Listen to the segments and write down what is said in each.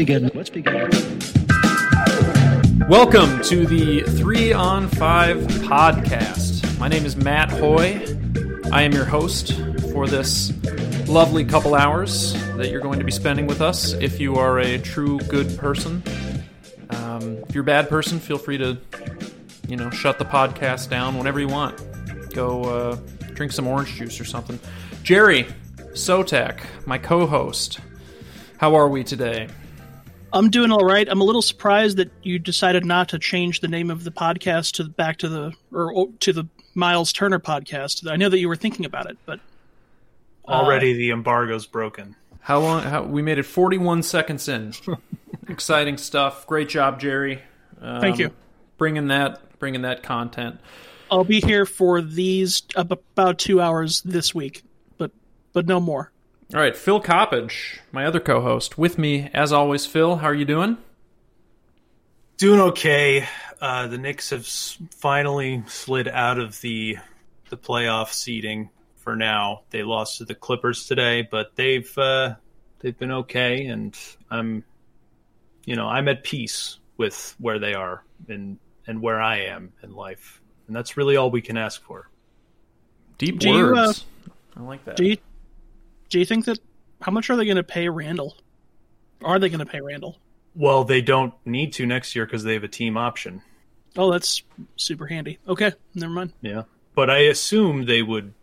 Begin. Let's begin. Welcome to the Three on Five podcast. My name is Matt Hoy. I am your host for this lovely couple hours that you're going to be spending with us. If you are a true good person, um, if you're a bad person, feel free to, you know, shut the podcast down whenever you want. Go uh, drink some orange juice or something. Jerry Sotak, my co-host. How are we today? I'm doing all right. I'm a little surprised that you decided not to change the name of the podcast to back to the or to the Miles Turner podcast. I know that you were thinking about it, but already uh, the embargo's broken. How long? How, we made it 41 seconds in. Exciting stuff. Great job, Jerry. Um, Thank you. Bringing that, bringing that content. I'll be here for these about two hours this week, but but no more. All right, Phil Coppage, my other co-host, with me as always. Phil, how are you doing? Doing okay. Uh, the Knicks have finally slid out of the the playoff seeding for now. They lost to the Clippers today, but they've uh, they've been okay, and I'm, you know, I'm at peace with where they are and and where I am in life, and that's really all we can ask for. Deep do words. You, uh, I like that. Do you do you think that how much are they going to pay Randle? Are they going to pay Randle? Well, they don't need to next year because they have a team option. Oh, that's super handy. Okay, never mind. Yeah, but I assume they would,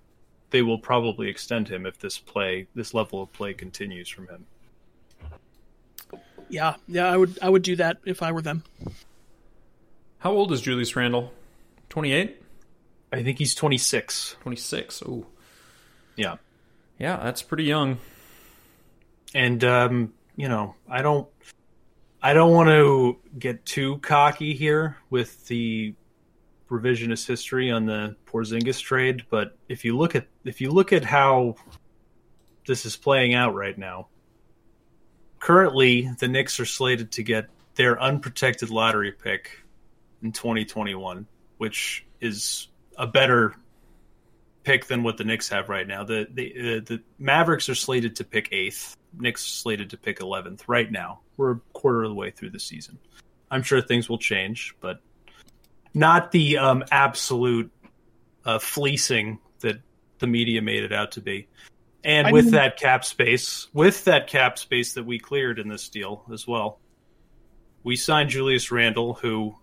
they will probably extend him if this play, this level of play continues from him. Yeah, yeah, I would, I would do that if I were them. How old is Julius Randle? Twenty eight. I think he's twenty six. Twenty six. Oh, yeah. Yeah, that's pretty young. And um, you know, I don't I don't want to get too cocky here with the revisionist history on the Porzingis trade, but if you look at if you look at how this is playing out right now, currently the Knicks are slated to get their unprotected lottery pick in 2021, which is a better pick than what the Knicks have right now. The the uh, the Mavericks are slated to pick eighth. Knicks slated to pick eleventh right now. We're a quarter of the way through the season. I'm sure things will change, but not the um, absolute uh, fleecing that the media made it out to be. And I with mean, that cap space, with that cap space that we cleared in this deal as well, we signed Julius Randle, who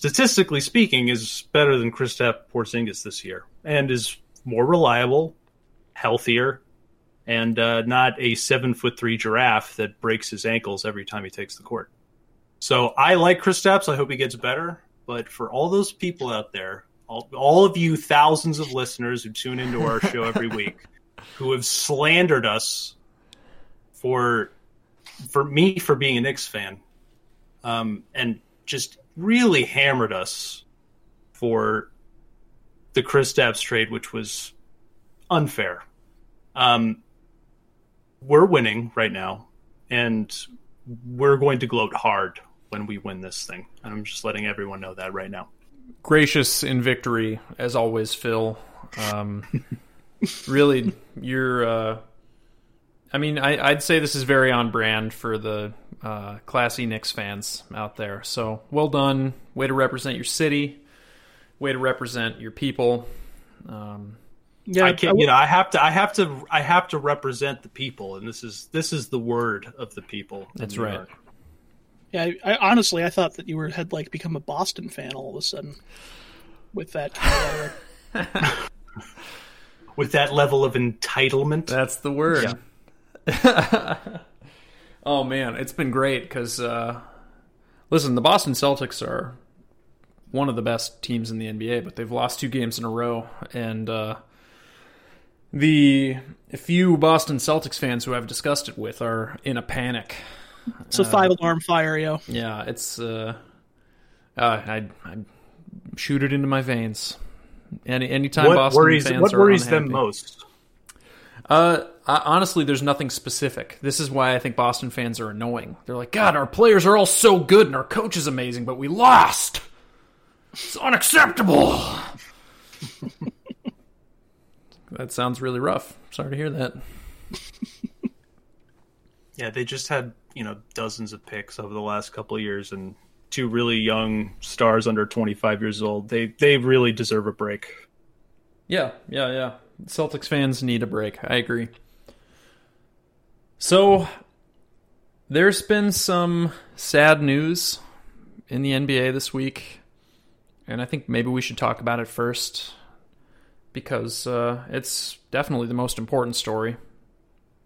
statistically speaking, is better than Kristaps Porzingis this year, and is more reliable, healthier, and uh, not a seven foot three giraffe that breaks his ankles every time he takes the court. So I like Kristaps. I hope he gets better. But for all those people out there, all, all of you thousands of listeners who tune into our show every week, who have slandered us for for me for being a Knicks fan, um, and just really hammered us for the Kristaps trade, which was unfair. Um, we're winning right now, and we're going to gloat hard when we win this thing. And I'm just letting everyone know that right now. Gracious in victory, as always, Phil. Um, really, you're. Uh, I mean, I, would say this is very on brand for the uh, classy Knicks fans out there. So well done. Way to represent your city. Way to represent your people. Um, yeah, I can't. you know, I have to. I have to. I have to represent the people, and this is this is the word of the people. That's right. York. Yeah, I, I, honestly, I thought that you were had like become a Boston fan all of a sudden with that. with that level of entitlement. That's the word. Yeah. oh man, it's been great because uh, listen, the Boston Celtics are one of the best teams in the NBA, but they've lost two games in a row, and uh, the few Boston Celtics fans who I've discussed it with are in a panic. It's a five alarm fire, yo. Yeah, it's. Uh, uh, I I shoot it into my veins. Any anytime what Boston worries, fans what worries unhappy. them most? Uh, honestly, there's nothing specific. This is why I think Boston fans are annoying. They're like, God, our players are all so good and our coach is amazing, but we lost. It's unacceptable. that sounds really rough. Sorry to hear that. Yeah, they just had you know dozens of picks over the last couple of years, and two really young stars under 25 years old. They they really deserve a break. Yeah, yeah, yeah. Celtics fans need a break. I agree. So there's been some sad news in the NBA this week, and I think maybe we should talk about it first because uh, it's definitely the most important story.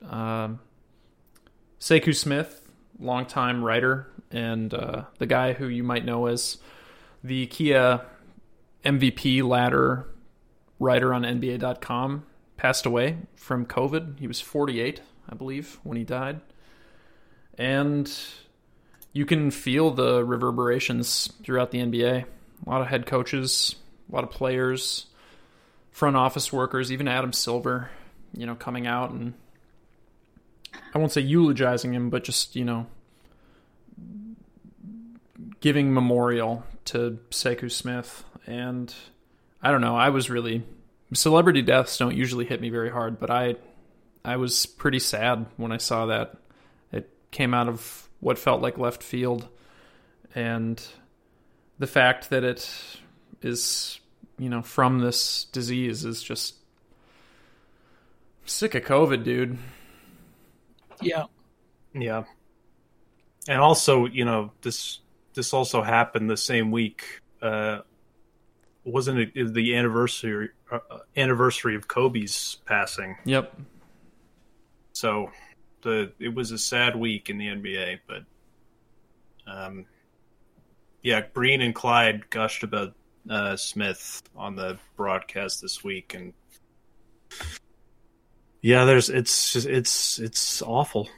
Um, Sekou Smith, longtime writer, and uh, the guy who you might know as the Kia MVP ladder writer on NBA.com, passed away from COVID. He was 48, I believe, when he died. And you can feel the reverberations throughout the NBA. A lot of head coaches, a lot of players, front office workers, even Adam Silver, you know, coming out and I won't say eulogizing him, but just, you know, giving memorial to Sekou Smith. And I don't know, I was really celebrity deaths don't usually hit me very hard, but I I was pretty sad when I saw that. It came out of what felt like left field and the fact that it is, you know, from this disease is just sick of COVID, dude. Yeah. Yeah. And also, you know, this this also happened the same week. Uh, wasn't it the anniversary anniversary of Kobe's passing? Yep. So the it was a sad week in the NBA, but um, yeah, Breen and Clyde gushed about uh, Smith on the broadcast this week, and yeah, there's it's just, it's it's awful.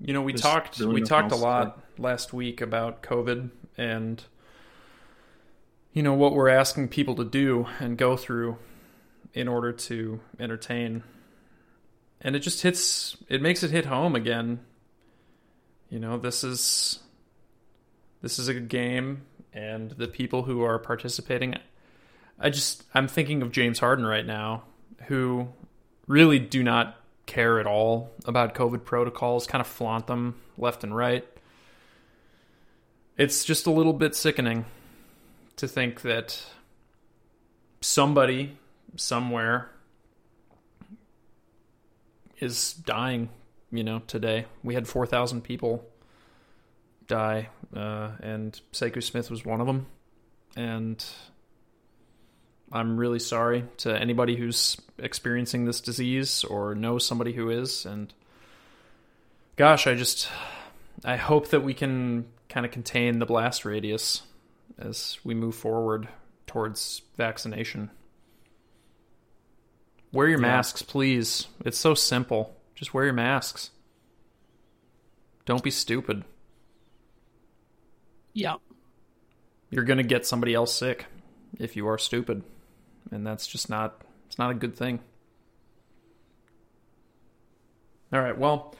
You know, we Just talked we talked a lot last week about COVID and you know what we're asking people to do and go through in order to entertain. And it just hits it makes it hit home again. You know, this is this is a game and the people who are participating I just I'm thinking of James Harden right now who really do not care at all about COVID protocols, kind of flaunt them left and right. It's just a little bit sickening to think that somebody somewhere is dying, you know, today. We had 4,000 people die, uh, and Sekou Smith was one of them. And I'm really sorry to anybody who's experiencing this disease or knows somebody who is. And gosh, I just I hope that we can kind of contain the blast radius as we move forward towards vaccination. Wear your Yeah. masks, please. It's so simple. Just wear your masks. Don't be stupid. Yeah. You're going to get somebody else sick if you are stupid. And that's just not it's not a good thing. All right, well,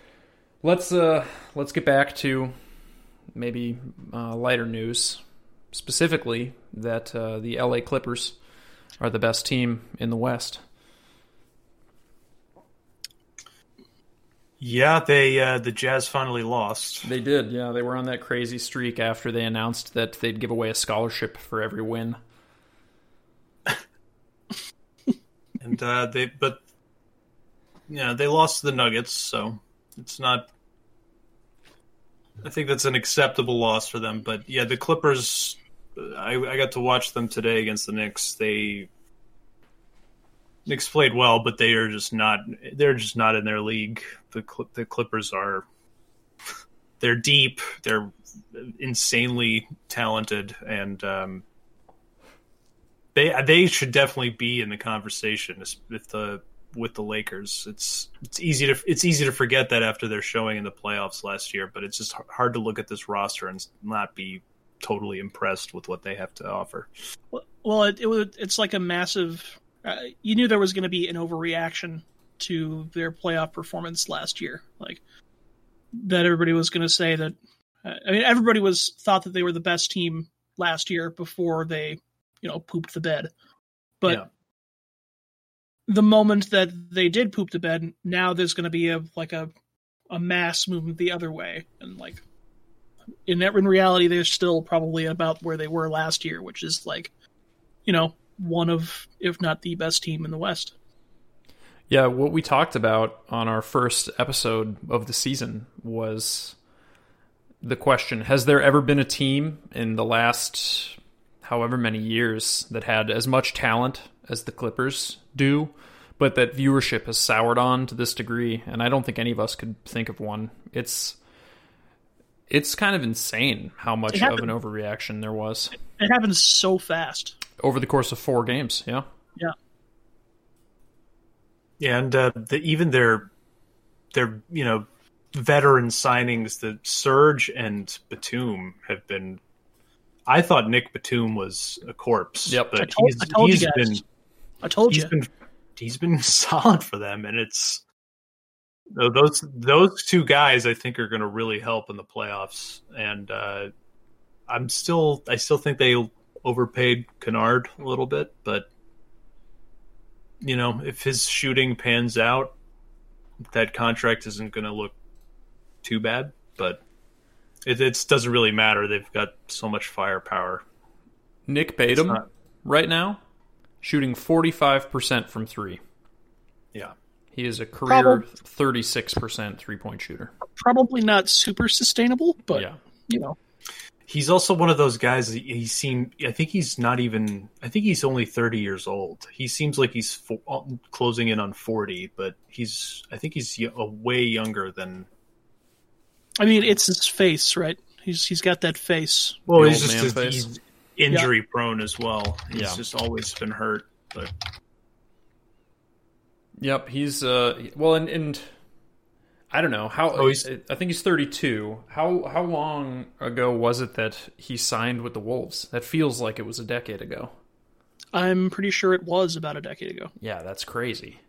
let's uh let's get back to maybe uh, lighter news, specifically that uh, the LA Clippers are the best team in the West. Yeah, they uh, the Jazz finally lost. They did, yeah. They were on that crazy streak after they announced that they'd give away a scholarship for every win. and uh, they but yeah they lost the Nuggets, so it's not. I think that's an acceptable loss for them, but yeah, the Clippers. I, I got to watch them today against the Knicks. They Knicks played well, but they are just not. They're just not in their league. The Cl- the Clippers are. They're deep. They're insanely talented, and um, they they should definitely be in the conversation with the with the Lakers. It's it's easy to it's easy to forget that after their showing in the playoffs last year, but it's just hard to look at this roster and not be totally impressed with what they have to offer. Well, it, it was it's like a massive. Uh, you knew there was going to be an overreaction to their playoff performance last year, like that. Everybody was going to say that. Uh, I mean, everybody was thought that they were the best team last year before they, you know, pooped the bed. But Yeah. the moment that they did poop the bed, now there's going to be a like a a mass movement the other way, and like in in reality, they're still probably about where they were last year, which is like, you know, one of if not the best team in the West. Yeah, what we talked about on our first episode of the season was the question Has there ever been a team in the last however many years that had as much talent as the Clippers do, but that viewership has soured on to this degree? And I don't think any of us could think of one. It's. It's kind of insane how much of an overreaction there was. It happens so fast. Over the course of four games, yeah. Yeah. Yeah, and uh, the, even their their you know veteran signings, the Serge and Batum have been. I thought Nick Batum was a corpse. Yep. but I told- he's, I told you he's guys. been I told he's you. been he's been solid for them, and it's tho- those those two guys I think are going to really help in the playoffs. And uh, I'm still I still think they overpaid Kennard a little bit, but you know if his shooting pans out, that contract isn't going to look too bad. But it it's, doesn't really matter. They've got so much firepower. Nick Batum, not- right now, shooting 45% from three. yeah. He is a career 36% three point shooter. Probably not super sustainable, but yeah. you know, He's also one of those guys. He, he seemed. I think he's not even. I think he's only thirty years old. He seems like he's fo- uh, closing in on forty, but he's. I think he's y- a way younger than. I mean, it's his face, right? He's he's got that face. Well, The he's old just man he's face. injury prone as well. He's Yeah. just always been hurt. But Yep. He's, uh, well, and, and I don't know how, Oh, he's- I think he's 32. How, how long ago was it that he signed with the Wolves? That feels like it was a decade ago. I'm pretty sure it was about a decade ago. Yeah, that's crazy.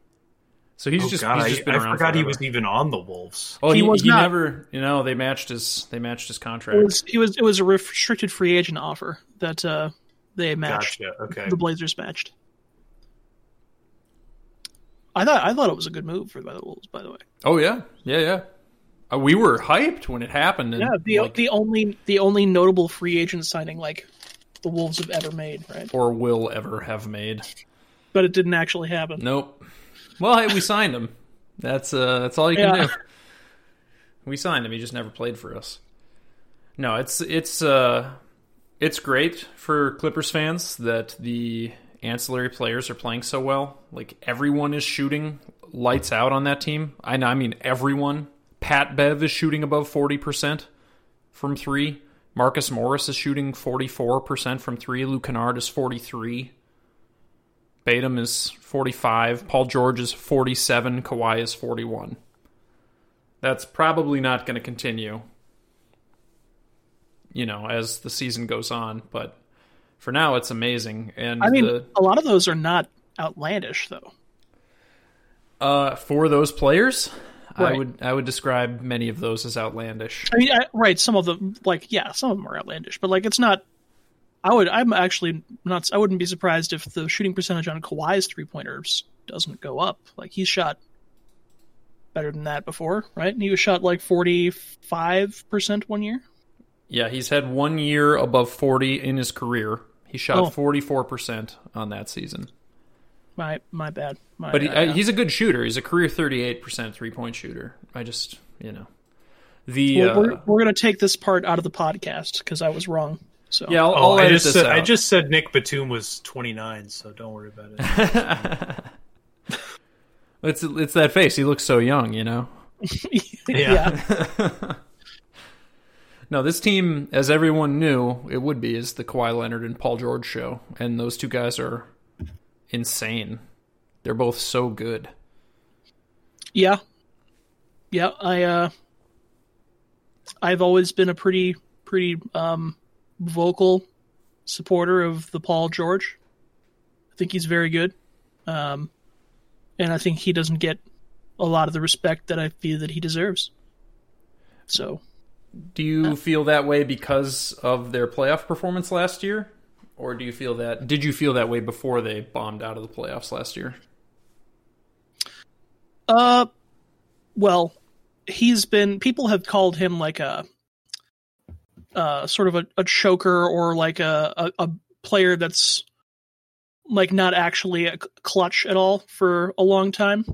So he's oh just, god, he's just I, been I around forgot he was even on the Wolves. Well, He he, was he not. never, you know, they matched his, they matched his contract. It was it was it was a restricted free agent offer that uh, they matched. Gotcha. Okay. The Blazers matched. I thought I thought it was a good move for the Wolves, by the way. oh yeah, yeah, yeah. Uh, we were hyped when it happened. And, Yeah, the like, the only the only notable free agent signing like the Wolves have ever made, right? or will ever have made. But it didn't actually happen. Nope. Well, hey, we signed him. That's uh, that's all you can Yeah. do. We signed him. He just never played for us. No, it's it's uh, it's great for Clippers fans that the ancillary players are playing so well. Like everyone is shooting lights out on that team. I know, I mean everyone. Pat Bev is shooting above forty percent from three. Marcus Morris is shooting forty four percent from three. Luke Kennard is forty three. Batum is 45. Paul George is 47. Kawhi is 41. That's probably not going to continue, you know, as the season goes on. But for now, it's amazing. And I mean, the, a lot of those are not outlandish though. uh, for those players, I would I would describe many of those as outlandish. I mean, I, right? Some of them, like, yeah, some of them are outlandish, but like, it's not. I would. I'm actually not. I wouldn't be surprised if the shooting percentage on Kawhi's three pointers doesn't go up. Like he's shot better than that before, right? And he was shot like forty five percent one year. Yeah, he's had one year above 40 in his career. He shot Oh. 44% on that season. My my bad. My, But he, uh, uh, he's a good shooter. He's a career 38% three point shooter. I just, you know. The Well, uh, we're we're gonna take this part out of the podcast because I was wrong. So yeah, I'll, Oh, I'll I edit just this said out. I just said Nick Batum was twenty nine, so don't worry about it. it's it's that face. He looks so young, you know. yeah. No, this team, as everyone knew it would be, is the Kawhi Leonard and Paul George show, and those two guys are insane. They're both so good. Yeah. Yeah, I uh I've always been a pretty pretty um vocal supporter of the Paul George. I think he's very good. Um and I think he doesn't get a lot of the respect that I feel that he deserves. So, Do you feel that way because of their playoff performance last year, or do you feel that? Did you feel that way before they bombed out of the playoffs last year? Uh, well, he's been. People have called him like a, uh, sort of a, a choker or like a, a a player that's like not actually a clutch at all for a long time.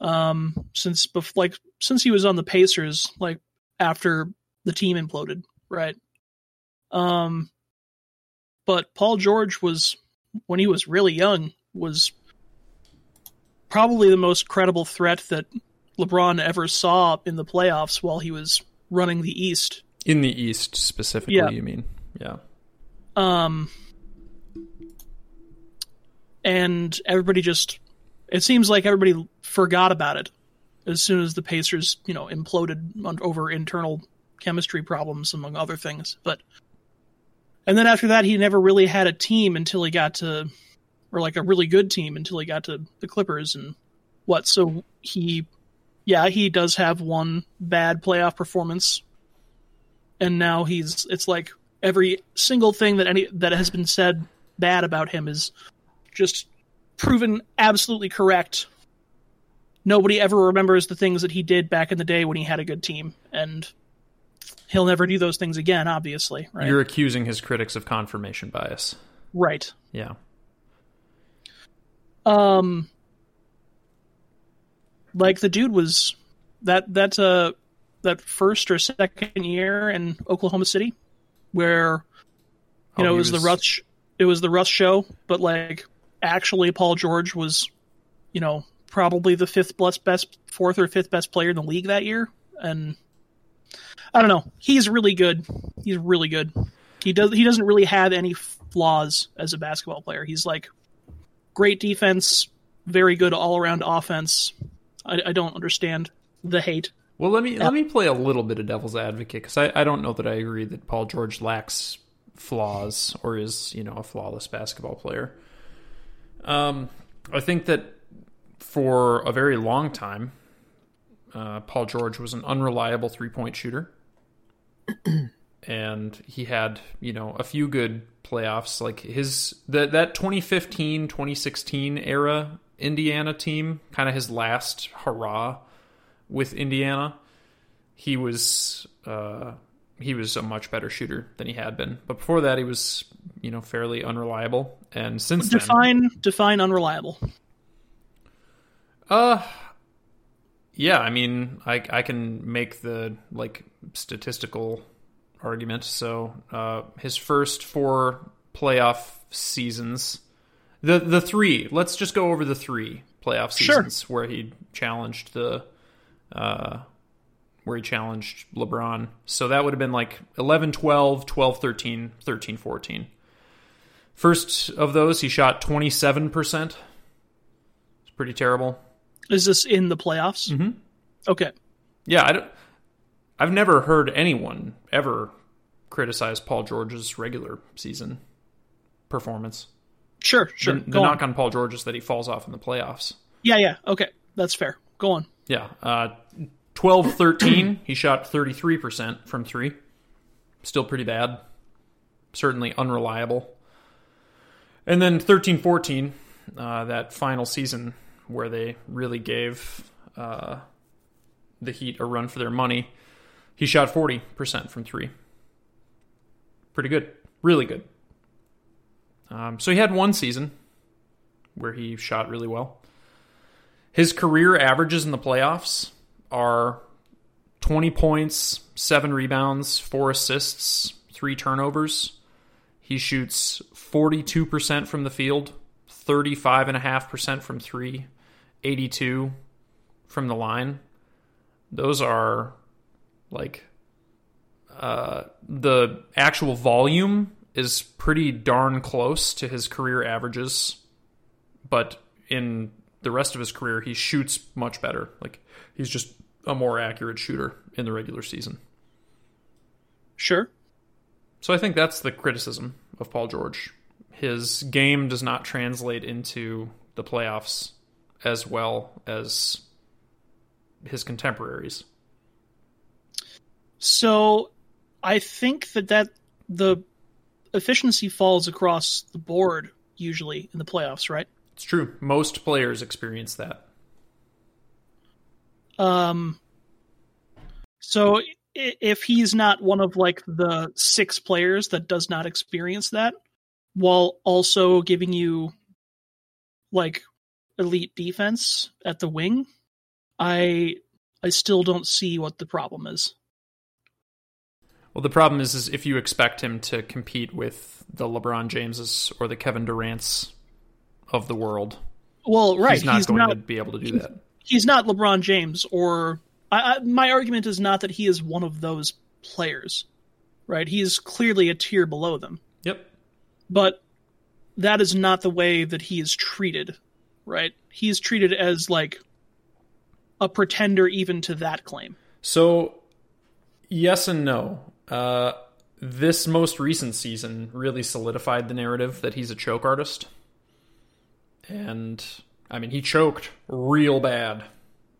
Um, since bef- like since he was on the Pacers, like after the team imploded, right? Um, but Paul George was when he was really young was probably the most credible threat that LeBron ever saw in the playoffs while he was running the East. In the East specifically, Yeah. you mean? Yeah. Um, and everybody just, it seems like everybody forgot about it as soon as the Pacers, you know, imploded over internal chemistry problems, among other things. But, and then after that, he never really had a team until he got to, or like a really good team until he got to the Clippers and what. So he, yeah, he does have one bad playoff performance. And now he's, it's like every single thing that any that has been said bad about him is just proven absolutely correct. Nobody ever remembers the things that he did back in the day when he had a good team, and he'll never do those things again. Obviously, right? You're accusing his critics of confirmation bias. right. Yeah. Um, like the dude was that that uh that first or second year in Oklahoma City, where you Oh, know it was, the Russ it was the Russ show, but like actually Paul George was, you know, probably the fifth best, best fourth or fifth best player in the league that year, and I don't know, he's really good. He's really good. He does he doesn't really have any flaws as a basketball player. He's like great defense, very good all around offense. I, I don't understand the hate. Well, let me let me play a little bit of devil's advocate because I, I don't know that I agree that Paul George lacks flaws or is you know a flawless basketball player. Um, I think that for a very long time, uh, Paul George was an unreliable three point shooter, and he had you know a few good playoffs like his that that 2015 2016 era Indiana team kind of his last hurrah with Indiana, he was uh, he was a much better shooter than he had been. But before that, he was you know fairly unreliable. And since then, Define define unreliable. Uh, yeah, I mean, I I can make the like statistical argument. So uh, his first four playoff seasons, the the three. Let's just go over the three playoff Sure. seasons where he challenged the, uh, where he challenged LeBron. So that would have been like 11, 12, 12, 13, 13, 14. First of those, he shot 27%. It's pretty terrible. Is this in the playoffs? Mm-hmm. Okay. Yeah, I don't, I've never heard anyone ever criticize Paul George's regular season performance. Sure, sure. The, the Go on. knock on Paul George is that he falls off in the playoffs. Yeah, yeah. Okay. That's fair. Go on. Yeah. Uh, 12 13, he shot 33% from three. Still pretty bad. Certainly unreliable. And then 13 14, uh, that final season where they really gave uh, the Heat a run for their money, he shot 40% from three. Pretty good. Really good. Um, so he had one season where he shot really well. His career averages in the playoffs are 20 points, 7 rebounds, 4 assists, 3 turnovers. He shoots 42% from the field, 35.5% from 3, 82 from the line. Those are like uh, the actual volume is pretty darn close to his career averages, but in the rest of his career, he shoots much better. Like he's just a more accurate shooter in the regular season. Sure. So I think that's the criticism of Paul George. His game does not translate into the playoffs as well as his contemporaries. So I think that that the efficiency falls across the board usually in the playoffs, right? It's true. Most players experience that. Um, so if he's not one of like the six players that does not experience that, while also giving you like elite defense at the wing, I I still don't see what the problem is. Well, the problem is, is if you expect him to compete with the LeBron Jameses or the Kevin Durant's of the world, Well, right, he's not he's going not to be able to do that. he's not LeBron James or I, I, my argument is not that he is one of those players, right? He is clearly a tier below them, Yep. but that is not the way that he is treated, right? He's treated as like a pretender even to that claim. So, yes and no. Uh, this most recent season really solidified the narrative that he's a choke artist. And, I mean, he choked real bad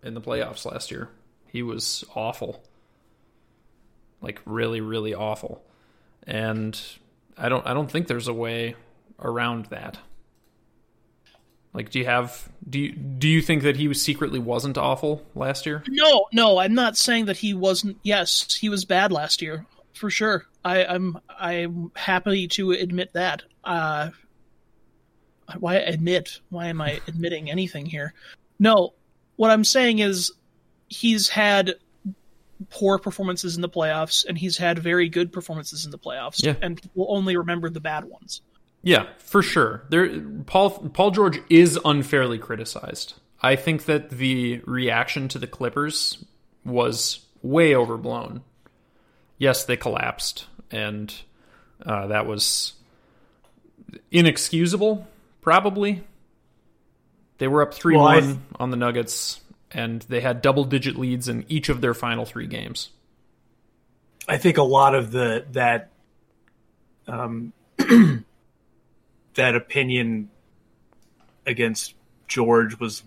in the playoffs last year. He was awful. Like, really, really awful. And I don't I don't think there's a way around that. Like do you have do you do you think that he was secretly wasn't awful last year? No, no, I'm not saying that he wasn't. Yes, he was bad last year for sure. I, I'm I'm happy to admit that. Uh, why admit? Why am I admitting anything here? No, what I'm saying is he's had poor performances in the playoffs, and he's had very good performances in the playoffs, Yeah. and people only remember the bad ones. Yeah, for sure. There, Paul Paul George is unfairly criticized. I think that the reaction to the Clippers was way overblown. Yes, they collapsed, and uh, that was inexcusable. Probably, they were up three one on the Nuggets, and they had double digit leads in each of their final three games. I think a lot of the that um, that opinion against George was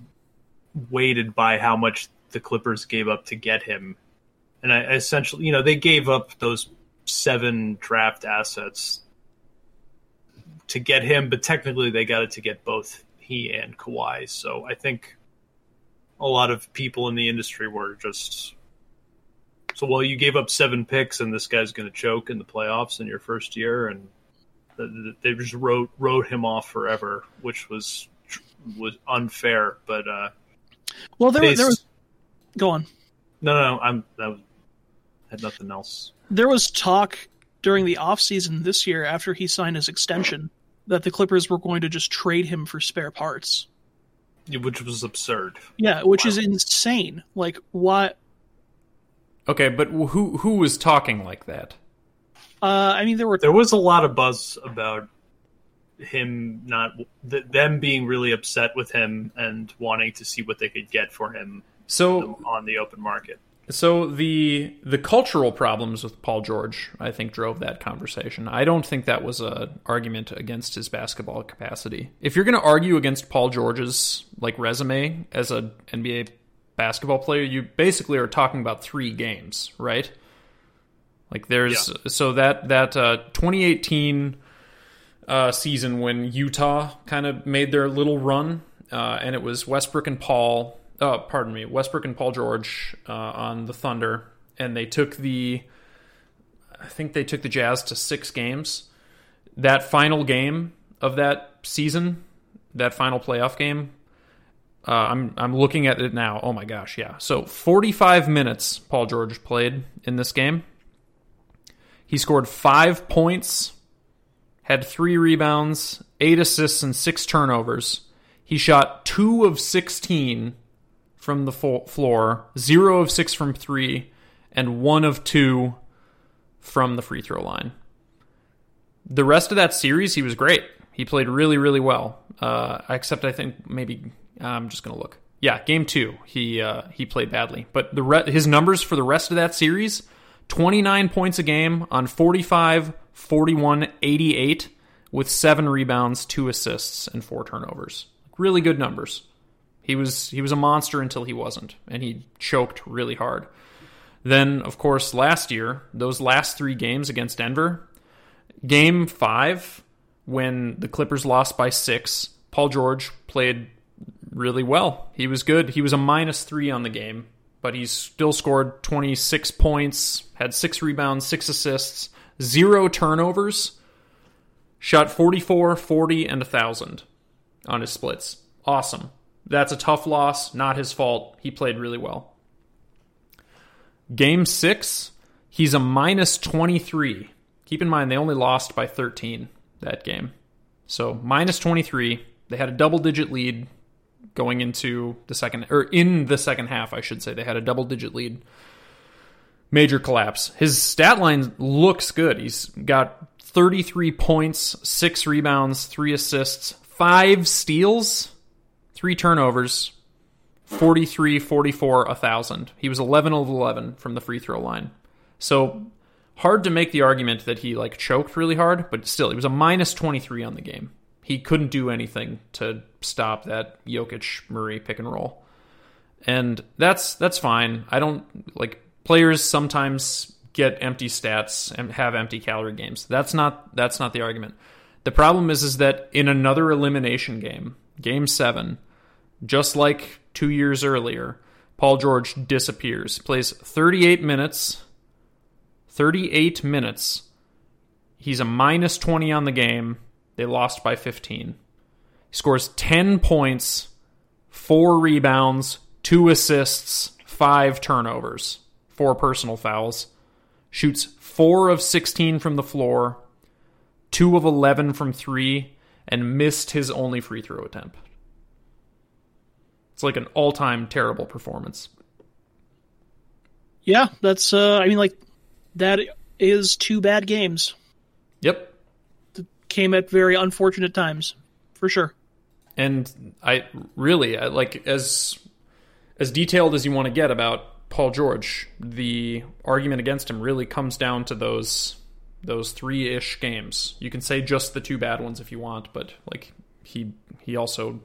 weighted by how much the Clippers gave up to get him, and I essentially, you know, they gave up those seven draft assets to get him, but technically they got it to get both he and Kawhi. So I think a lot of people in the industry were just so well, you gave up seven picks, and this guy's going to choke in the playoffs in your first year, and they just wrote wrote him off forever, which was was unfair. But uh, Well, there, they- there was. Go on. no, no, I'm that was, had nothing else. there was talk during the offseason this year after he signed his extension that the Clippers were going to just trade him for spare parts. Which was absurd. Yeah, which is insane. Like what Okay, but who who was talking like that? Uh I mean there were There was a lot of buzz about him not th- them being really upset with him and wanting to see what they could get for him So on the open market. So the the cultural problems with Paul George, I think, drove that conversation. I don't think that was a argument against his basketball capacity. If you're going to argue against Paul George's like resume as a NBA basketball player, you basically are talking about three games, right? Like there's so that that uh, 2018 uh, season when Utah kind of made their little run, uh, and it was Westbrook and Paul. Uh, pardon me, Westbrook and Paul George uh, on the Thunder, and they took the. I think they took the Jazz to six games. That final game of that season, that final playoff game, uh, I'm I'm looking at it now. Oh my gosh, yeah. So 45 minutes Paul George played in this game. He scored five points, had three rebounds, eight assists, and six turnovers. He shot two of 16 from the floor, zero of six from three, and one of two from the free throw line. The rest of that series, he was great. He played really, really well. Uh, except I think maybe I'm just gonna look. Yeah, game two, he uh, he played badly, but the re- his numbers for the rest of that series: 29 points a game on 45, 41, 88, with seven rebounds, two assists, and four turnovers. Really good numbers. He was he was a monster until he wasn't, and he choked really hard. Then, of course, last year, those last three games against Denver, game five, when the Clippers lost by six, Paul George played really well. He was good. He was a minus three on the game but he's still scored 26 points, had six rebounds, six assists, zero turnovers, shot 44, 40, and 1,000 on his splits. Awesome. That's a tough loss, not his fault. He played really well. Game six, he's a minus 23. Keep in mind, they only lost by 13 that game. So minus 23. They had a double digit lead going into the second, or in the second half, I should say. They had a double digit lead. Major collapse. His stat line looks good. He's got 33 points, six rebounds, three assists, five steals, three turnovers, 43, 44, 1,000. He was 11 of 11 from the free throw line. So hard to make the argument that he like choked really hard, but still, he was a minus 23 on the game. He couldn't do anything to stop that Jokic Murray pick and roll. And that's that's fine. I don't like players sometimes get empty stats and have empty calorie games. That's not that's not the argument. The problem is is that in another elimination game, game 7, just like 2 years earlier, Paul George disappears. Plays 38 minutes 38 minutes. He's a minus 20 on the game. They lost by 15. He scores 10 points, 4 rebounds, 2 assists, 5 turnovers, 4 personal fouls. Shoots 4 of 16 from the floor, 2 of 11 from 3, and missed his only free throw attempt. It's like an all time terrible performance. Yeah, that's, uh, I mean, like, that is two bad games. Came at very unfortunate times, for sure. And I really I, like as as detailed as you want to get about Paul George, the argument against him really comes down to those those three ish games. You can say just the two bad ones if you want, but like he he also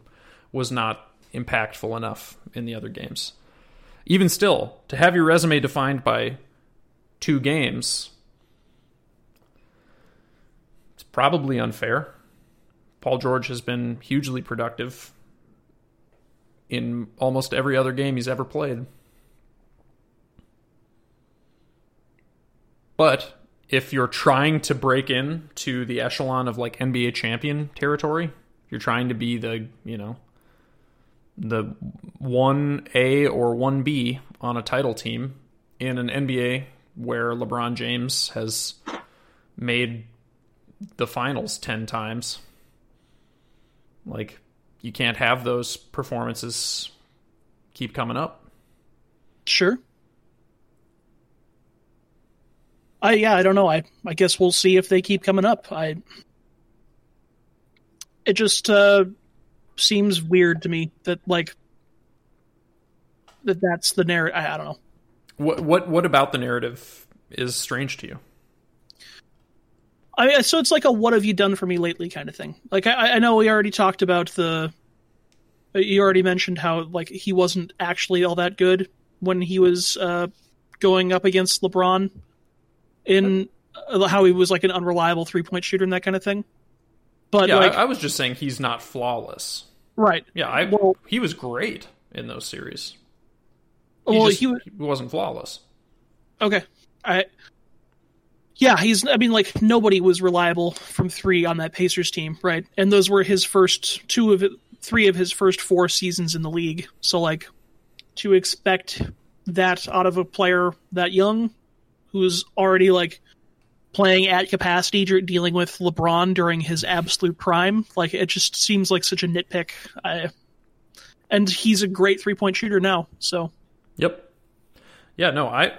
was not impactful enough in the other games. Even still, to have your resume defined by two games, probably unfair. Paul George has been hugely productive in almost every other game he's ever played. But if you're trying to break in to the echelon of like NBA champion territory, you're trying to be the, you know, the 1A or 1B on a title team in an NBA where LeBron James has made the finals 10 times. Like, you can't have those performances keep coming up. Sure. I yeah, I don't know. I I guess we'll see if they keep coming up. I it just uh seems weird to me that like that that's the narrative. I, I don't know. What what what about the narrative is strange to you? I mean, so it's like a "what have you done for me lately" kind of thing. Like I, I know we already talked about the. You already mentioned how like he wasn't actually all that good when he was uh, going up against LeBron, in uh, how he was like an unreliable three point shooter and that kind of thing. But yeah, like, I, I was just saying he's not flawless. right, Yeah, I Well- he was great in those series. well, he, just, he was he wasn't flawless. Okay. I Yeah, he's I mean like nobody was reliable from 3 on that Pacers team, right? And those were his first two of three of his first four seasons in the league. So like to expect that out of a player that young who's already like playing at capacity dealing with LeBron during his absolute prime, like it just seems like such a nitpick. I and he's a great three-point shooter now. So Yep. Yeah, no, I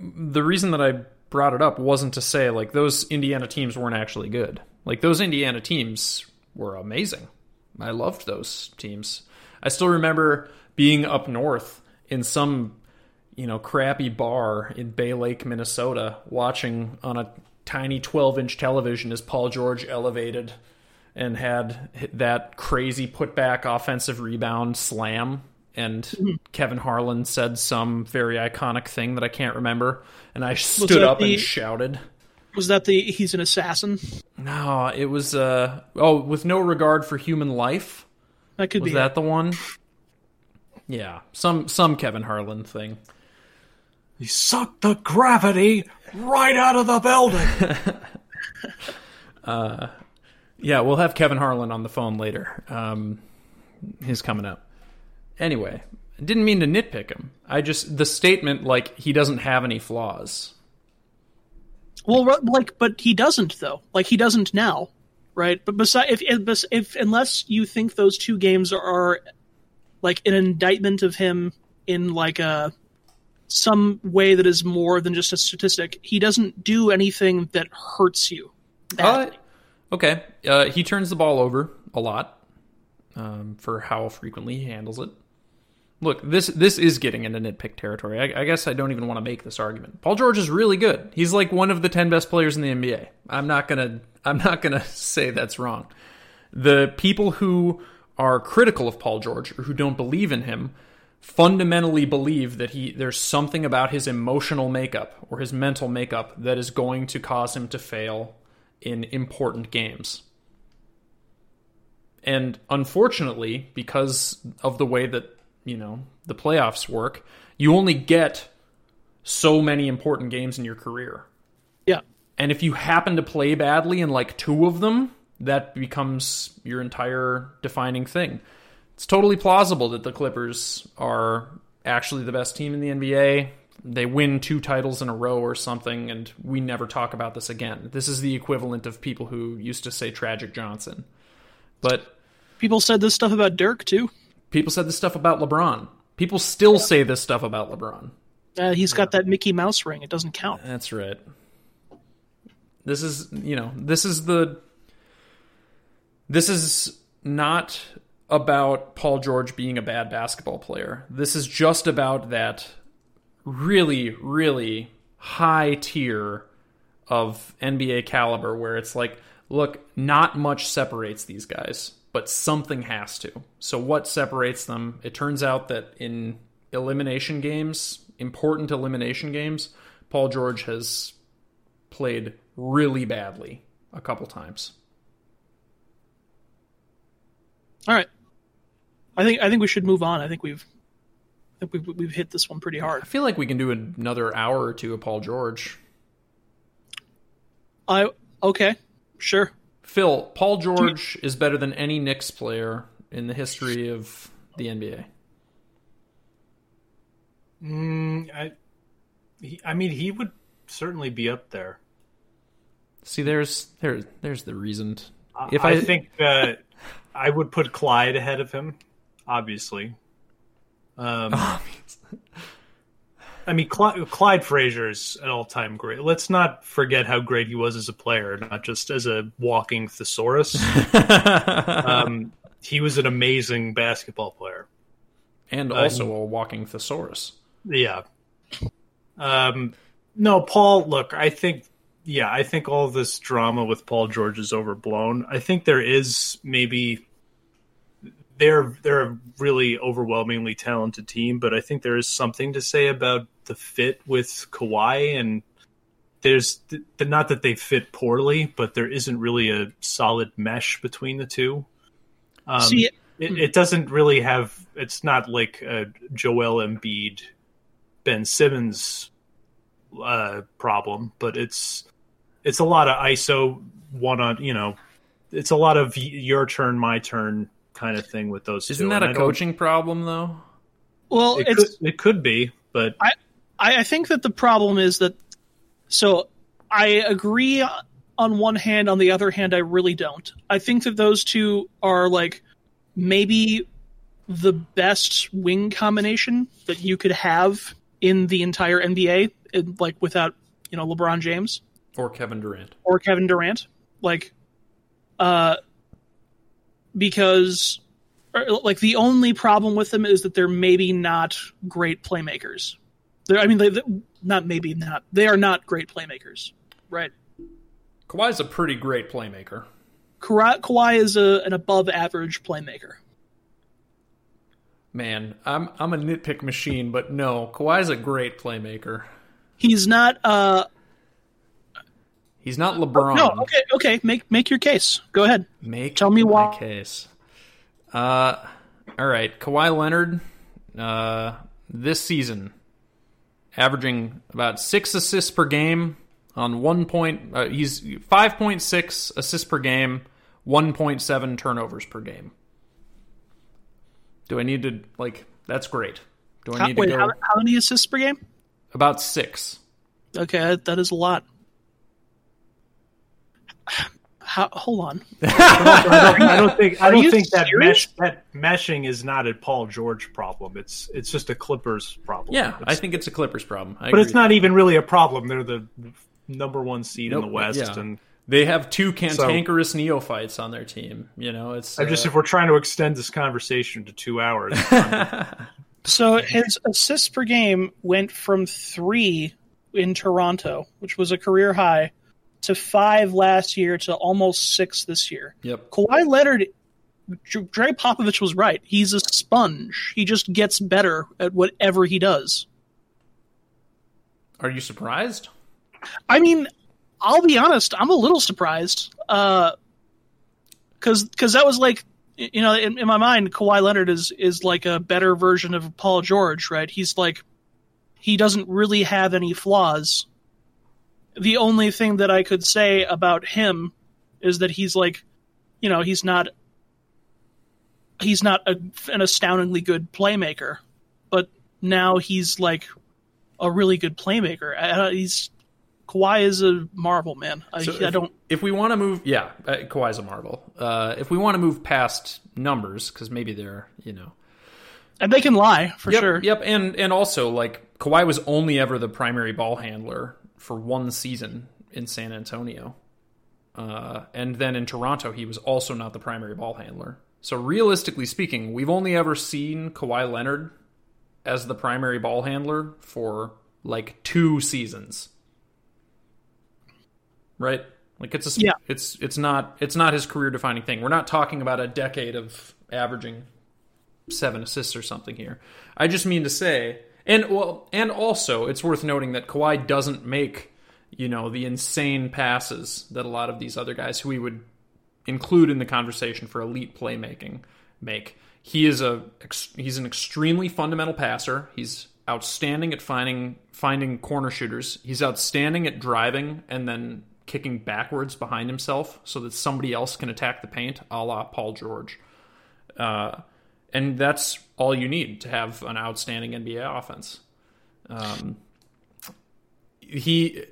the reason that I brought it up wasn't to say like those Indiana teams weren't actually good. Like those Indiana teams were amazing. I loved those teams. I still remember being up north in some, you know, crappy bar in Bay Lake, Minnesota, watching on a tiny 12-inch television as Paul George elevated and had that crazy putback offensive rebound slam and Kevin Harlan said some very iconic thing that I can't remember and I stood up the- and shouted was that the he's an assassin? no it was uh oh with no regard for human life That could was be that the one Yeah, some some Kevin Harlan thing. He sucked the gravity right out of the building. Yeah, we'll have Kevin Harlan on the phone later. Um, he's coming up. Anyway, I didn't mean to nitpick him. I just the statement like he doesn't have any flaws. Well, like, but he doesn't though. Like he doesn't now, right? But beside, if, if if unless you think those two games are like an indictment of him in like a some way that is more than just a statistic, he doesn't do anything that hurts you. Uh, okay, uh, he turns the ball over a lot um, for how frequently he handles it. Look, this this is getting into nitpick territory. I, I guess I don't even want to make this argument. Paul George is really good. He's like one of the ten best players in the NBA. I'm not gonna I'm not gonna say that's wrong. The people who are critical of Paul George or who don't believe in him fundamentally believe that he there's something about his emotional makeup or his mental makeup that is going to cause him to fail in important games. And unfortunately, because of the way that, you know, the playoffs work, you only get so many important games in your career. yeah. And if you happen to play badly in like two of them, that becomes your entire defining thing. It's totally plausible that the Clippers are actually the best team in the NBA. They win two titles in a row or something, and we never talk about this again. This is the equivalent of people who used to say Tragic Johnson. But People said this stuff about Dirk too. People said this stuff about LeBron. People still say this stuff about LeBron. Uh, he's got that Mickey Mouse ring. It doesn't count. That's right. This is, you know, this is the. This is not about Paul George being a bad basketball player. This is just about that really, really high tier of NBA caliber where it's like, look, not much separates these guys, but something has to. So, what separates them? It turns out that in elimination games, important elimination games, Paul George has played really badly a couple times. All right. I think I think we should move on. I think we've I think we've, we've hit this one pretty hard. I feel like we can do another hour or two of Paul George. I okay, sure. Phil, Paul George is better than any Knicks player in the history of the NBA. Mm, I, he, I mean, he would certainly be up there. See, there's there there's the reason. If I, I- think uh, I would put Clyde ahead of him, obviously. Um, I mean, Clyde, Clyde Frazier is an all-time great. Let's not forget how great he was as a player, not just as a walking thesaurus. um, he was an amazing basketball player. and also a walking thesaurus. Yeah. Um, no, Paul. Look, I think. Yeah, I think all this drama with Paul George is overblown. I think there is maybe they're they're a really overwhelmingly talented team, but I think there is something to say about the fit with Kawhi and there's th- not that they fit poorly, but there isn't really a solid mesh between the two. Um, See, it, it doesn't really have. It's not like a Joel Embiid, Ben Simmons uh, problem, but it's it's a lot of ISO one on. You know, it's a lot of your turn, my turn kind of thing with those. Isn't two. that And a I coaching problem though? well, It it's could, it could be, but I, I think that the problem is that. So, I agree on one hand. On the other hand, I really don't. I think that those two are like maybe the best wing combination that you could have in the entire NBA, in, like without you know LeBron James Or Kevin Durant? or Kevin Durant, like, uh, because or, like the only problem with them is that they're maybe not great playmakers. They're, I mean, they, not maybe not. They are not great playmakers, right? Kawhi's a pretty great playmaker. Kawhi, Kawhi is a, an above average playmaker. Man, I'm I'm a nitpick machine, but no, Kawhi's a great playmaker. He's not. Uh, He's not LeBron. no, okay, okay. Make make your case. Go ahead. Make Tell me my why- case. Uh, all right, Kawhi Leonard uh, this season, averaging about six assists per game on one point. Uh, he's five point six assists per game, one point seven turnovers per game. Do I need to like? That's great. Do I How, need to wait, go how, how many assists per game? about six? Okay, that is a lot. How, hold on. I don't, I don't think I don't you think that mesh that meshing is not a Paul George problem. It's it's just a Clippers problem. Yeah, I think it's a Clippers problem. I but it's agree. not even really a problem. They're the number one seed in the West, yeah. and They have two cantankerous neophytes on their team. You know, it's I just uh, if we're trying to extend this conversation to two hours, So his assists per game went from three in Toronto, which was a career high, to five last year to almost six this year. Yep. Kawhi Leonard, Dre Popovich was right. He's a sponge. He just gets better at whatever he does. Are you surprised? I mean, I'll be honest. I'm a little surprised, uh, because because that was like, you know, in, in my mind, Kawhi Leonard is is like a better version of Paul George, right? He's like, he doesn't really have any flaws. The only thing that I could say about him is that he's like, you know, he's not he's not a, an astoundingly good playmaker, but now he's like a really good playmaker. Uh, he's Kawhi is a marvel, man. I, So I if, don't. If we want to move, yeah, uh, Kawhi's a marvel. Uh, if we want to move past numbers, because maybe they're, you know, And they can lie for yep, sure. Yep, and and also like Kawhi was only ever the primary ball handler for one season in San Antonio, uh, and then in Toronto he was also not the primary ball handler. So realistically speaking, we've only ever seen Kawhi Leonard as the primary ball handler for like two seasons, right? Like it's a Yeah. it's it's not it's not his career defining thing. We're not talking about a decade of averaging seven assists or something here. I just mean to say, and well, and also it's worth noting that Kawhi doesn't make you know the insane passes that a lot of these other guys who we would include in the conversation for elite playmaking make. He is a he's an extremely fundamental passer. He's outstanding at finding finding corner shooters. He's outstanding at driving and then kicking backwards behind himself so that somebody else can attack the paint, a la Paul George. Uh, and that's all you need to have an outstanding NBA offense. Um, he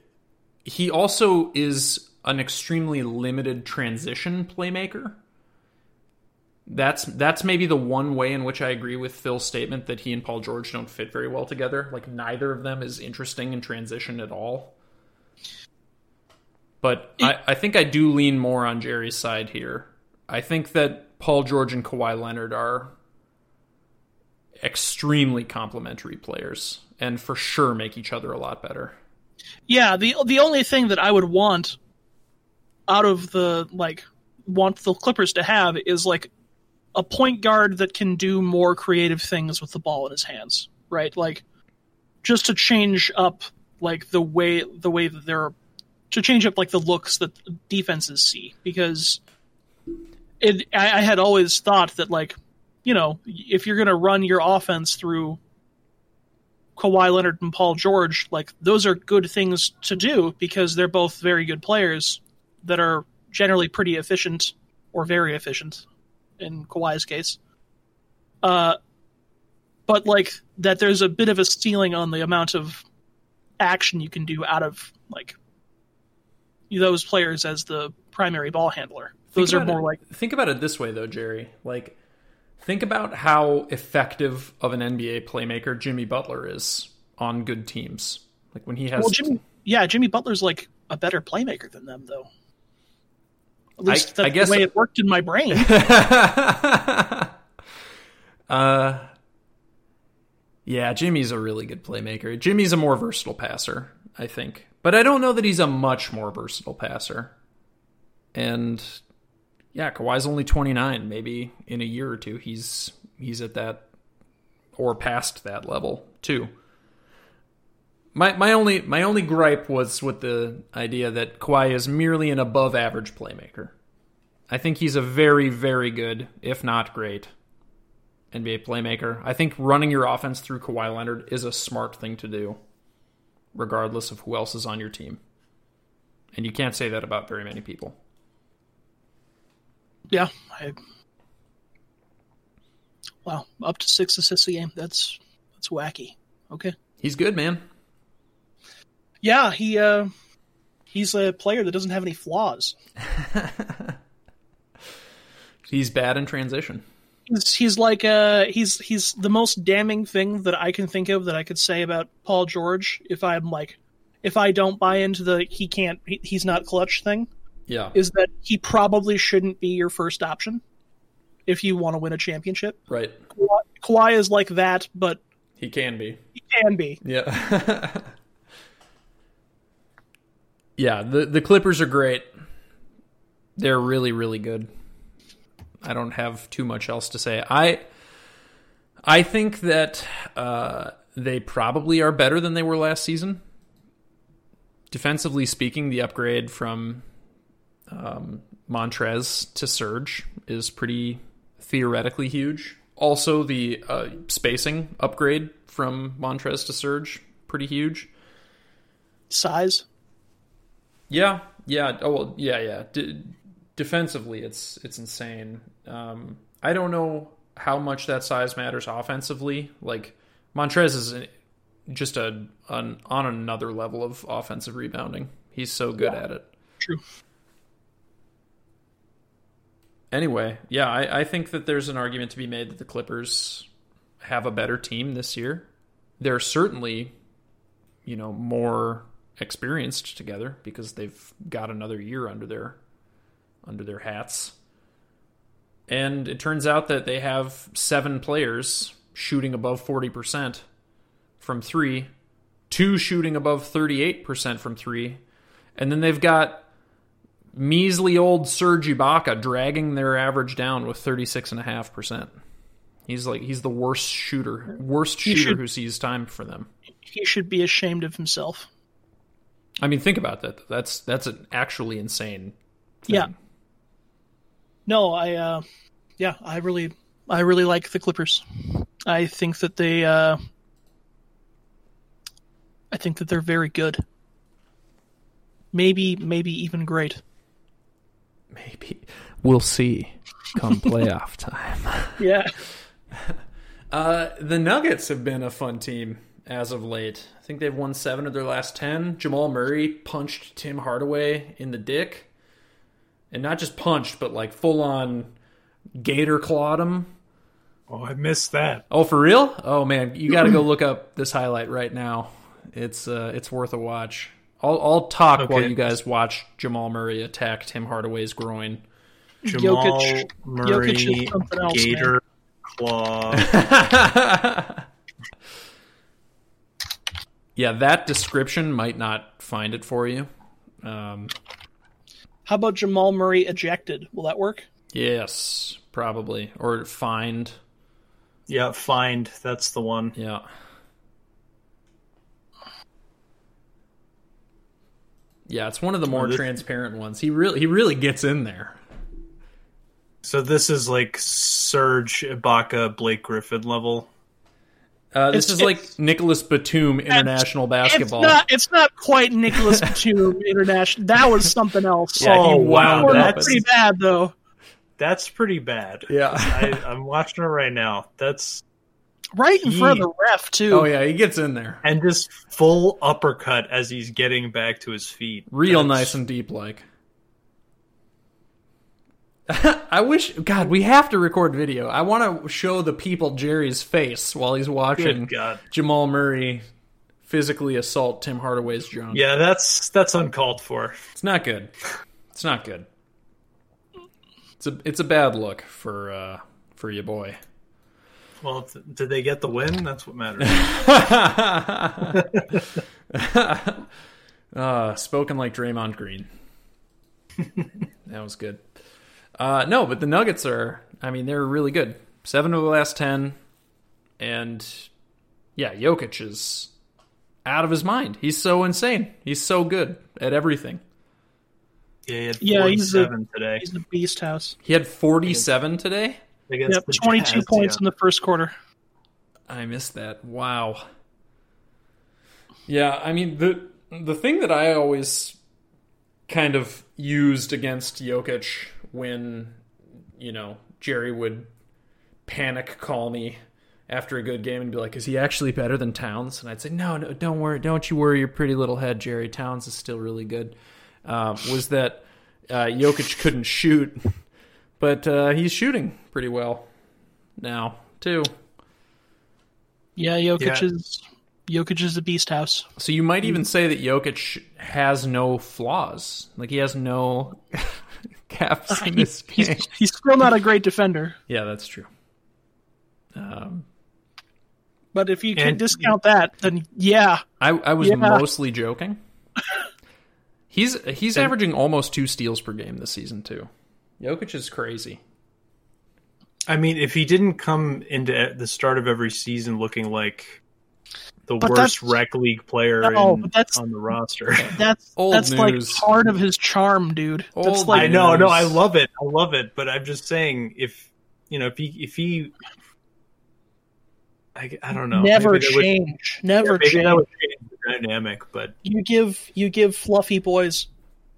he also is an extremely limited transition playmaker. That's that's maybe the one way in which I agree with Phil's statement that he and Paul George don't fit very well together. Like neither of them is interesting in transition at all. But I, I think I do lean more on Jerry's side here. I think that Paul George and Kawhi Leonard are extremely complementary players and for sure make each other a lot better. Yeah, the the only thing that I would want out of the like want the Clippers to have is like a point guard that can do more creative things with the ball in his hands, right? Like just to change up like the way the way that they're to change up like the looks that defenses see because it I, I had always thought that like you know if you're gonna run your offense through Kawhi Leonard and Paul George, like those are good things to do because they're both very good players that are generally pretty efficient or very efficient in Kawhi's case. Uh, but like that, there's a bit of a ceiling on the amount of action you can do out of like those players as the primary ball handler. Those are more it- like think about it this way though jerry like think about how effective of an nba playmaker jimmy butler is on good teams like when he has well, Jimmy. Yeah, Jimmy Butler's like a better playmaker than them, though. At least I that's guess- the way it worked in my brain. uh yeah jimmy's a really good playmaker jimmy's a more versatile passer i think but i don't know that he's a much more versatile passer and yeah Kawhi's only 29 maybe in a year or two he's he's at that or past that level too my my only my only gripe was with the idea that Kawhi is merely an above average playmaker. I think he's a very very good, if not great, NBA playmaker. I think running your offense through Kawhi Leonard is a smart thing to do, regardless of who else is on your team. And you can't say that about very many people. Yeah. I, wow, up to six assists a game. That's that's wacky. Okay. He's good, man. Yeah, he uh he's a player that doesn't have any flaws. He's bad in transition. He's he's like uh he's he's the most damning thing that I can think of that I could say about Paul George if I'm like if I don't buy into the he can't he, he's not clutch thing Yeah. is that he probably shouldn't be your first option if you want to win a championship. Right. Kawhi, Kawhi is like that, but He can be. he can be. Yeah. yeah, the the Clippers are great. They're really really good. I don't have too much else to say. I I think that uh, they probably are better than they were last season. Defensively speaking, the upgrade from um, Montrezl to Serge is pretty theoretically huge. Also, the uh, spacing upgrade from Montrezl to Serge pretty huge. Size. Yeah, yeah. Oh, well, yeah, yeah. D- defensively, it's it's insane. Um, I don't know how much that size matters offensively. Like Montrezl is just a an, on another level of offensive rebounding. He's so good at it. True. Anyway, yeah, I, I think that there's an argument to be made that the Clippers have a better team this year. They're certainly, you know, more experienced together because they've got another year under their under their hats. And it turns out that they have seven players shooting above 40% from 3, two shooting above 38% from 3, and then they've got measly old Serge Ibaka dragging their average down with 36.5%. He's like he's the worst shooter, worst shooter should- who sees time for them. He should be ashamed of himself. I mean, think about that. That's that's an actually insane. Thing. Yeah. No, I uh yeah, I really I really like the Clippers. I think that they uh I think that they're very good. Maybe maybe even great. Maybe we'll see come playoff time. Yeah. Uh, the Nuggets have been a fun team as of late. I think they've won seven of their last ten. Jamal Murray punched Tim Hardaway in the dick, and not just punched, but like full on gator clawed him. Oh, I missed that. Oh, for real? Oh man, you got to go look up this highlight right now. It's uh, it's worth a watch. I'll I'll talk while you guys watch Jamal Murray attack Tim Hardaway's groin. Jamal Jokic- Murray, Jokic else, Gator Claw. yeah, that description might not find it for you. Um, How about Jamal Murray ejected? Will that work? yes, probably or find. yeah, find. That's the one. Yeah. Yeah, it's one of the more this- transparent ones. He really he really gets in there. So this is like Serge Ibaka, Blake Griffin level. Uh, this It's- is like Nicholas Batum international basketball. It's not it's not quite Nicholas Batum international. That was something else. yeah, Oh, wound wow, that's- pretty bad though. That's pretty bad. Yeah. I, I'm watching it right now. That's Right in front of the ref too. Oh yeah, he gets in there. and just full uppercut as he's getting back to his feet. Real That's- nice and deep like. I wish God, we have to record video. I want to show the people Jerry's face while he's watching God. Jamal Murray physically assault Tim Hardaway's junk. Yeah, that's that's uncalled for. It's not good. It's not good. It's a it's a bad look for uh for your boy. Well, th- did they get the win? That's what matters. uh, spoken like Draymond Green. that was good. Uh, no, but the Nuggets are. I mean, they're really good. Seven of the last ten, and yeah, Jokic is out of his mind. He's so insane. He's so good at everything. Yeah, he had Yeah, he's a- today. He's the beast house. He had forty-seven today. Against Yep, the 22 Jazz, points yeah. in the first quarter. I missed that. Wow. Yeah, I mean the the thing that I always kind of used against Jokic when you know Jerry would panic call me after a good game and be like, "Is he actually better than Towns?" And I'd say, "No, no, don't worry, don't you worry your pretty little head, Jerry. Towns is still really good." Uh, was that uh, Jokic couldn't shoot, but uh, he's shooting pretty well now too. Yeah, Jokic Yeah. is Jokic is a beast house. So you might even say that Jokic has no flaws. Like he has no gaps in this He's, game. he's still not a great defender, Yeah, that's true. Um, but if you can And- discount that, then yeah, I, I was Yeah. mostly joking. He's he's averaging almost two steals per game this season too. Jokic is crazy. I mean, if he didn't come into the start of every season looking like the But worst rec league player No, in- but that's- on the roster. that's Old that's like part of his charm, dude. That's Old like I know, no. I love it, I love it. But I'm just saying, if you know, if he, if he, I, I don't know, never maybe that would- change, never maybe change. that would change the dynamic. But You give you give fluffy boys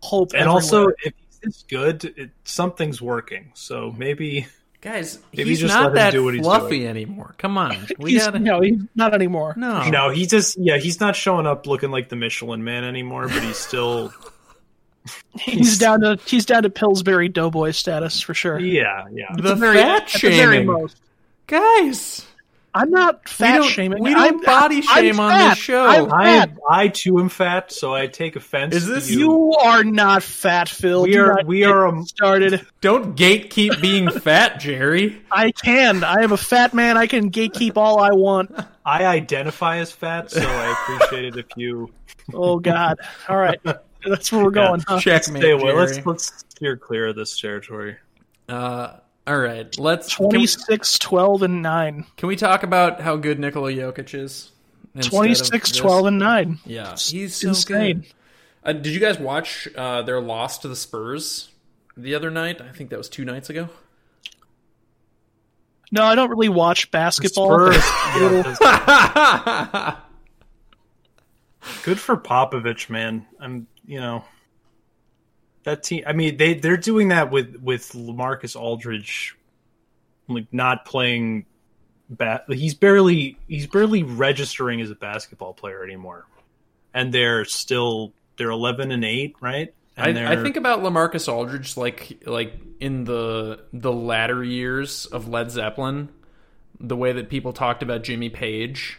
hope, and everywhere. also, if he's this good, it, something's working. So maybe Guys, Maybe he's just let not him that do what he's fluffy doing. anymore. Come on. We he's, gotta no, he's not anymore. No. no, he just yeah, he's not showing up looking like the Michelin Man anymore. But he's still He's down to he's down to Pillsbury Doughboy status for sure. yeah, yeah. The very- fat at the very shaming. most. Guys. I'm not fat don't, shaming. we don't I'm, body I'm shame on fat. this show. I'm I fat. I too am fat, so I take offense. Is to this you? You are not fat, Phil. We Do are- we are a- started. Don't gatekeep being fat, Jerry. I can. I am a fat man. I can gatekeep all I want. I identify as fat, so I appreciate it if you Oh God. All right. That's where we're going. Huh? Checkmate, stay away. Let's let's steer clear of this territory. Uh, all right, let's. Can we, 26, 12, and 9. can we talk about how good Nikola Jokic is? instead 26, 12, and 9. Yeah, he's so insane. good. Uh, did you guys watch uh, their loss to the Spurs the other night? I think that was two nights ago. No, I don't really watch basketball. Spurs, but- yeah, that's- good for Popovich, man. I'm, you know, that team. I mean, they they're doing that with with LaMarcus Aldridge, like not playing. Ba- he's barely he's barely registering as a basketball player anymore, and they're still they're eleven and eight, right? I, And I they're- think about LaMarcus Aldridge like like in the the latter years of Led Zeppelin, the way that people talked about Jimmy Page,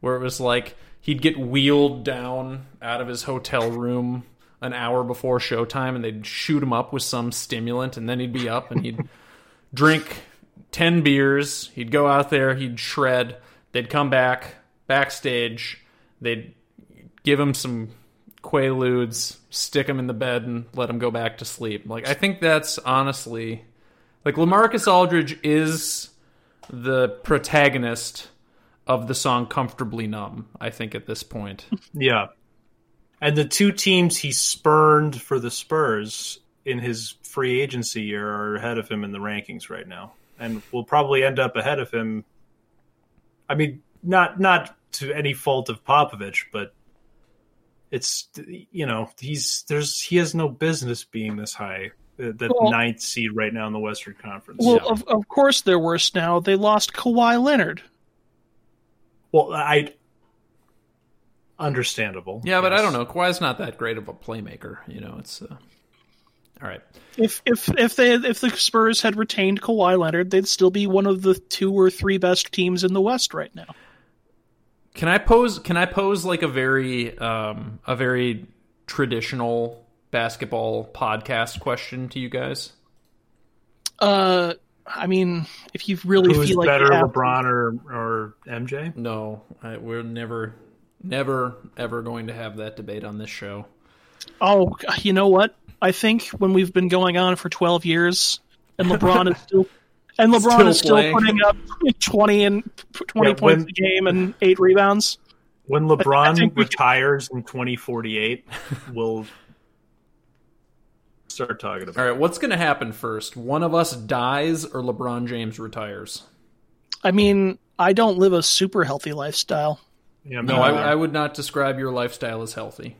where it was like he'd get wheeled down out of his hotel room an hour before showtime, and they'd shoot him up with some stimulant, and then he'd be up and he'd drink ten beers. He'd go out there, he'd shred. They'd come back backstage. They'd give him some quaaludes, stick him in the bed, and let him go back to sleep. Like I think that's honestly, like LaMarcus Aldridge is the protagonist of the song "Comfortably Numb." I think at this point, Yeah. And the two teams he spurned for the Spurs in his free agency year are ahead of him in the rankings right now. And will probably end up ahead of him. I mean, not not to any fault of Popovich, but it's you know, he's there's he has no business being this high. uh, The Well- ninth seed right now in the Western Conference. Well, Yeah. of, of course they're worse now. They lost Kawhi Leonard. well, I understandable. yeah, but I don't know. Kawhi's not that great of a playmaker. You know, it's uh... all right. If if if they if the Spurs had retained Kawhi Leonard, they'd still be one of the two or three best teams in the West right now. Can I pose? Can I pose like a very um, a very traditional basketball podcast question to you guys? Uh, I mean, if you really Who's feel like better, you have- LeBron or or MJ? No, I, we're never, never, ever going to have that debate on this show. Oh, you know what? I think when we've been going on for 12 years and LeBron is still and LeBron Still is still playing. putting up 20 and 20 Yeah, points when- a game and 8 rebounds. When I LeBron think we can- retires in 2048, we'll start talking about. All right, what's going to happen first? One of us dies or LeBron James retires? I mean, I don't live a super healthy lifestyle, Yeah, No, I, I would not describe your lifestyle as healthy.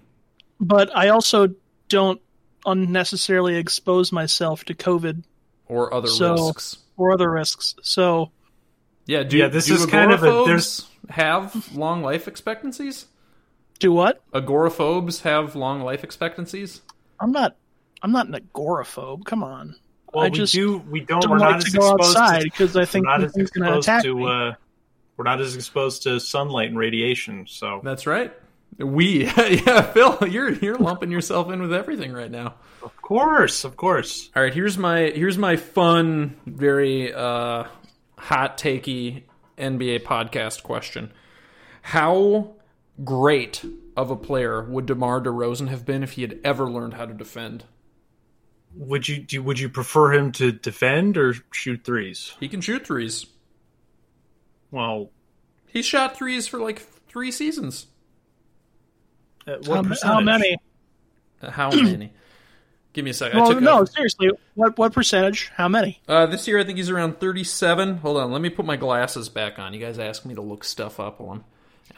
but I also don't unnecessarily expose myself to COVID Or other So- risks. or other risks. So Yeah, do, Yeah, this do is kind of a- agoraphobes there's- have long life expectancies? do what? Agoraphobes have long life expectancies? I'm not. I'm not an agoraphobe. Come on. well, I we just do. We don't. don't we're like not to as go exposed outside because I think we're not as something's going to exposed attack to. me. Uh, we're not as exposed to sunlight and radiation. So That's right. We, yeah, Phil, you're you're lumping yourself in with everything right now. of course, of course. All right, here's my here's my fun, very uh, hot takey NBA podcast question: How great of a player would DeMar DeRozan have been if he had ever learned how to defend? Would you do? Would you prefer him to defend or shoot threes? He can shoot threes. Well, He shot threes for like three seasons. at how, what how percentage? many? How many? Give me a second. I Well, took no, a- seriously. What what percentage? How many? Uh, this year, I think he's around 37. Hold on, let me put my glasses back on. You guys ask me to look stuff up while I'm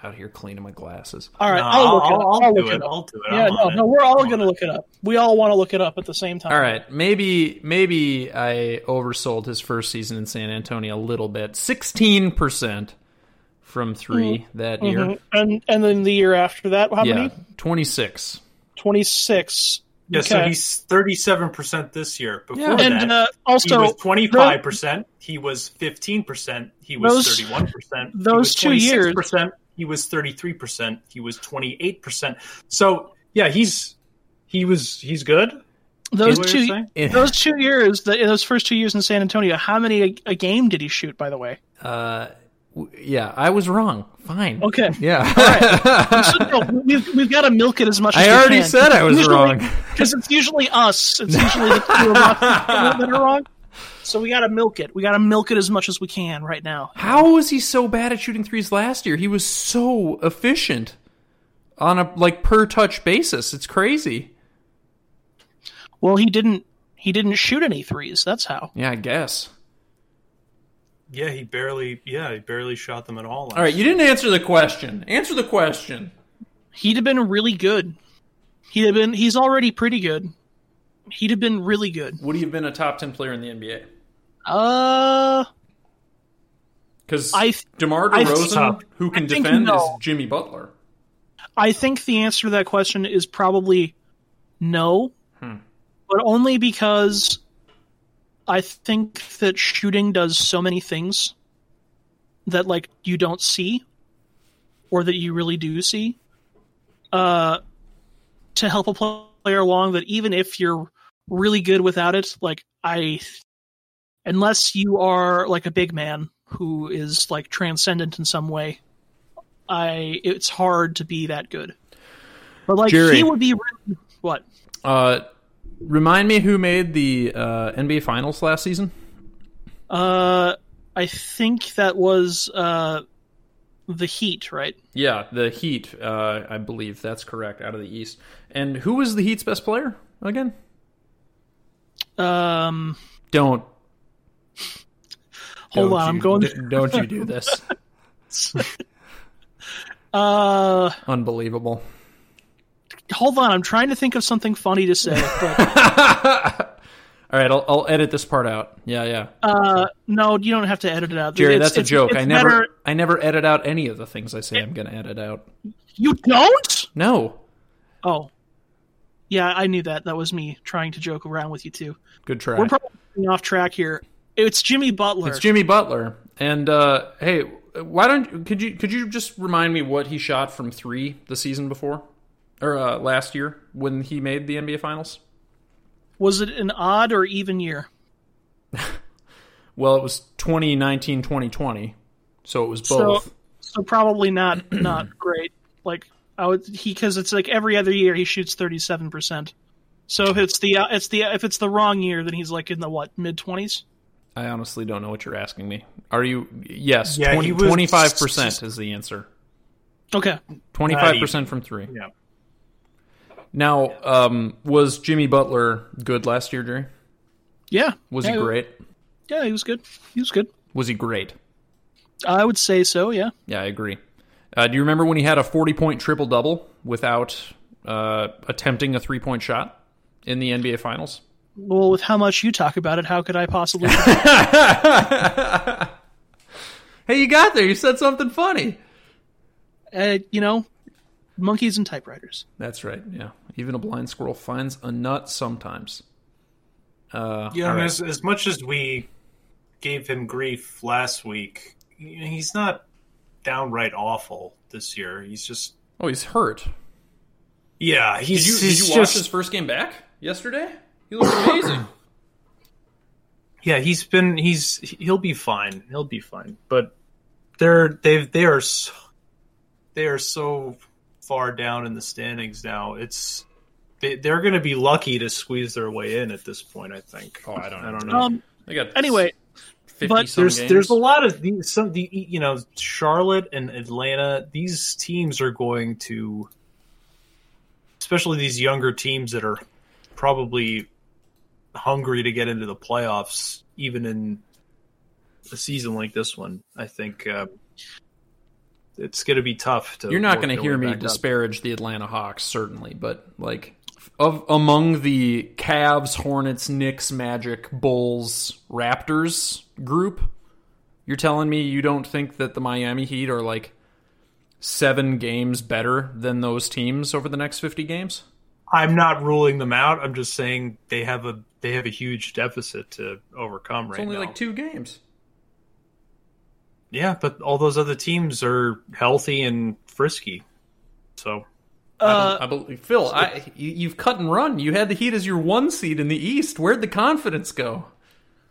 out here cleaning my glasses. All right, No, I'll look it I'll, up. I'll I'll do look it. it up. I'll do it. Yeah, I'm no, no, it. we're all I'm going to look it up. We all want to look it up at the same time. All right, maybe maybe I oversold his first season in San Antonio a little bit. 16% from 3 that year. Mhm. And and then the year after that, how Yeah, many? 26. Twenty six. Yeah, so he's thirty-seven percent this year. Before Yeah. that, And uh, he also, was twenty-five percent. He was fifteen percent. He was Those- thirty-one percent. those two years- percent. He was thirty-three percent. He was twenty-eight percent. So yeah, he's he was he's good. those Is what you're two? Yeah. those two years, the, those first two years in San Antonio, how many a, a game did he shoot? By the way, Uh, yeah, I was wrong. Fine. okay. Yeah. So, no, we've we've got to milk it as much. as I we already can. said I was wrong. because it's usually us. It's usually the two of us that are wrong. So we got to milk it. We got to milk it as much as we can right now. How was he so bad at shooting threes last year? He was so efficient on a like per touch basis. It's crazy. Well, he didn't. He didn't shoot any threes. That's how. Yeah, I guess. Yeah, he barely. Yeah, he barely shot them at all. All right, you didn't answer the question. Answer the question. He'd have been really good. He'd have been. He's already pretty good. He'd have been really good. Would he have been a top ten player in the NBA? Uh, Because I th- DeMar I DeRozan, who can I defend, no. is Jimmy Butler. I think the answer to that question is probably no, Hmm. but only because I think that shooting does so many things that like you don't see or that you really do see uh to help a player along that even if you're really good without it like I unless you are like a big man who is like transcendent in some way I it's hard to be that good. But like Jerry. he would be really, what? Uh, remind me who made the uh, NBA Finals last season? Uh I think that was uh the Heat, right? Yeah, the Heat. Uh, I believe that's correct. Out of the East, and who was the Heat's best player again? Um Don't. Hold don't on, I'm going d- Don't you do this? uh Unbelievable. hold on, I'm trying to think of something funny to say. But All right, I'll, I'll edit this part out. Yeah, yeah. uh no, you don't have to edit it out. Jerry, It's- that's a joke. I never, better- I never edit out any of the things I say I'm going to edit out. You don't? No, Oh. Yeah, I knew that. That was me trying to joke around with you too. good try. We're probably off track here. It's Jimmy Butler. It's Jimmy Butler, and uh, hey, why don't could you could you just remind me what he shot from three the season before or uh, last year when he made the NBA Finals? was it an odd or even year? Well, it was 2019 2020, so it was So- both. So probably not not great. Like I would he because it's like every other year he shoots thirty seven percent. So if it's the uh, it's the if it's the wrong year, then he's like in the what mid twenties. I honestly don't know what you're asking me. Are you? Yes, Yeah, 20, was- 25% is the answer. Okay, 25% from three. Yeah. Now, um, was Jimmy Butler good last year, Jerry? Yeah. Was yeah, he great? Yeah, he was good. He was good. Was he great? I would say so. Yeah. Yeah, I agree. Uh, do you remember when he had a 40 point triple double without uh, attempting a three point shot in the NBA Finals? Well, with how much you talk about it, how could I possibly? hey, you got there. You said something funny. uh, you know, monkeys and typewriters. That's right. Yeah. Even a blind squirrel finds a nut sometimes. Uh, Yeah, right. as, as much as we gave him grief last week, he's not downright awful this year. He's just Oh, he's hurt. yeah. Did He's you, did he's you watch just his first game back yesterday? He looked amazing. yeah. He's been he's he'll be fine. He'll be fine. But they're they've they are so, they are so far down in the standings now. It's they, they're going to be lucky to squeeze their way in at this point. I think. Oh, I don't I don't know. know. Um. They got Anyway, but there's games. there's a lot of these some the you know Charlotte and Atlanta these teams are going to especially these younger teams that are probably hungry to get into the playoffs even in a season like this one I think uh, it's going to be tough to You're not going to hear me back up. disparage the Atlanta Hawks, certainly, but like of among the Cavs, Hornets, Knicks, Magic, Bulls, Raptors group, you're telling me you don't think that the Miami Heat are like seven games better than those teams over the next 50 games? I'm not ruling them out I'm just saying they have a they have a huge deficit to overcome right? It's right only now like two games. Yeah, but all those other teams are healthy and frisky. So uh, I believe Phil, I, you, you've cut and run. You had the Heat as your one seed in the East. Where'd the confidence go?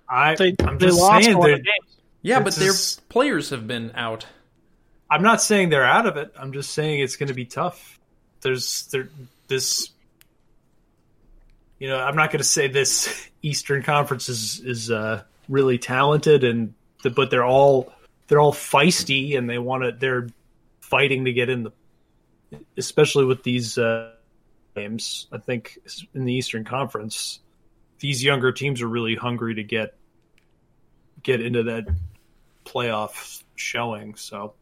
I they I'm just lost saying a lot that of games. Yeah, This but their is- players have been out. I'm not saying they're out of it. I'm just saying it's going to be tough. There's there this you know, I'm not going to say this Eastern Conference is is uh really talented and the, but they're all they're all feisty and they want to they're fighting to get in the especially with these uh games. I think in the Eastern Conference these younger teams are really hungry to get get into that playoff showing. So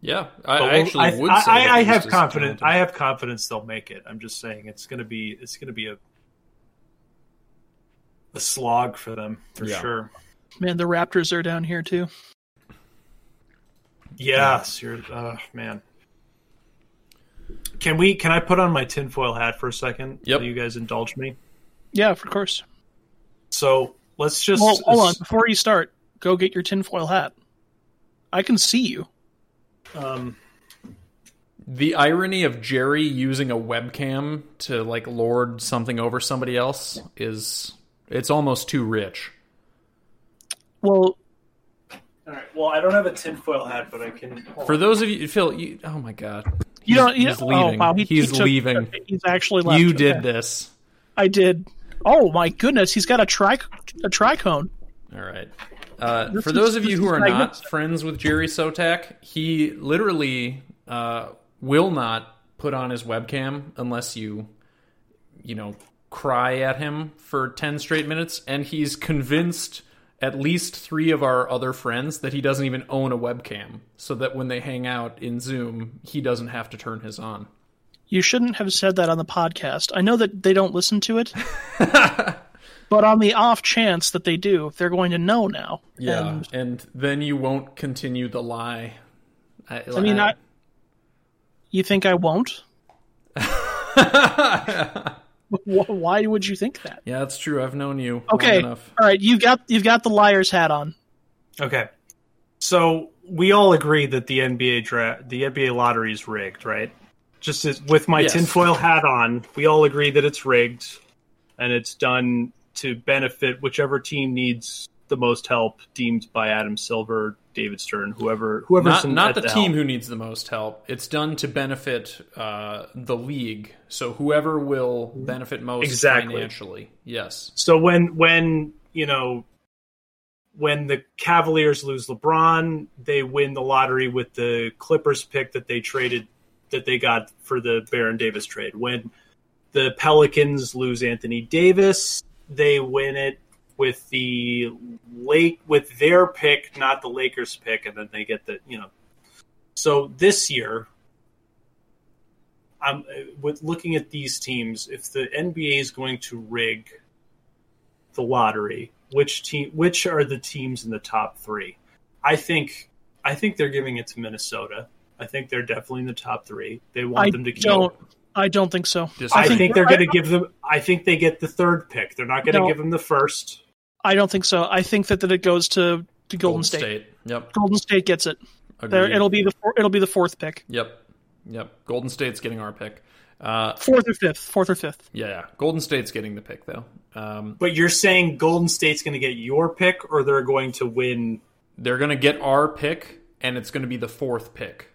Yeah, I, actually I, would I, say I, I have confidence. I have confidence they'll make it. I'm just saying it's gonna be it's gonna be a a slog for them for Yeah. sure. Man, the Raptors are down here too. Yes, you're uh, man. Can we? Can I put on my tinfoil hat for a second? Yep. Will you guys indulge me? Yeah, of course. So let's just Well, hold on. Before you start, go get your tinfoil hat. I can see you. Um, The irony of Jerry using a webcam to like lord something over somebody else is it's almost too rich. Well, all right. Well, I don't have a tinfoil hat, but I can. For those of you, Phil, you, oh my god, you He's- don't. You he's don't- leaving. Oh, wow, he, he's he took- leaving. He's actually left. You did Okay. this. I did. Oh my goodness, he's got a tri a tricone. All right. Uh, for is- those of you who are not friends with Jerry Sotak, he literally uh, will not put on his webcam unless you, you know, cry at him for 10 straight minutes. And he's convinced at least three of our other friends that he doesn't even own a webcam so that when they hang out in Zoom, he doesn't have to turn his on. You shouldn't have said that on the podcast. I know that they don't listen to it, but on the off chance that they do, they're going to know now. Yeah. And, And, then you won't continue the lie. I, I mean, I, you think I won't? Wh- Why would you think that? yeah, that's true. I've known you Okay, long enough. all right. You've got you've got the liar's hat on. Okay. So we all agree that the NBA draft, the NBA lottery is rigged, right? Just as, with my Yes. tinfoil hat on, we all agree that it's rigged, and it's done to benefit whichever team needs the most help, deemed by Adam Silver, David Stern, whoever, whoever's not, not at the team helm. who needs the most help. It's done to benefit uh, the league. So whoever will benefit most Exactly. financially. Yes. So when when you know when the Cavaliers lose LeBron, they win the lottery with the Clippers pick that they traded that they got for the Baron Davis trade. When the Pelicans lose Anthony Davis. They win it with the lake with their pick, not the Lakers pick, and then they get the you know. So this year, I'm with looking at these teams. If the NBA is going to rig the lottery, which team? Which are the teams in the top three? I think I think they're giving it to Minnesota. I think they're definitely in the top three. They want I them to keep. don't. I don't think so. Just- I, I think, think- they're going to give them. I think they get the third pick. They're not going to No. give them the first. I don't think so. I think that, that it goes to, to Golden, State. Yep. Golden State gets it. There, it'll be the it'll be the fourth pick, Yep. Yep. Golden State's getting our pick. Uh, fourth or fifth, fourth or fifth. yeah, yeah. Golden State's getting the pick though. Um, But you're saying Golden State's going to get your pick, or they're going to win? they're going to get our pick, and it's going to be the fourth pick.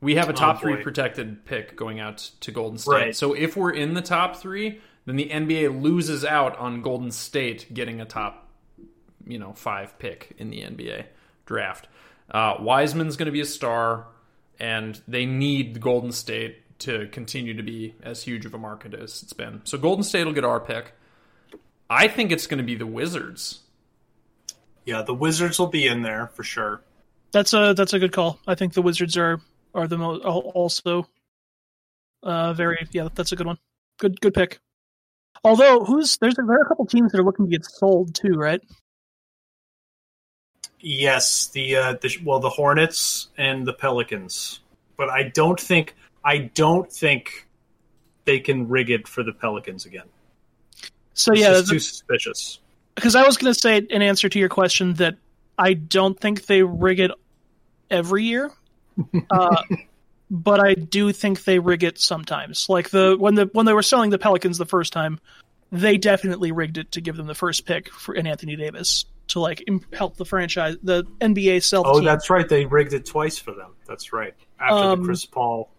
We have a top three Oh, boy. protected pick going out to Golden State. Right. So if we're in the top three, then the NBA loses out on Golden State getting a top, you know, five pick in the NBA draft. Uh, Wiseman's going to be a star, and they need Golden State to continue to be as huge of a market as it's been. So Golden State will get our pick. I think it's going to be the Wizards. Yeah, the Wizards will be in there for sure. That's a that's a good call. I think the Wizards are are the most also uh very yeah that's a good one. Good good pick. Although who's there's there are a couple teams that are looking to get sold too, right? Yes, the uh, the well, the Hornets and the Pelicans, but I don't think I don't think they can rig it for the Pelicans again. So It's yeah, just too suspicious. because I was going to say in answer to your question that I don't think they rig it every year, uh, but I do think they rig it sometimes. Like the when the when they were selling the Pelicans the first time, they definitely rigged it to give them the first pick for in Anthony Davis to like help the franchise, the NBA sell. the Oh, team. that's right. They rigged it twice for them. That's right. After Um, the Chris Paul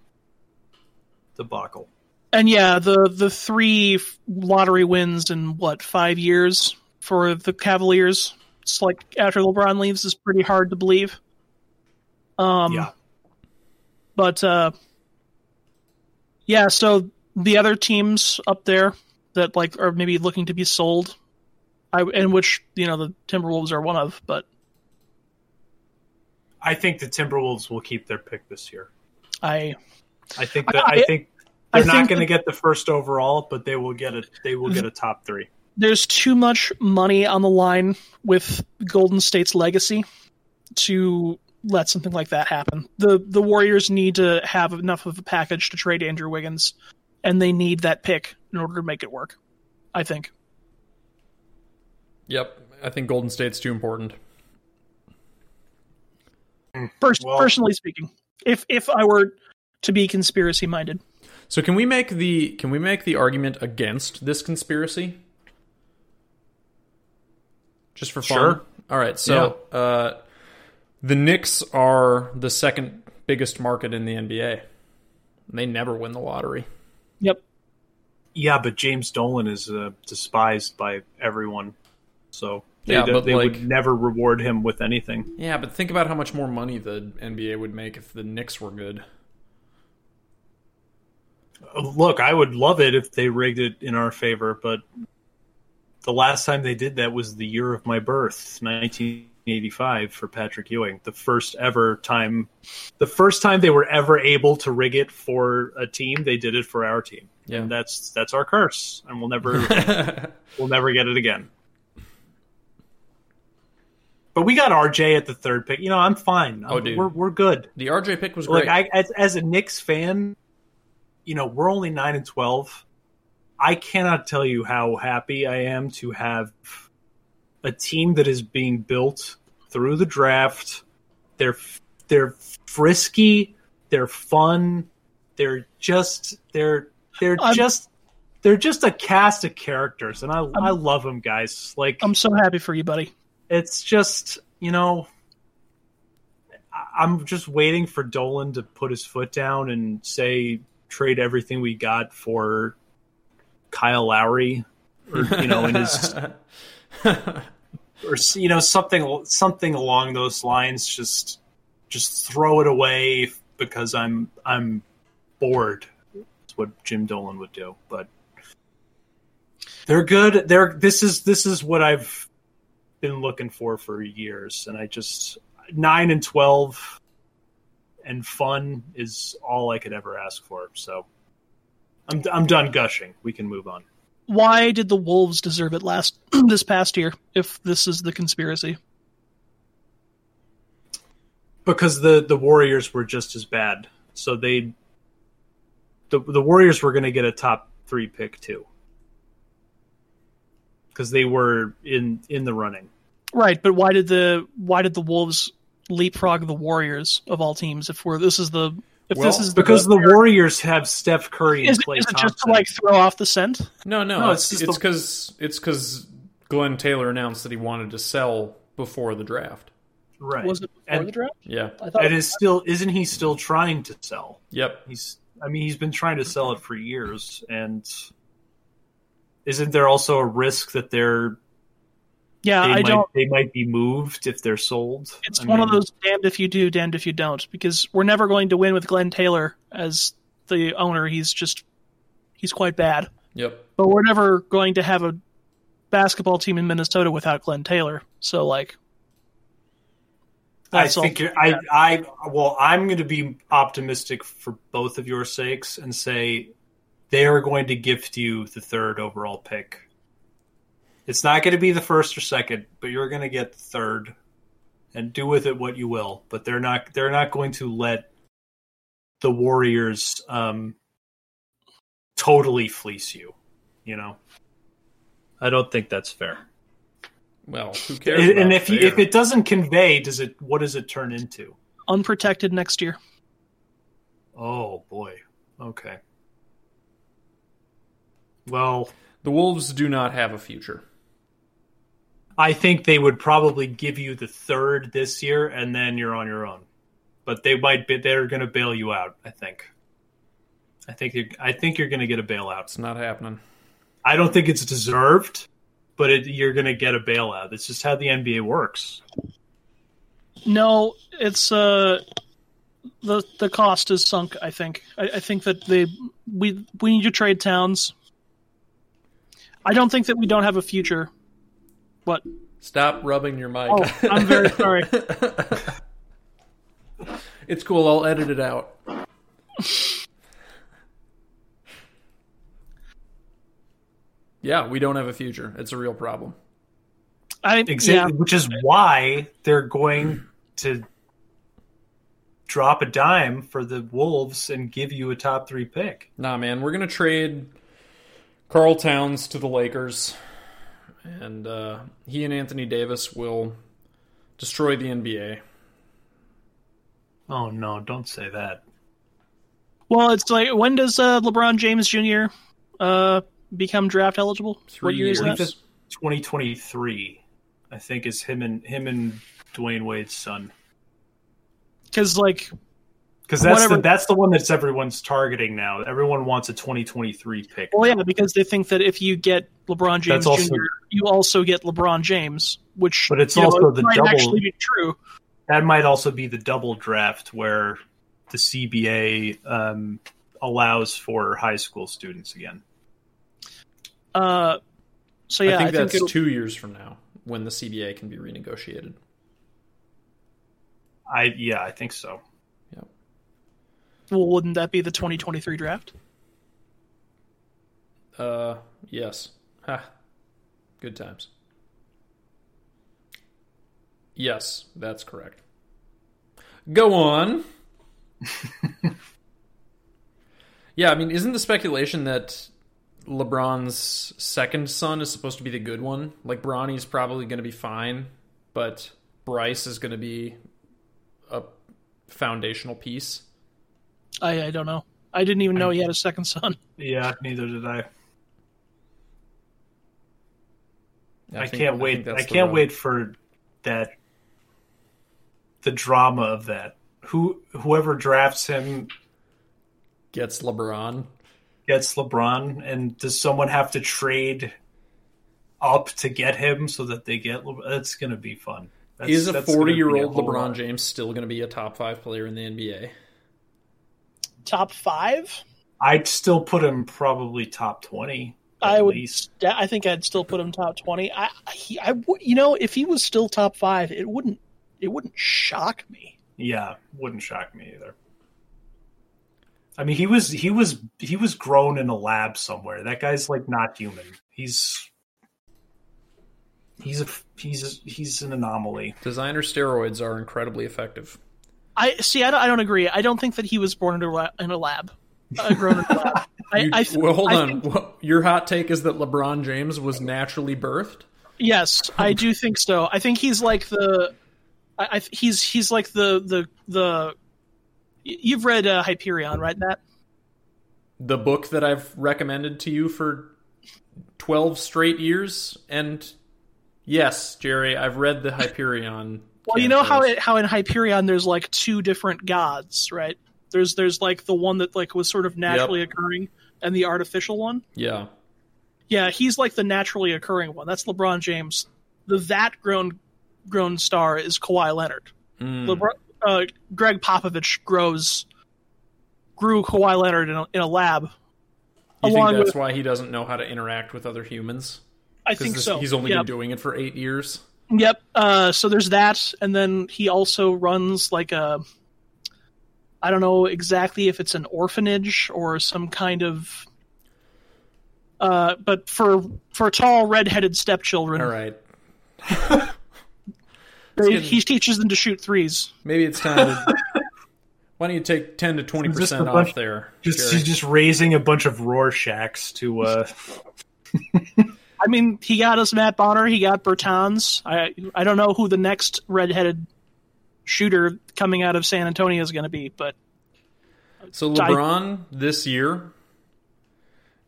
debacle. and yeah, the the three lottery wins in what five years for the Cavaliers. It's like after LeBron leaves is pretty hard to believe. Um, yeah. But uh, yeah, so the other teams up there that like are maybe looking to be sold, I in which you know the Timberwolves are one of, but I think the Timberwolves will keep their pick this year. I I think that I- I, think they're not think going to get the first overall, but they will get a they will get a top three. there's too much money on the line with Golden State's legacy to let something like that happen. The the Warriors need to have enough of a package to trade Andrew Wiggins, and they need that pick in order to make it work. I think. Yep. I think Golden State's too important. Pers- Well- personally speaking, if if I were to be conspiracy minded, So can we make the can we make the argument against this conspiracy? Just for fun. Sure. All right. So uh, the Knicks are the second biggest market in the NBA. They never win the lottery. yep. Yeah, but James Dolan is uh, despised by everyone, so they, Yeah, but they like- would never reward him with anything. Yeah, but think about how much more money the NBA would make if the Knicks were good. Look, I would love it if they rigged it in our favor, but the last time they did that was the year of my birth, 1985, for Patrick Ewing. The first ever time, the first time they were ever able to rig it for a team, they did it for our team. Yeah. And that's that's our curse, and we'll never we'll never get it again. But we got RJ at the third pick. You know, I'm fine. Oh, dude. we're we're good. the RJ pick was great. Like I, as, as a Knicks fan, you know, we're only nine and twelve. I cannot tell you how happy I am to have a team that is being built through the draft. They're they're frisky, they're fun, they're just they're they're I'm- just they're just a cast of characters, and I I love them, guys. Like I'm so happy for you, buddy. it's just you know I- i'm just waiting for dolan to put his foot down and say trade everything we got for kyle lowry or you know in his or you know something something along those lines just just throw it away because i'm i'm bored what Jim Dolan would do, but they're good. They're this is this is what I've been looking for for years, and I just nine and twelve and fun is all I could ever ask for. So I'm I'm done gushing. We can move on. Why did the Wolves deserve it last this past year? If this is the conspiracy, because the the Warriors were just as bad. So they the the Warriors were going to get a top 3 pick too. Cuz they were in in the running. right? But why did the why did the Wolves leapfrog the Warriors of all teams? If we're this is the if this is Because the Warriors have Steph Curry and is, Klay is it Thompson. just to like throw off the scent? No, no, No, it's it's it's just the- because it's because Glenn Taylor announced that he wanted to sell before the draft. right. Was it before And- the draft? Yeah. I thought and is still isn't he still trying to sell? Yep. He's I mean he's been trying to sell it for years and isn't there also a risk that they're yeah. they I might don't. they might be moved if they're sold? It's I one of those damned if you do, damned if you don't, because we're never going to win with Glenn Taylor as the owner. He's just he's quite bad. Yep. But we're never going to have a basketball team in Minnesota without Glenn Taylor. So like I think you're, I I well I'm going to be optimistic for both of your sakes and say they are going to gift you the third overall pick. It's not going to be the first or second, but you're going to get third and do with it what you will, but they're not they're not going to let the Warriors um totally fleece you, you know. I don't think that's fair. Well, who cares? And, and if you, if it doesn't convey, does it what does it turn into? unprotected next year. Oh boy. Okay. Well, the Wolves do not have a future. I think they would probably give you the third this year, and then you're on your own. But they might be. They're going to bail you out. I think. I think. You're, I think you're going to get a bailout. It's not happening. I don't think it's deserved, but it, you're going to get a bailout. It's just how the NBA works. No, it's uh the the cost is sunk. I think. I, I think that they we we need to trade Towns. I don't think that we don't have a future. What? Stop rubbing your mic. Oh, I'm very sorry. it's cool. I'll edit it out. yeah, we don't have a future. It's a real problem. I Exactly, yeah. which is why they're going to drop a dime for the Wolves and give you a top three pick. Nah, man, we're gonna trade Karl Towns to the Lakers, and uh, he and Anthony Davis will destroy the NBA. Oh no! Don't say that. Well, it's like when does uh, LeBron James Jr. uh become draft eligible? Three what year years. is that? 2023, I think, is him and him and Dwyane Wade's son. Because like Because that's Whatever. the that's the one that's everyone's targeting now. Everyone wants a 2023 pick. Well, yeah, because they think that if you get LeBron James also- Jr., you also get LeBron James, which But it's you know, also the might double- actually be true. That might also be the double draft where the CBA um, allows for high school students again. Uh, so yeah, I I think think, that's it'll, two years from now when the CBA can be renegotiated. I yeah, I think so. Well, wouldn't that be the 2023 draft? Uh, yes. Ha. Good times. Yes, that's correct. Go on. yeah, I mean, isn't the speculation that LeBron's second son is supposed to be the good one? Like, Bronny's probably going to be fine, but Bryce is going to be a foundational piece. I I don't know. I didn't even know he had a second son. Yeah, neither did I. I, think- can't wait. that's I can't road. wait for that. The drama of that. Who whoever drafts him Gets LeBron. gets LeBron, and does someone have to trade up to get him so that they get? LeBron? That's going to be fun. That's, is a forty-year-old LeBron lot. James still going to be a top five player in the NBA? Top five? I'd still put him probably top twenty. at I would. least. I think I'd still put him top twenty. I, he, I would. You know, if he was still top five, it wouldn't. It wouldn't shock me. Yeah, wouldn't shock me either. I mean, he was he was he was grown in a lab somewhere. That guy's like not human. He's he's a he's a, he's an anomaly. Designer steroids are incredibly effective. I see. I don't, I don't agree. I don't think that he was born in a, la- in a lab, uh, grown in a lab. I, You- I well, hold on. think- What- Your hot take is that LeBron James was naturally birthed. yes, I do think so. I think he's like the. I, I he's he's like the the the. You've read uh, Hyperion, right? Matt? The book that I've recommended to you for twelve straight years, and yes, Jerry, I've read the Hyperion. Well, you know how it, how in Hyperion there's like two different gods, right? There's there's like the one that like was sort of naturally occurring and the artificial one. yeah, Yeah, he's like the naturally occurring one. That's LeBron James. The that grown grown star is Kawhi Leonard. Mm. LeBron, uh, Gregg Popovich grows grew Kawhi Leonard in a, in a lab. You think that's with- why he doesn't know how to interact with other humans? I think this- so. He's only yep. been doing it for eight years. Yep. Uh, so there's that, and then he also runs like a. I don't know exactly if it's an orphanage or some kind of. Uh, but for for tall redheaded stepchildren, All right, they, getting- he teaches them to shoot threes. maybe it's time to. why don't you take ten to twenty Just a percent bunch- off there? Just Jerry? he's just raising a bunch of Rorschachs to uh I mean, he got us Matt Bonner, he got Bertans. I I don't know who the next redheaded shooter coming out of San Antonio is going to be, but So I- LeBron this year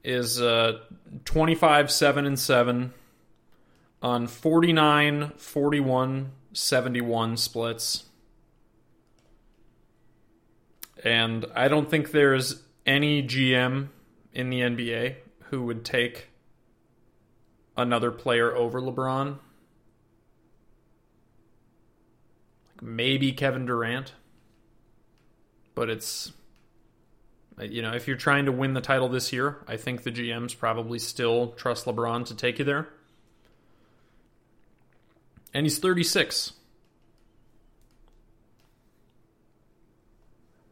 is uh 25 7 and 7 on 49 41 71 splits. And I don't think there's any GM in the NBA who would take another player over LeBron. Like maybe Kevin Durant. But it's uh, you know, if you're trying to win the title this year, I think the GMs probably still trust LeBron to take you there. And he's 36.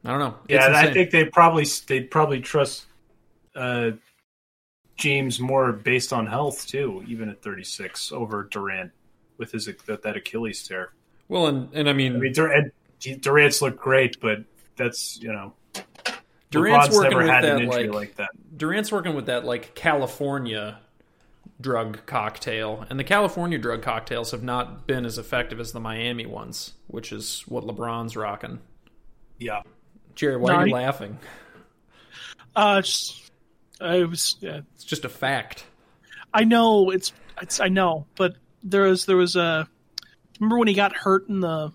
I don't know. It's Yeah, I think they probably they'd probably trust uh James more based on health too, even at 36 over Durant with his that, that Achilles tear. Well, and and I mean, I mean Durant Durant's looked great, but that's, you know, Durant's LeBron's working never with had that an injury like, like that. Durant's working with that like California drug cocktail, and the California drug cocktails have not been as effective as the Miami ones, which is what LeBron's rocking. Yeah. Jerry, why No, are you he- laughing? uh, just, I was yeah, It's just a fact. I know it's, it's I know, but there was there was a remember when he got hurt in the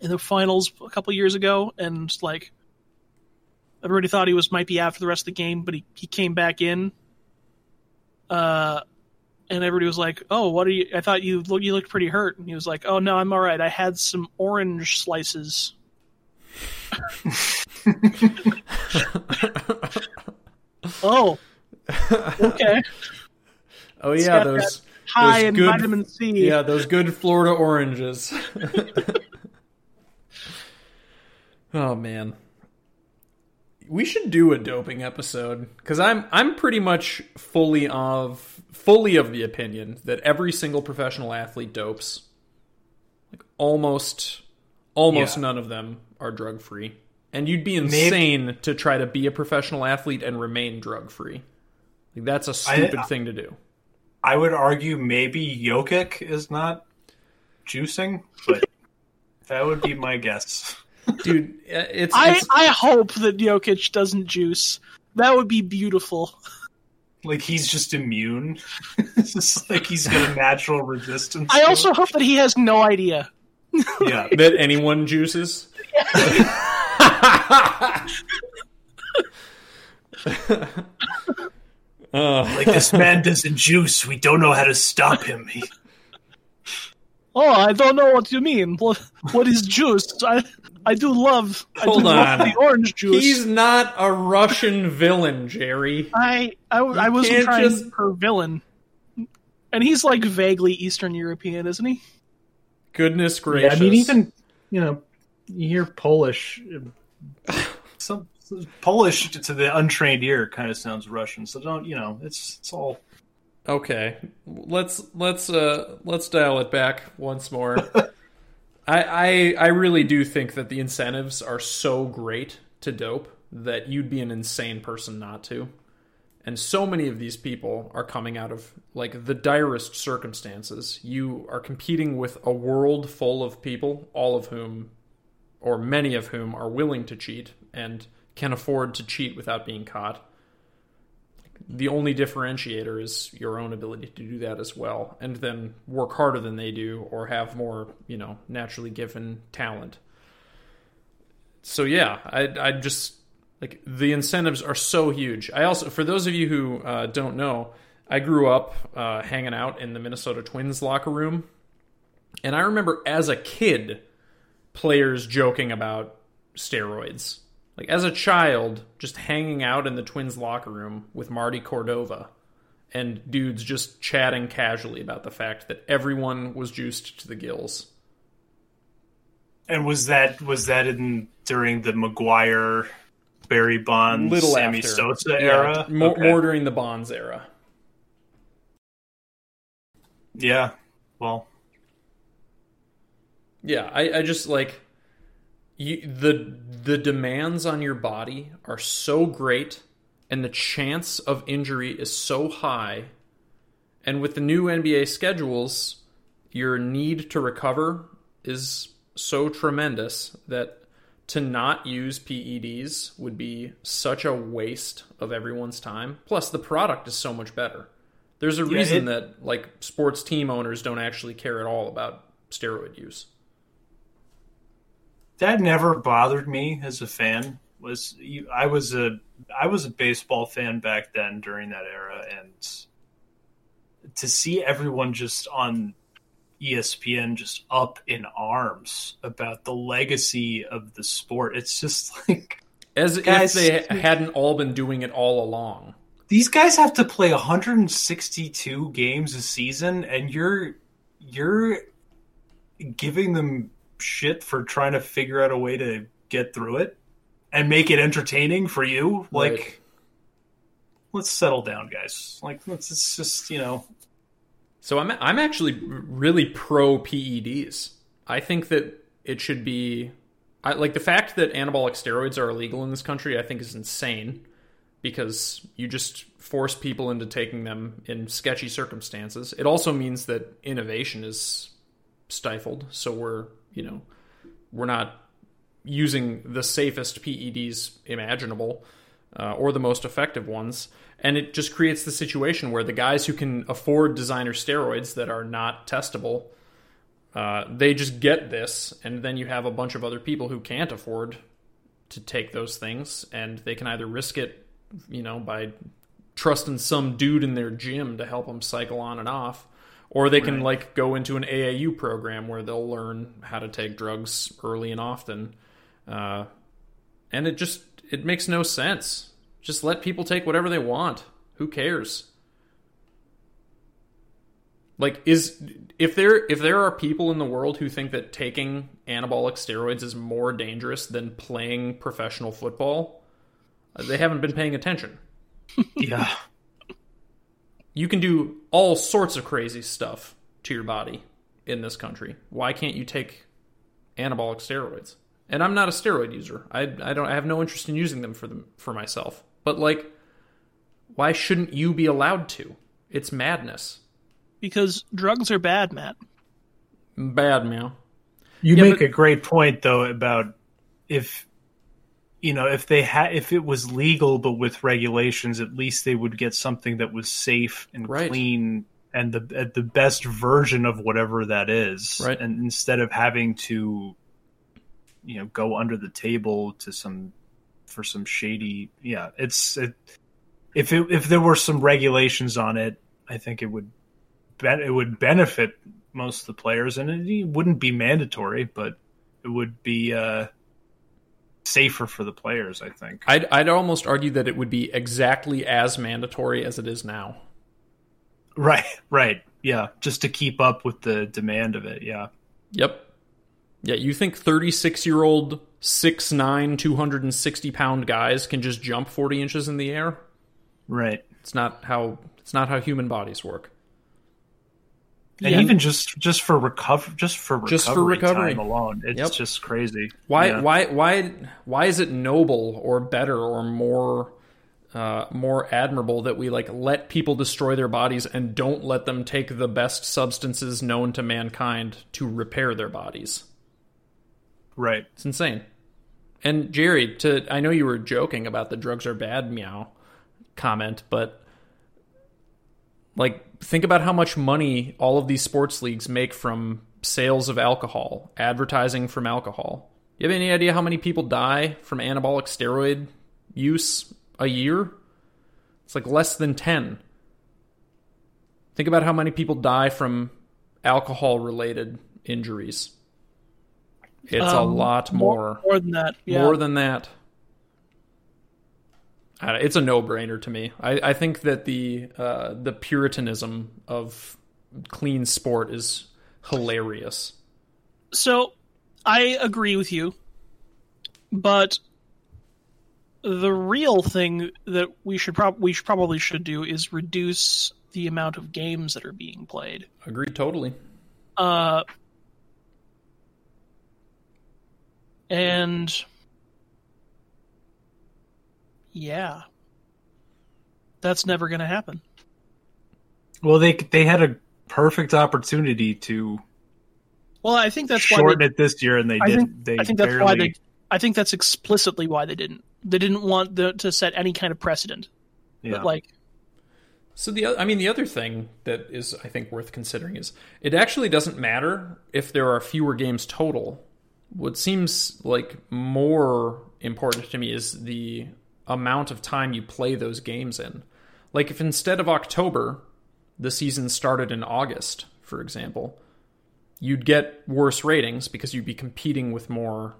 in the finals a couple years ago and like everybody thought he was might be out for the rest of the game, but he, he came back in. Uh and everybody was like, "Oh, what are you? I thought you look you looked pretty hurt." And he was like, "Oh no, I'm all right. I had some orange slices." oh, okay. Oh yeah, those High those in good, vitamin C. Yeah, those good Florida oranges. oh man. We should do a doping episode cuz I'm I'm pretty much fully of fully of the opinion that every single professional athlete dopes. Like almost almost Yeah. none of them are drug free. And you'd be insane to try to be a professional athlete and remain drug free. Like that's a stupid thing to do. I would argue maybe Jokic is not juicing, but that would be my guess. Dude, uh, it's, I, it's I hope that Jokic doesn't juice. That would be beautiful. Like he's just immune. it's just like he's got a natural resistance. I also it. hope that he has no idea. yeah. that anyone juices. Uh, Like this man doesn't juice. We don't know how to stop him. He, Oh, I don't know what you mean. What, what is juice? I I do love. I Hold do love on. the orange juice. He's not a Russian villain, Jerry. I I, I wasn't can't trying just- for villain. And he's like vaguely Eastern European, isn't he? Goodness Yeah, gracious. I mean, even you know, you hear Polish. Some Polish to the untrained ear kind of sounds Russian. So don't you know? It's it's all. Okay, let's let's uh let's dial it back once more. I, I I really do think that the incentives are so great to dope that you'd be an insane person not to. And so many of these people are coming out of like the direst circumstances. You are competing with a world full of people, all of whom or many of whom are willing to cheat and can afford to cheat without being caught the only differentiator is your own ability to do that as well and then work harder than they do or have more you know naturally given talent. So yeah i i just like the incentives are so huge. I also for those of you who uh, don't know i grew up uh, hanging out in the minnesota twins locker room and i remember as a kid players joking about steroids like as a child, just hanging out in the Twins locker room with Marty Cordova and dudes just chatting casually about the fact that everyone was juiced to the gills. And was that was that in during the McGwire, Barry Bonds, Little Sammy after. Sosa Yeah, era? more, Okay. more during the Bonds era. Yeah. Well, Yeah, I, I just like you, the the demands on your body are so great, and the chance of injury is so high. And with the new NBA schedules, your need to recover is so tremendous that to not use PEDs would be such a waste of everyone's time. Plus, the product is so much better. There's a Yeah, reason it- that like sports team owners don't actually care at all about steroid use. That never bothered me as a fan. Was you, I was a I was a baseball fan back then during that era, and to see everyone just on ESPN just up in arms about the legacy of the sport, it's just like As Guys- if they hadn't all been doing it all along. these guys have to play 162 games a season and you're you're giving them shit for trying to figure out a way to get through it and make it entertaining for you like Right. let's settle down guys like let's it's just you know So I'm I'm actually really pro PEDs. I think that it should be I like the fact that anabolic steroids are illegal in this country I think is insane because you just force people into taking them in sketchy circumstances. It also means that innovation is stifled, so we're, you know, we're not using the safest PEDs imaginable uh, or the most effective ones. And it just creates the situation where the guys who can afford designer steroids that are not testable, uh, they just get this. And then you have a bunch of other people who can't afford to take those things. And they can either risk it, you know, by trusting some dude in their gym to help them cycle on and off. Or they can Right. like go into an AAU program where they'll learn how to take drugs early and often. Uh, and it just it makes no sense. Just let people take whatever they want. Who cares? Like is if there if there are people in the world who think that taking anabolic steroids is more dangerous than playing professional football, they haven't been paying attention. yeah You can do all sorts of crazy stuff to your body in this country. Why can't you take anabolic steroids? And I'm not a steroid user. I, I don't I have no interest in using them for them for myself. But like why shouldn't you be allowed to? It's madness. Because drugs are bad, Matt. Bad meow. You Yeah, make but- a great point though about if you know if they had if it was legal but with regulations, at least they would get something that was safe and Right. clean and the at the best version of whatever that is. Right. And instead of having to you know go under the table to some for some shady yeah it's it, if it, if there were some regulations on it i think it would ben- it would benefit most of the players, and it wouldn't be mandatory, but it would be uh, safer for the players. I think. I'd I'd almost argue that it would be exactly as mandatory as it is now. Right, right, yeah, just to keep up with the demand of it. Yeah. Yep. Yeah, you think 36 year old, 6'9, 260 pound guys can just jump 40 inches in the air? Right. It's not how it's not how human bodies work. And Yeah. even just just for recover, just for recovery, Just for recovery. time alone, it's Yep. just crazy. Why Yeah. why why why is it noble or better or more uh, more admirable that we like let people destroy their bodies and don't let them take the best substances known to mankind to repair their bodies? Right. It's insane. And Jerry, to I know you were joking about the drugs are bad meow comment, but like think about how much money all of these sports leagues make from sales of alcohol, advertising from alcohol. You have any idea how many people die from anabolic steroid use a year? It's like less than 10. Think about how many people die from alcohol related injuries. It's a Um, lot more. More than that. Yeah. More than that. It's a no-brainer to me. I, I think that the uh, the puritanism of clean sport is hilarious. So, I agree with you, but the real thing that we should prob- we should probably should do is reduce the amount of games that are being played. Agreed, totally. Uh, and yeah, that's never going to happen. Well, they they had a perfect opportunity to Well, I think that's why shorten they, it this year, and they I didn't. think, they I think that's why they. I think that's explicitly why they didn't. They didn't want the, to set any kind of precedent. Yeah. But like, So the I mean the other thing that is I think worth considering is it actually doesn't matter if there are fewer games total. What seems like more important to me is the amount of time you play those games in. Like if instead of October, the season started in August, for example, you'd get worse ratings because you'd be competing with more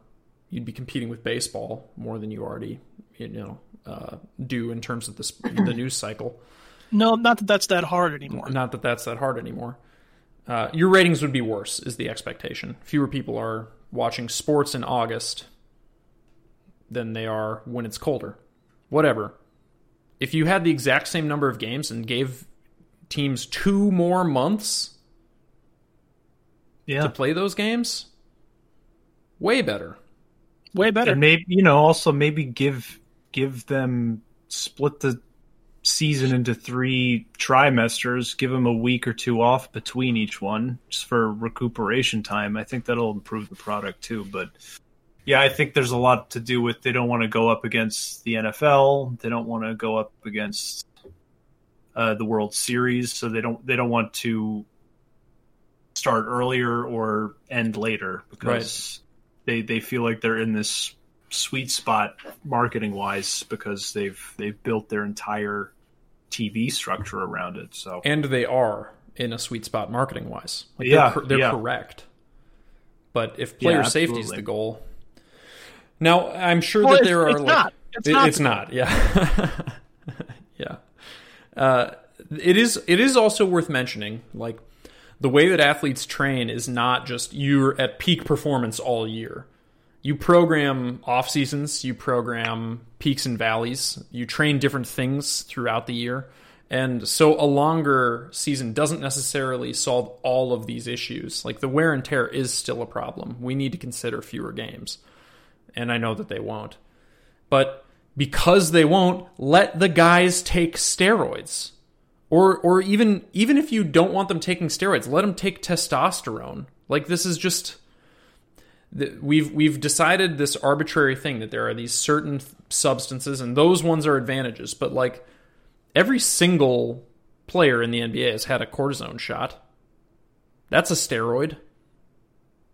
you'd be competing with baseball more than you already you know uh, do in terms of the sp- the news cycle. no, not that that's that hard anymore. Not that that's that hard anymore. Uh, your ratings would be worse, is the expectation. Fewer people are watching sports in August than they are when it's colder. Whatever. If you had the exact same number of games and gave teams two more months yeah. to play those games, way better. Way better. and maybe you know also maybe give give them split the season into three trimesters give them a week or two off between each one just for recuperation time i think that'll improve the product too but yeah i think there's a lot to do with they don't want to go up against the nfl they don't want to go up against uh, the world series so they don't they don't want to start earlier or end later because they they feel like they're in this sweet spot marketing wise because they've they've built their entire TV structure around it. So And they are in a sweet spot marketing wise. Like Yeah, they're, they're yeah. correct. But if player Yeah, safety is the goal, now I'm sure Well, that it's- there are it's like not. It's It- not it's not. Yeah, yeah. Uh, it is. It is also worth mentioning, like the way that athletes train is not just you're at peak performance all year. You program off seasons, you program peaks and valleys, you train different things throughout the year. And so a longer season doesn't necessarily solve all of these issues. Like the wear and tear is still a problem. We need to consider fewer games. And I know that they won't. But because they won't, let the guys take steroids. Or or even even if you don't want them taking steroids, let them take testosterone. Like this is just we've we've decided this arbitrary thing that there are these certain substances and those ones are advantages, but like every single player in the NBA has had a cortisone shot. That's a steroid.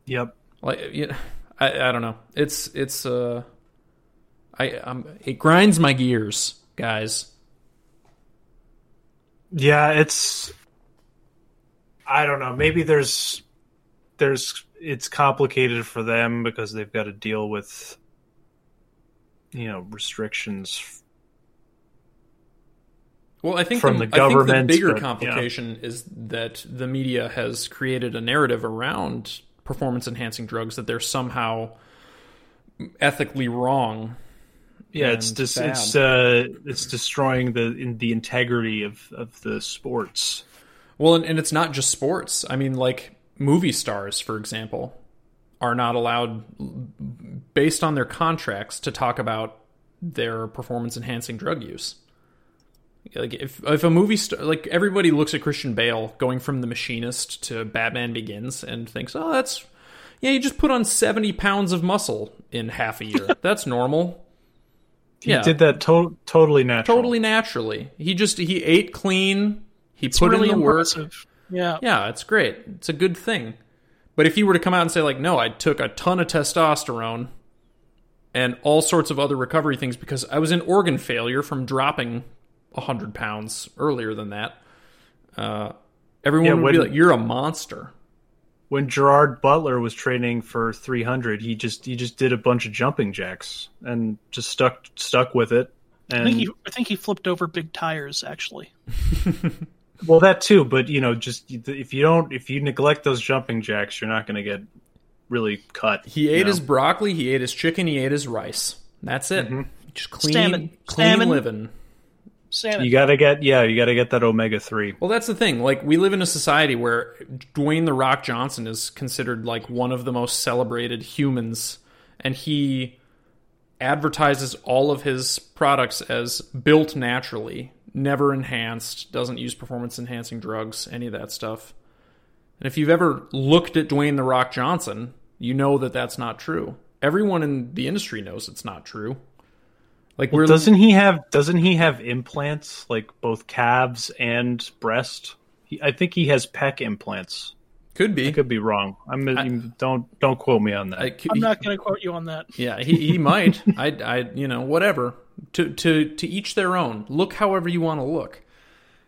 yep. Like you I I don't know. It's it's uh I um it grinds my gears, guys. Yeah, it's I don't know. Maybe there's there's it's complicated for them because they've got to deal with you know restrictions. Well, I think From the, the I think government, the bigger but, yeah. complication is that the media has created a narrative around performance enhancing drugs that they're somehow ethically wrong. Yeah, it's and dis- bad. it's uh it's destroying the in the integrity of of the sports. Well, and, and it's not just sports. I mean, like movie stars, for example, are not allowed, based on their contracts, to talk about their performance enhancing drug use. Like if if a movie star, like everybody looks at Christian Bale going from The Machinist to Batman Begins and thinks, oh, that's yeah, you just put on seventy pounds of muscle in half a year. that's normal. He Yeah. did that to- totally natural. Totally naturally. He just he ate clean. He It's put really in the work. Yeah. Yeah, it's great. It's a good thing. But if he were to come out and say like, "No, I took a ton of testosterone and all sorts of other recovery things because I was in organ failure from dropping 100 pounds earlier than that." Uh, everyone Yeah, would be like, "You're a monster." When Gerard Butler was training for 300, he just he just did a bunch of jumping jacks and just stuck stuck with it. I And think he I think he flipped over big tires actually. well, that too. But you know, just if you don't if you neglect those jumping jacks, you're not going to get really cut. He ate know? his broccoli, he ate his chicken, he ate his rice. That's it. Mm-hmm. Just clean, Salmon. clean Salmon. living. Salmon. You got to get yeah, you got to get that omega three. Well, that's the thing. Like, we live in a society where Dwayne the Rock Johnson is considered like one of the most celebrated humans, and he advertises all of his products as built naturally, never enhanced, doesn't use performance enhancing drugs, any of that stuff. And if you've ever looked at Dwayne the Rock Johnson, you know that that's not true. Everyone in the industry knows it's not true. Like, we're Doesn't he have doesn't he have implants like both calves and breast? He, I think he has pec implants. could be. I could be wrong. I'm don't don't quote me on that. I, I'm not going to quote you on that. Yeah, he, he might. I, I, you know, whatever. To, to, to each their own. Look however you want to look.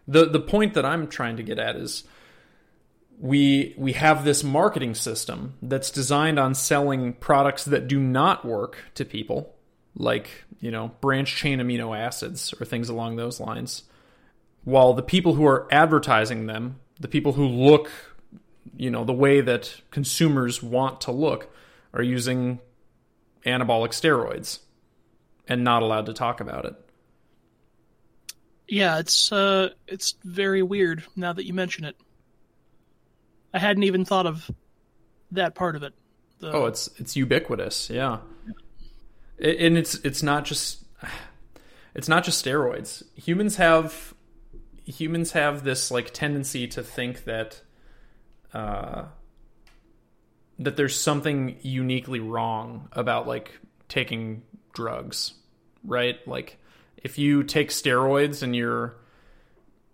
The, the point that I'm trying to get at is we, we have this marketing system that's designed on selling products that do not work to people, like, you know, branch chain amino acids or things along those lines. While the people who are advertising them, the people who look, you know, the way that consumers want to look, are using anabolic steroids and not allowed to talk about it. Yeah, it's uh it's very weird now that you mention it. I hadn't even thought of that part of it. The, Oh, it's it's ubiquitous, yeah. And it's it's not just it's not just steroids. Humans have humans have this like tendency to think that uh that there's something uniquely wrong about like taking drugs, right? Like if you take steroids and you're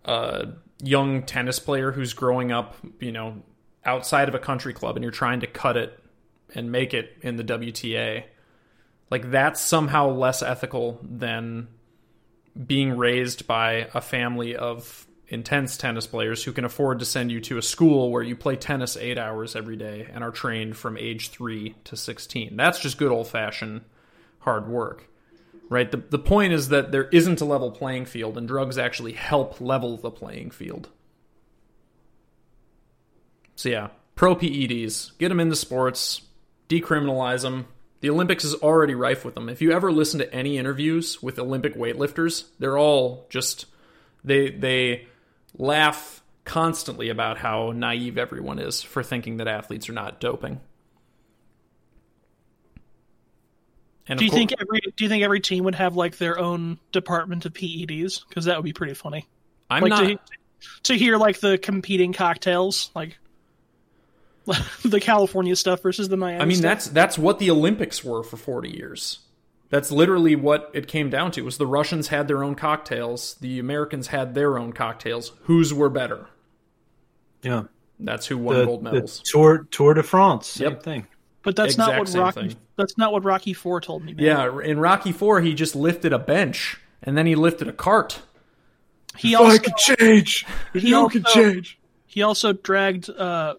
a young tennis player who's growing up, you know, outside of a country club and you're trying to cut it and make it in the WTA, like that's somehow less ethical than being raised by a family of intense tennis players who can afford to send you to a school where you play tennis eight hours every day and are trained from age three to 16. That's just good old fashioned hard work, right? The, the point is that there isn't a level playing field, and drugs actually help level the playing field. So, yeah, pro PEDs, get them into sports, decriminalize them. The Olympics is already rife with them. If you ever listen to any interviews with Olympic weightlifters, they're all just they they laugh constantly about how naive everyone is for thinking that athletes are not doping. And do you cour- think every do you think every team would have like their own department of PEDs? Because that would be pretty funny. I'm like not to, to hear like the competing cocktails, like the California stuff versus the Miami. I mean, stuff. that's that's what the Olympics were for 40 years. That's literally what it came down to. Was the Russians had their own cocktails, the Americans had their own cocktails. Whose were better? yeah, That's who won the, gold the medals. Tour Tour de France, same Yep. thing. but that's not what Rocky. thing. That's not what Rocky Four told me. Man. Yeah, in Rocky 4 he just lifted a bench and then he lifted a cart. he also change. he also, change. he He also dragged. uh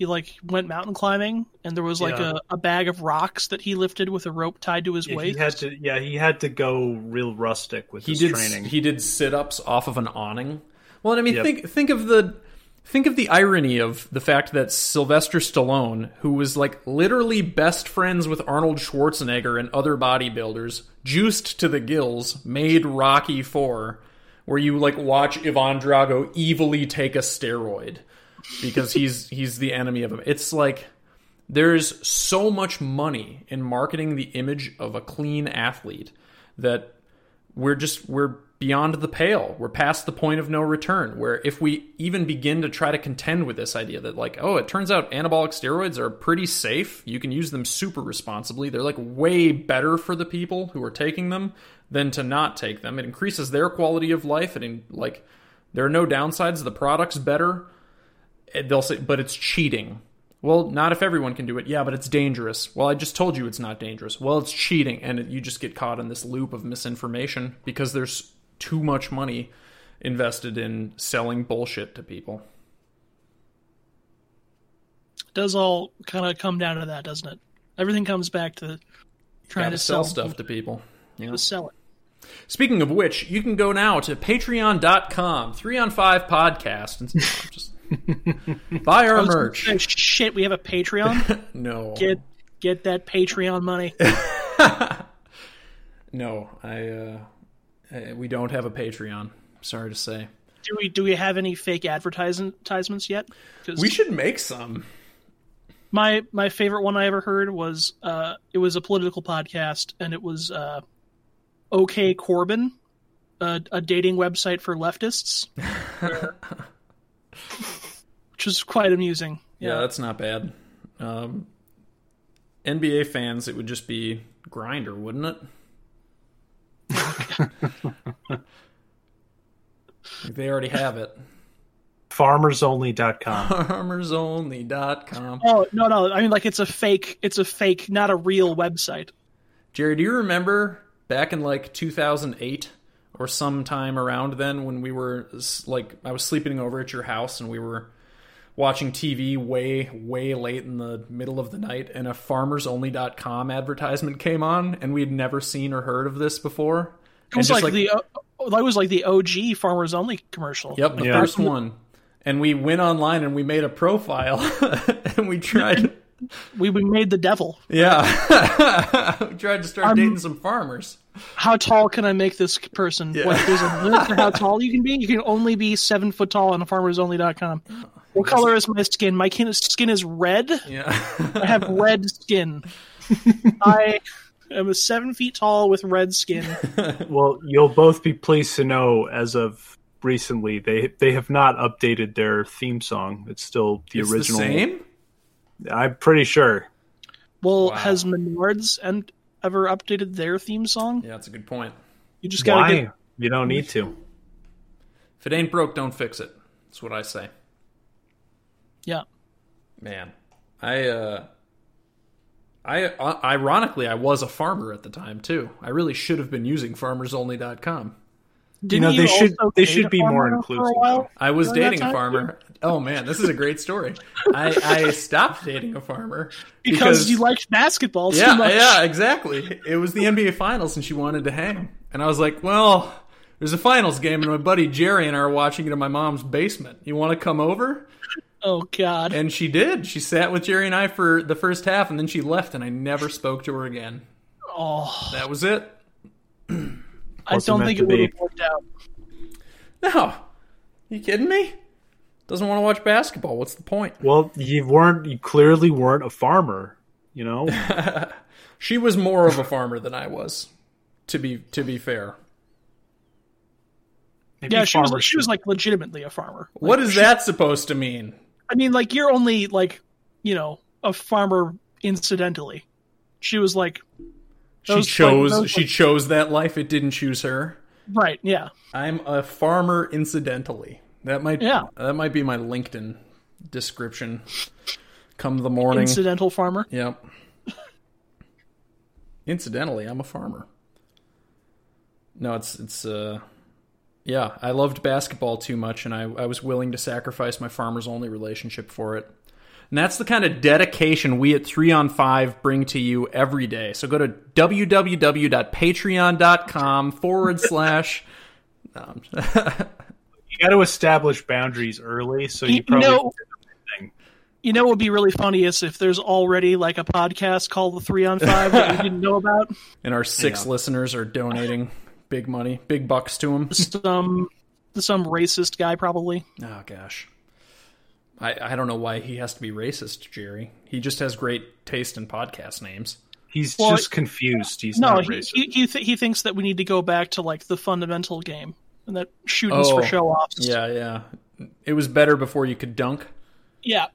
He like went mountain climbing, and there was like Yeah. a, a bag of rocks that he lifted with a rope tied to his Yeah, he waist. had to. Yeah, he had to go real rustic with he his did training. he did sit ups off of an awning. Well, and I mean, Yep. think think of the think of the irony of the fact that Sylvester Stallone, who was like literally best friends with Arnold Schwarzenegger and other bodybuilders, juiced to the gills, made Rocky Four, where you like watch Ivan Drago evilly take a steroid because he's he's the enemy of him. It's like there's so much money in marketing the image of a clean athlete that we're just we're beyond the pale. We're past the point of no return. Where if we even begin to try to contend with this idea that like oh it turns out anabolic steroids are pretty safe you can use them super responsibly they're like way better for the people who are taking them than to not take them. It increases their quality of life. And like there are no downsides. The product's better Eh, they'll say but it's cheating well, not if everyone can do it. Yeah, but it's dangerous. Well, I just told you it's not dangerous. Well, it's cheating, and it, you just get caught in this loop of misinformation because there's too much money invested in selling bullshit to people. It does all kind of come down to that, doesn't it? Everything comes back to trying to sell sell stuff to people. You know? To sell it. Speaking of which, you can go now to patreon.com, 3 on 5 podcast, and just buy our I merch. Shit, we have a Patreon. No. get get that Patreon money. no, I, uh, uh, we don't have a Patreon. Sorry to say. Do we do we have any fake advertisements yet? We should make some. my my favorite one I ever heard was uh it was a political podcast and it was uh OK Corbin, a, a dating website for leftists, which was quite amusing. Yeah, that's not bad. Um, NBA fans, it would just be Grindr, wouldn't it? They already have it. FarmersOnly.com. Farmersonly.com. Oh no no! I mean like it's a fake. It's a fake, not a real website. Jerry, do you remember back in like 2008 or sometime around then when we were like, I was sleeping over at your house and we were watching TV way, way late in the middle of the night and a farmersonly.com advertisement came on and we had never seen or heard of this before? It was And like, the uh, that was like the OG Farmers Only commercial. Yep, the Yeah. first one. And we went online and we made a profile and we tried. we we made the devil. Yeah. we tried to start I'm- dating some farmers. How tall can I make this person? Yeah. What, there's a limit to how tall you can be. You can only be seven foot tall on farmersonly.com. What color is my skin? My skin is red. Yeah. I have red skin. I am a seven feet tall with red skin. well, you'll both be pleased to know as of recently they they have not updated their theme song. It's still the it's original. the same? I'm pretty sure. Well, Wow. has Menards and ever updated their theme song? Yeah, that's a good point. You just gotta Why? get. You don't need to. If it ain't broke, don't fix it. That's what I say. Yeah. Man, I uh I uh, ironically I was a farmer at the time too. I really should have been using farmersonly.com. Didn't know, they should- they should be more farmer for a inclusive. I was dating a time? farmer. Oh man, this is a great story. I, I stopped dating a farmer because, you liked basketball so yeah, much. yeah, exactly. It was the NBA Finals, and she wanted to hang. And I was like, "Well, there's a finals game, and my buddy Jerry and I are watching it in my mom's basement. You want to come over?" Oh God. And she did. She sat with Jerry and I for the first half, and then she left, and I never spoke to her again. oh, That was it. I don't think it would have worked out. No, you kidding me? Doesn't want to watch basketball. What's the point? Well, you weren't. You clearly weren't a farmer. You know. She was more of a farmer than I was. To be to be fair, Maybe Yeah, she was. She was like legitimately a farmer. what is that supposed to mean? I mean, like you're only like, you know, a farmer incidentally. She was like, She chose. like, she like- chose that life. It didn't choose her. right, yeah, I'm a farmer incidentally. That might. Yeah. That might be my LinkedIn description. Come the morning. incidental farmer. Yep. Incidentally, I'm a farmer. No, it's it's uh Yeah, I loved basketball too much, and I, I was willing to sacrifice my farmers only relationship for it. And that's the kind of dedication we at 3 on 5 bring to you every day. So go to www.patreon.com forward slash. No, You got to establish boundaries early, so you You probably know- You know what would be really funny is if there's already like a podcast called the Three on Five that we didn't know about. and our six Yeah. listeners are donating big money, big bucks to him. Some some racist guy probably. Oh gosh. I, I don't know why he has to be racist, Jerry. He just has great taste in podcast names. he's Well, just confused. He's No, not he racist. he he, th- he thinks that we need to go back to like the fundamental game and that shooting's Oh, for show offs. Yeah, yeah. It was better before you could dunk. yeah.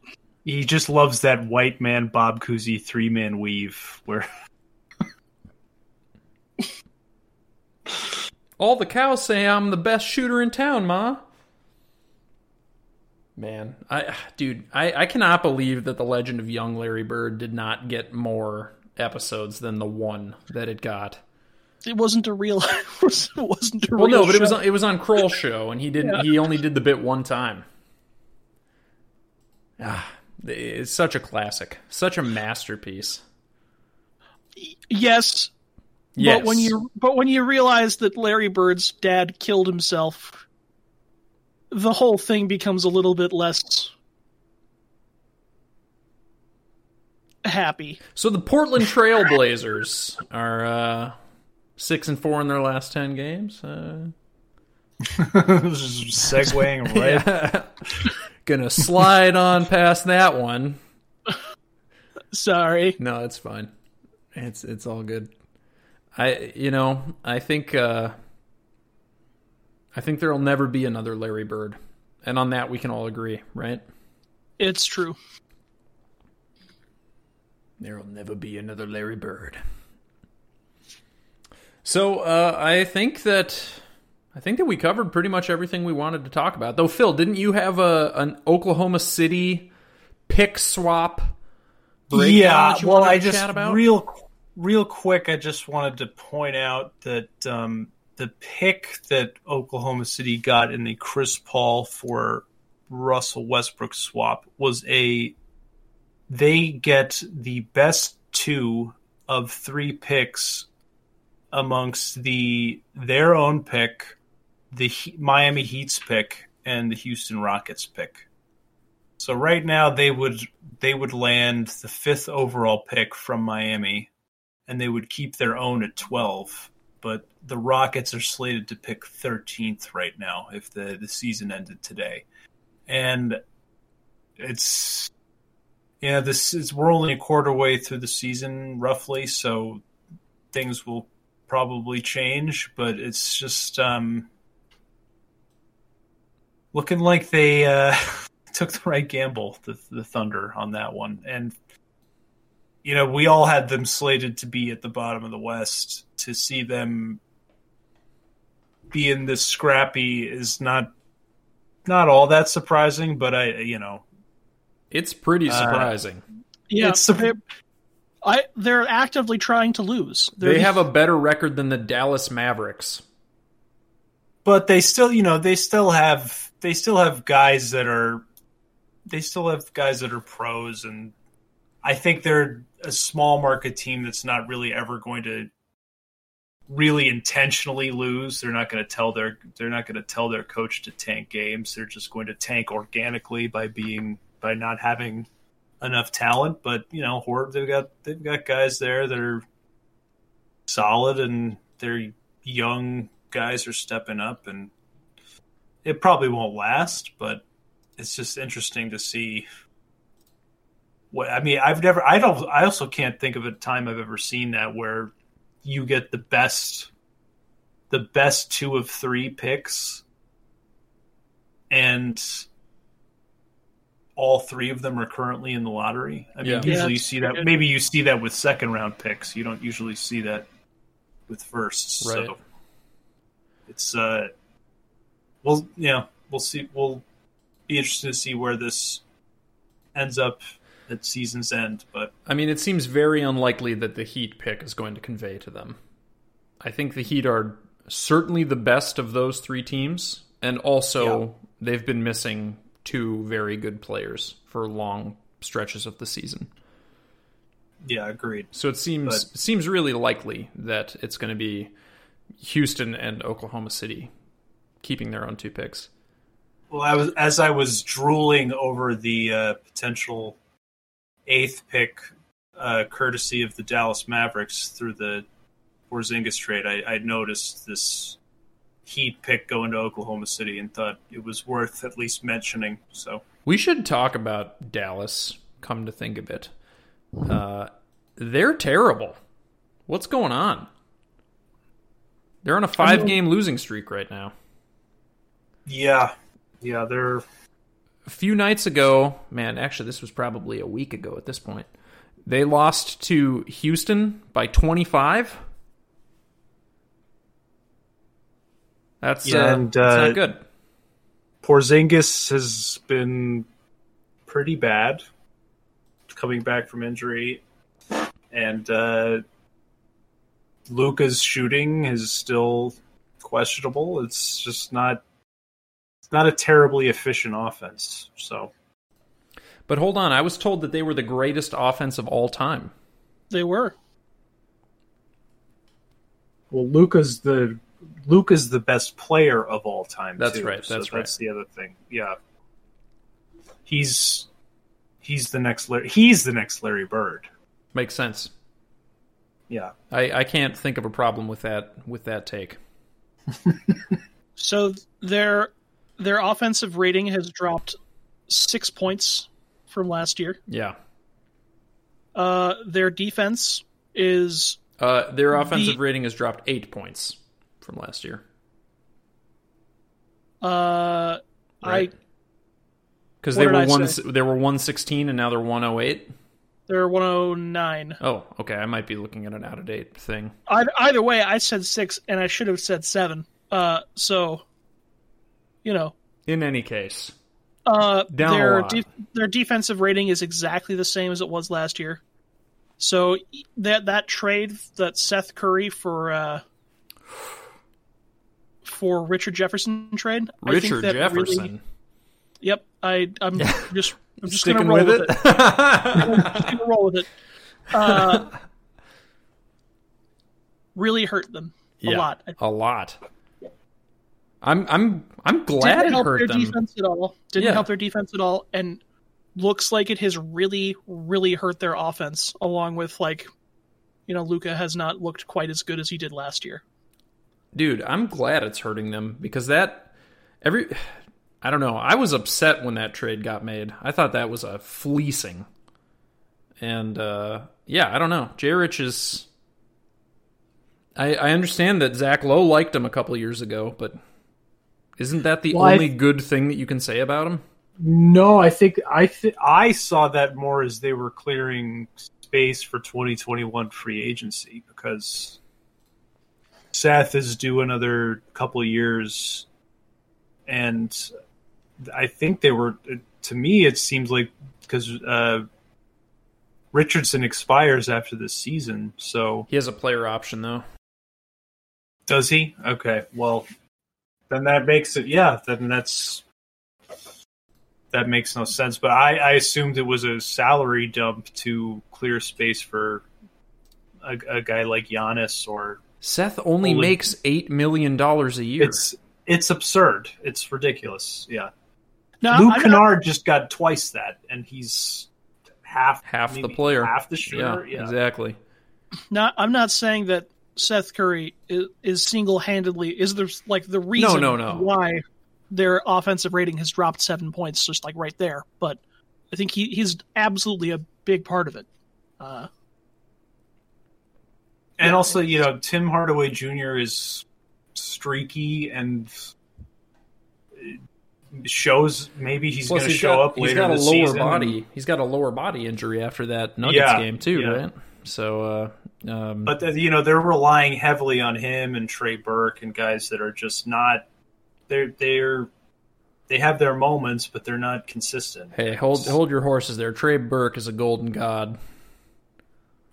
He just loves that white man Bob Cousy three man weave where All the cows say I'm the best shooter in town, Ma. Man, I dude, I, I cannot believe that the Legend of Young Larry Bird did not get more episodes than the one that it got. It wasn't a real. it wasn't a Well, real. no, but it was on, it was on Kroll's show, and he didn't. He only did the bit one time. Ah, it's such a classic, such a masterpiece. yes, Yes, But when you but when you realize that Larry Bird's dad killed himself, the whole thing becomes a little bit less happy. so the Portland Trailblazers are uh, six and four in their last ten games. Uh, just segueing right. yeah. Gonna slide on past that one. Sorry. No, it's fine. It's it's all good. I you know, I think uh I think there'll never be another Larry Bird. And on that we can all agree, right? It's true. There'll never be another Larry Bird. So, uh I think that I think that we covered pretty much everything we wanted to talk about. Though Phil, didn't you have a an Oklahoma City pick swap yeah, well, I just chat about? real, real quick. I just wanted to point out that um, the pick that Oklahoma City got in the Chris Paul for Russell Westbrook swap was a. They get the best two of three picks amongst the their own pick, the He- Miami Heat's pick, and the Houston Rockets pick. So right now they would they would land the fifth overall pick from Miami, and they would keep their own at twelve. But the Rockets are slated to pick thirteenth right now if the the season ended today, and it's yeah this is we're only a quarter way through the season roughly, so things will probably change. But it's just um, looking like they. Uh, took the right gamble, the, the Thunder, on that one. And, you know, we all had them slated to be at the bottom of the West. To see them being this scrappy is not not all that surprising, but I, you know, It's pretty Uh, surprising. Yeah, It's the- they're, I they're actively trying to lose. They're They have a better record than the Dallas Mavericks. but they still, you know, they still have they still have guys that are they still have guys that are pros and I think they're a small market team that's not really ever going to really intentionally lose. They're not going to tell their they're not going to tell their coach to tank games. They're just going to tank organically by being by not having enough talent. But you know, Horde they've got they've got guys there that are solid and their young guys are stepping up and it probably won't last, but it's just interesting to see I mean, I've never I don't I also can't think of a time I've ever seen that where you get the best the best two of three picks and all three of them are currently in the lottery. I mean Yeah. Yeah, usually you see that good. maybe you see that with second round picks. You don't usually see that with firsts. Right. So it's uh well yeah, we'll see we'll be interested to see where this ends up at season's end, but I mean, it seems very unlikely that the Heat pick is going to convey to them. I think the Heat are certainly the best of those three teams, and also they've been missing two very good players for long stretches of the season. Yeah, agreed. So it seems But- seems really likely that it's going to be Houston and Oklahoma City keeping their own two picks. Well, I was as I was drooling over the uh, potential eighth pick, uh, courtesy of the Dallas Mavericks through the Porzingis trade. I, I noticed this Heat pick going to Oklahoma City and thought it was worth at least mentioning. So We should talk about Dallas. Come to think of it, uh, they're terrible. What's going on? They're on a five-game losing streak right now. yeah, yeah, they're A few nights ago, man, actually, this was probably a week ago at this point. They lost to Houston by 25. That's, Yeah, uh, and, that's uh, not good. Porzingis has been pretty bad coming back from injury, and uh, Luka's shooting is still questionable. It's just not. It's not a terribly efficient offense. So But hold on, I was told that they were the greatest offense of all time. They were. well, Luka's the Luka's the best player of all time. That's too, right, so that's that's the other thing. Yeah, he's he's the next Larry, he's the next Larry Bird. Makes sense. Yeah. I, I can't think of a problem with that with that take. So their their offensive rating has dropped six points from last year. Yeah. Uh, their defense is Uh, their offensive The- rating has dropped eight points from last year. uh, Right. I Because they were one they were one sixteen and now they're one oh eight. they're 109. Oh, okay. I might be looking at an out of date thing. Either, either way, I said six, and I should have said seven. Uh, so you know, In any case, uh, Down a their de- their defensive rating is exactly the same as it was last year. So that that trade that Seth Curry for uh, for Richard Jefferson trade, I think Richard Jefferson Really, yep, I I'm just I'm just sticking gonna roll with with it. it. I'm gonna roll with it. Uh, really hurt them a Yeah, lot. A lot. I'm I'm I'm glad didn't it help hurt their them. defense at all. Didn't Yeah. help their defense at all, and looks like it has really, really hurt their offense. Along with like, you know, Luka has not looked quite as good as he did last year. Dude, I'm glad it's hurting them because that every I don't know. I was upset when that trade got made. I thought that was a fleecing. And uh yeah, I don't know. J Rich is I, I understand that Zach Lowe liked him a couple years ago, but isn't that the Well, only good thing that you can say about him? No, I think I th- I saw that more as they were clearing space for 2021 free agency because Seth is due another couple years, and I think they were. To me, it seems like because uh, Richardson expires after this season, so He has a player option though. does he? Okay, well, then that makes it. Yeah, then that's that makes no sense. But I, I assumed it was a salary dump to clear space for a, a guy like Giannis, or Seth only Only- makes eight million dollars a year. it's it's absurd. It's ridiculous. Yeah, Now, Luke I'm Kennard just got twice that, and he's half half the player. half the shooter. yeah, Yeah, exactly. not, I'm not saying that Seth Curry is, is single handedly is there like the reason no, no. no. why their offensive rating has dropped seven points, just like right there. But I think he, he's absolutely a big part of it. Uh, and also you know Tim Hardaway Jr. is streaky and shows maybe he's going to he's show got, up he's later got a this lower season. body. He's got a lower body injury after that Nuggets Yeah, game too, yeah. right? So, uh, um, But uh, you know they're relying heavily on him and Trey Burke and guys that are just not they're they're they have their moments, but they're not consistent. hey, hold hold your horses there. Trey Burke is a golden god.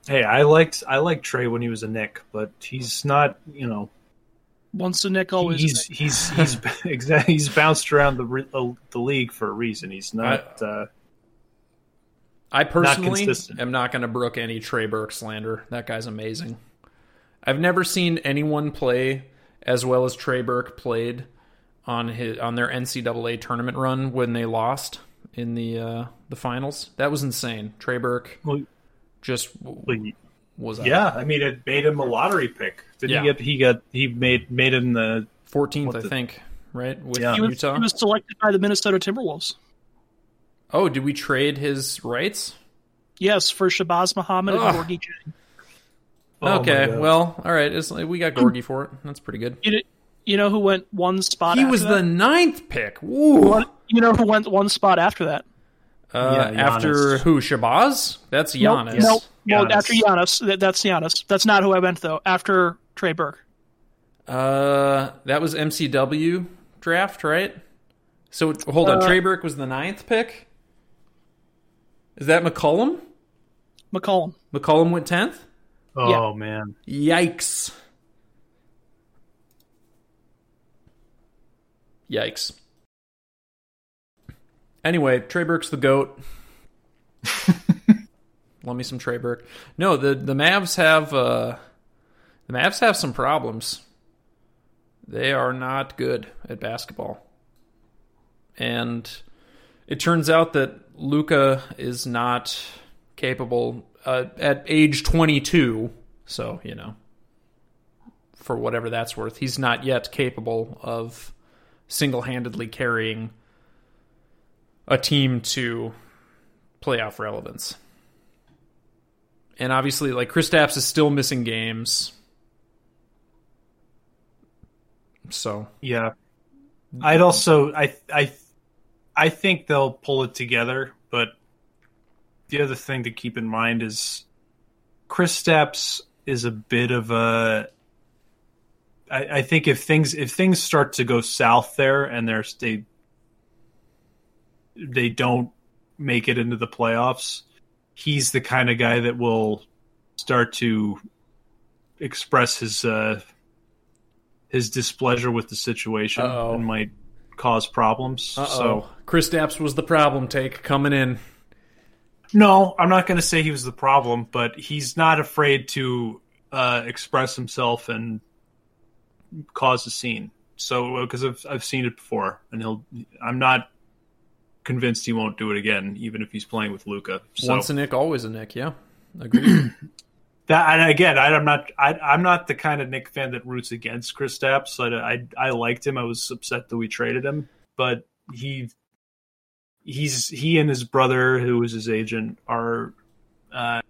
Hey, I liked I liked Trey when he was a Knick, but he's not you know Once a Knick, always a he's Knick. he's he's exactly he's bounced around the uh, the league for a reason. He's not. uh, I personally consistent. am not going to brook any Trey Burke slander. That guy's amazing. I've never seen anyone play as well as Trey Burke played on his on their NCAA tournament run when they lost in the uh, the finals. That was insane. Trey Burke well, just well, was out. yeah, I mean, it made him a lottery pick. Didn't Yeah. he get? He got. He made made him the. 14th, I the- think, right? With Yeah. he was, Utah. he was selected by the Minnesota Timberwolves. Oh, did we trade his rights? Yes, for Shabazz Muhammad Ugh. and Gorgui Dieng. Oh okay, God. well, all right. It's, we got Gorgui for it. That's pretty good. You know, you know who went one spot? He after was that? the ninth pick. Woo. You know who went one spot after that? Uh, Yeah, after who? Shabazz? That's Giannis. No, well, Giannis. after Giannis. That, that's Giannis. That's not who I went though. After Trey Burke. Uh, that was MCW draft, right? So hold on, Uh, Trey Burke was the ninth pick. Is that McCollum? McCollum. McCollum went tenth. Oh man, Yikes! Yikes! Anyway, Trey Burke's the goat. Love me some Trey Burke. No, the the Mavs have uh, the Mavs have some problems. They are not good at basketball, and it turns out that Luka is not capable uh, at age 22. So you know, for whatever that's worth, he's not yet capable of single-handedly carrying a team to playoff relevance. And obviously, like Kristaps is still missing games. So yeah. I'd also I I I think they'll pull it together, but the other thing to keep in mind is Kristaps is a bit of a I, I think if things if things start to go south there and there's they they don't make it into the playoffs, he's the kind of guy that will start to express his uh his displeasure with the situation Uh-oh. and might cause problems. so Chris Kristaps was the problem take coming in. no, I'm not going to say he was the problem, but he's not afraid to uh, express himself and cause a scene. So because I've I've seen it before, and he'll. I'm not convinced he won't do it again, even if he's playing with Luka. So Once a Knick, always a Knick. Yeah, agreed. that and again, I, I'm not. I, I'm not the kind of Knick fan that roots against Kristaps. I, I I liked him. I was upset that we traded him, but he he's he and his brother, who was his agent, are uh,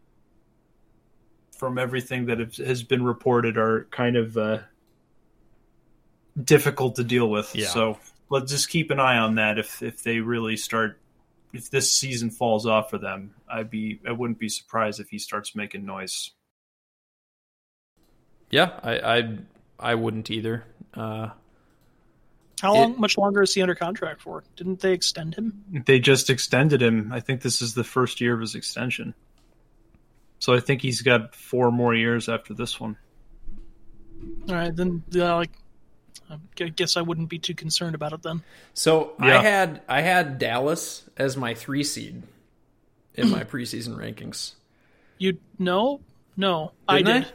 from everything that has been reported, are kind of uh, difficult to deal with. Yeah. So let's just keep an eye on that. If if they really start, if this season falls off for them, I'd be I wouldn't be surprised if he starts making noise. Yeah, I, I I wouldn't either. Uh, How It- long? much longer is he under contract for? Didn't they extend him? They just extended him. I think this is the first year of his extension. So I think he's got four more years after this one. All right, then uh, like, I guess I wouldn't be too concerned about it then. so Yeah. I had I had Dallas as my three seed in my preseason rankings. You no, no, I Didn't I? did. I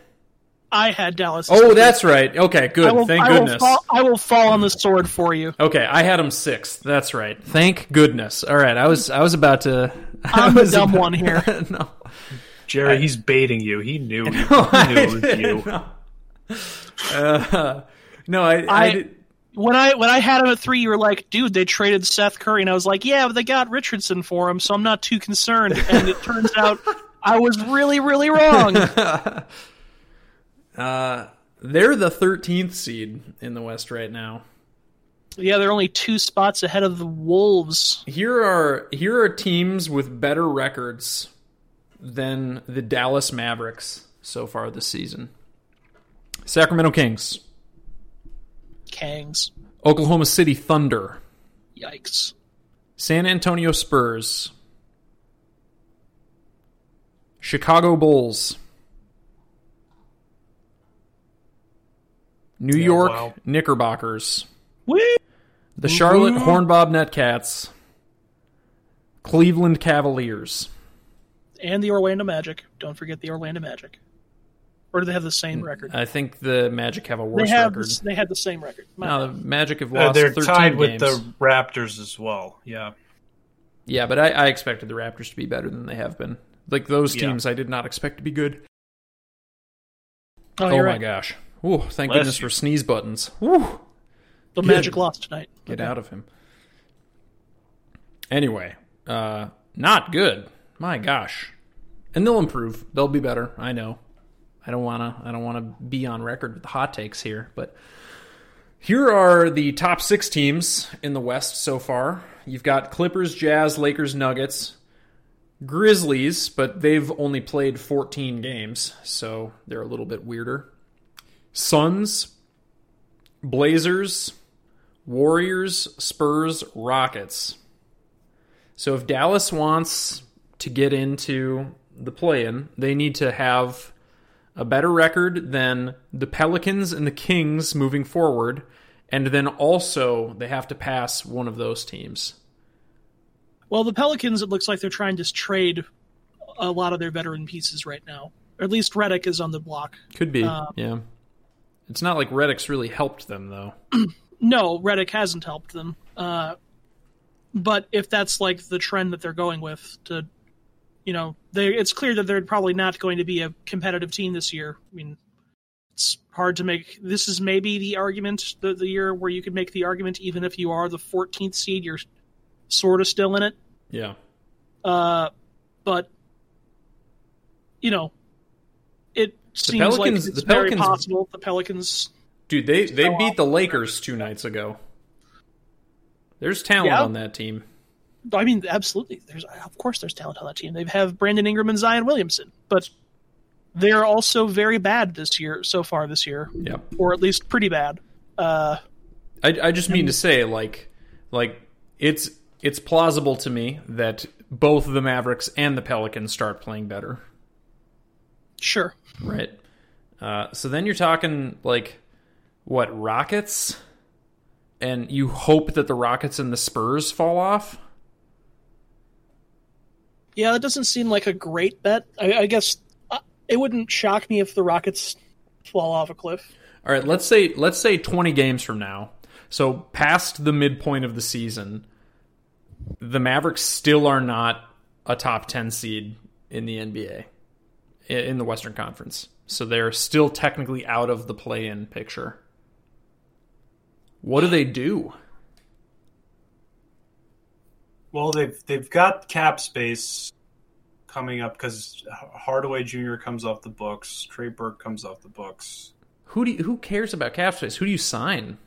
had Dallas. Oh, that's right. Okay, good. will, Thank I will goodness. fall, I will fall on the sword for you. Okay, I had him sixth. That's right. Thank goodness. All right, I was I was about to. I I'm the was dumb about- one here. no, Jerry, he's baiting you. He knew. He, knew it didn't you. know. Uh, no, I, I, I- When I when I had him at three, you were like, "Dude, they traded Seth Curry," and I was like, "Yeah, but they got Richardson for him, so I'm not too concerned." And it turns out I was really, really wrong. Uh, they're the thirteenth seed in the West right now. yeah, they're only two spots ahead of the Wolves. Here are here are teams with better records than the Dallas Mavericks so far this season. Sacramento Kings, Kangs, Oklahoma City Thunder, yikes! San Antonio Spurs, Chicago Bulls, New Yeah, York wow. Knickerbockers, Woo! the Charlotte Hornbob Netcats, Cleveland Cavaliers. And the Orlando Magic. Don't forget the Orlando Magic. Or do they have the same record? I think the Magic have a they worse have record. they had the same record. My No, the Magic have Uh, lost they're 13 tied with the Raptors as well. Yeah. Yeah, but I, I expected the Raptors to be better than they have been. Like those Yeah. teams, I did not expect to be good. oh, Oh, you're my right. gosh! Ooh, thank Bless goodness you. for sneeze buttons. Ooh, The Good. Magic lost tonight. get Okay. out of him. Anyway, uh, not good. My gosh, and they'll improve. They'll be better. I know. I don't wanna. I don't wanna be on record with the hot takes here, but here are the top six teams in the West so far. You've got Clippers, Jazz, Lakers, Nuggets, Grizzlies, but they've only played 14 games, so they're a little bit weirder. Suns, Blazers, Warriors, Spurs, Rockets. So if Dallas wants to get into the play in, they need to have a better record than the Pelicans and the Kings moving forward, and then also they have to pass one of those teams. Well, the Pelicans, it looks like they're trying to trade a lot of their veteran pieces right now. Or at least Redick is on the block. Could be, Uh, yeah. It's not like Redick's really helped them though. No, Reddick hasn't helped them. Uh, but if that's like the trend that they're going with, to you know, they it's clear that they're probably not going to be a competitive team this year. I mean, it's hard to make. This is maybe the argument, the the year where you could make the argument, even if you are the 14th seed, you're sort of still in it. Yeah. Uh, but you know, it seems like it's the very Pelicans- possible the Pelicans. Dude, they they beat the Lakers two nights ago. There's talent Yeah. on that team. I mean, absolutely. There's of course there's talent on that team. They have Brandon Ingram and Zion Williamson, but they're also very bad this year so far this year, Yep. or at least pretty bad. Uh, I, I just mean to say, like, like it's it's plausible to me that both the Mavericks and the Pelicans start playing better, sure. right? Uh, so then you're talking like what Rockets, and you hope that the Rockets and the Spurs fall off. Yeah, that doesn't seem like a great bet. I, I guess uh, it wouldn't shock me if the Rockets fall off a cliff. All right, let's say let's say 20 games from now. So past the midpoint of the season, the Mavericks still are not a top 10 seed in the NBA in the Western Conference. So they're still technically out of the play-in picture. What do they do? Well, they've they've got cap space coming up because Hardaway Jr. comes off the books, Trey Burke comes off the books. Who do you, who cares about cap space? Who do you sign?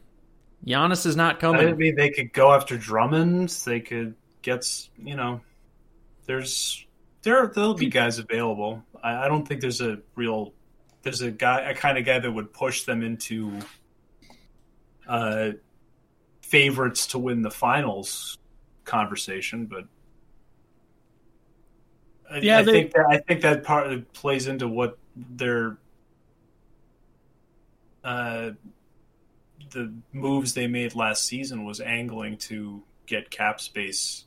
Giannis is not coming. I mean, they could go after Drummond. They could get you know, there's there there'll be guys available. I, I don't think there's a real there's a guy a kind of guy that would push them into uh favorites to win the finals conversation, but I, Yeah, I they- think that I think that part plays into what their uh the moves they made last season was angling to get cap space.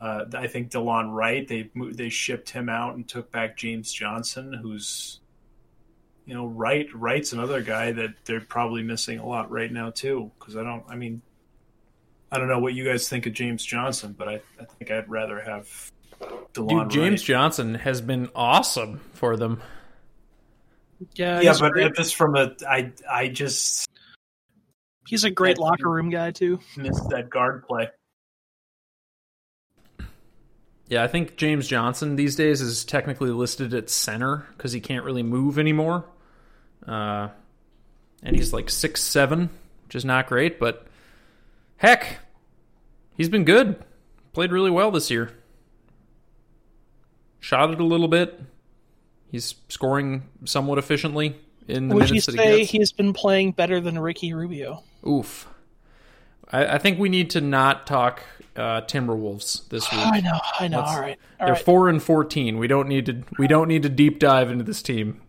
Uh, I think Delon Wright they they shipped him out and took back James Johnson, who's you know Wright Wright's another guy that they're probably missing a lot right now too. Because I don't, I mean, I don't know what you guys think of James Johnson, but I, I think I'd rather have Delon Dude, James Wright. Johnson has been awesome for them. Yeah, yeah, but great. just from a, I I just he's a great locker room guy too. missed that guard play. Yeah, I think James Johnson these days is technically listed at center because he can't really move anymore. Uh, and he's like six seven, which is not great, but heck, he's been good. Played really well this year. Shot it a little bit. He's scoring somewhat efficiently in the Would you minutes that he say gets. he's been playing better than Ricky Rubio? Oof. I, I think we need to not talk uh, Timberwolves this week. I know, I know. Let's- all right, all They're right. four and fourteen. We don't need to. We don't need to deep dive into this team.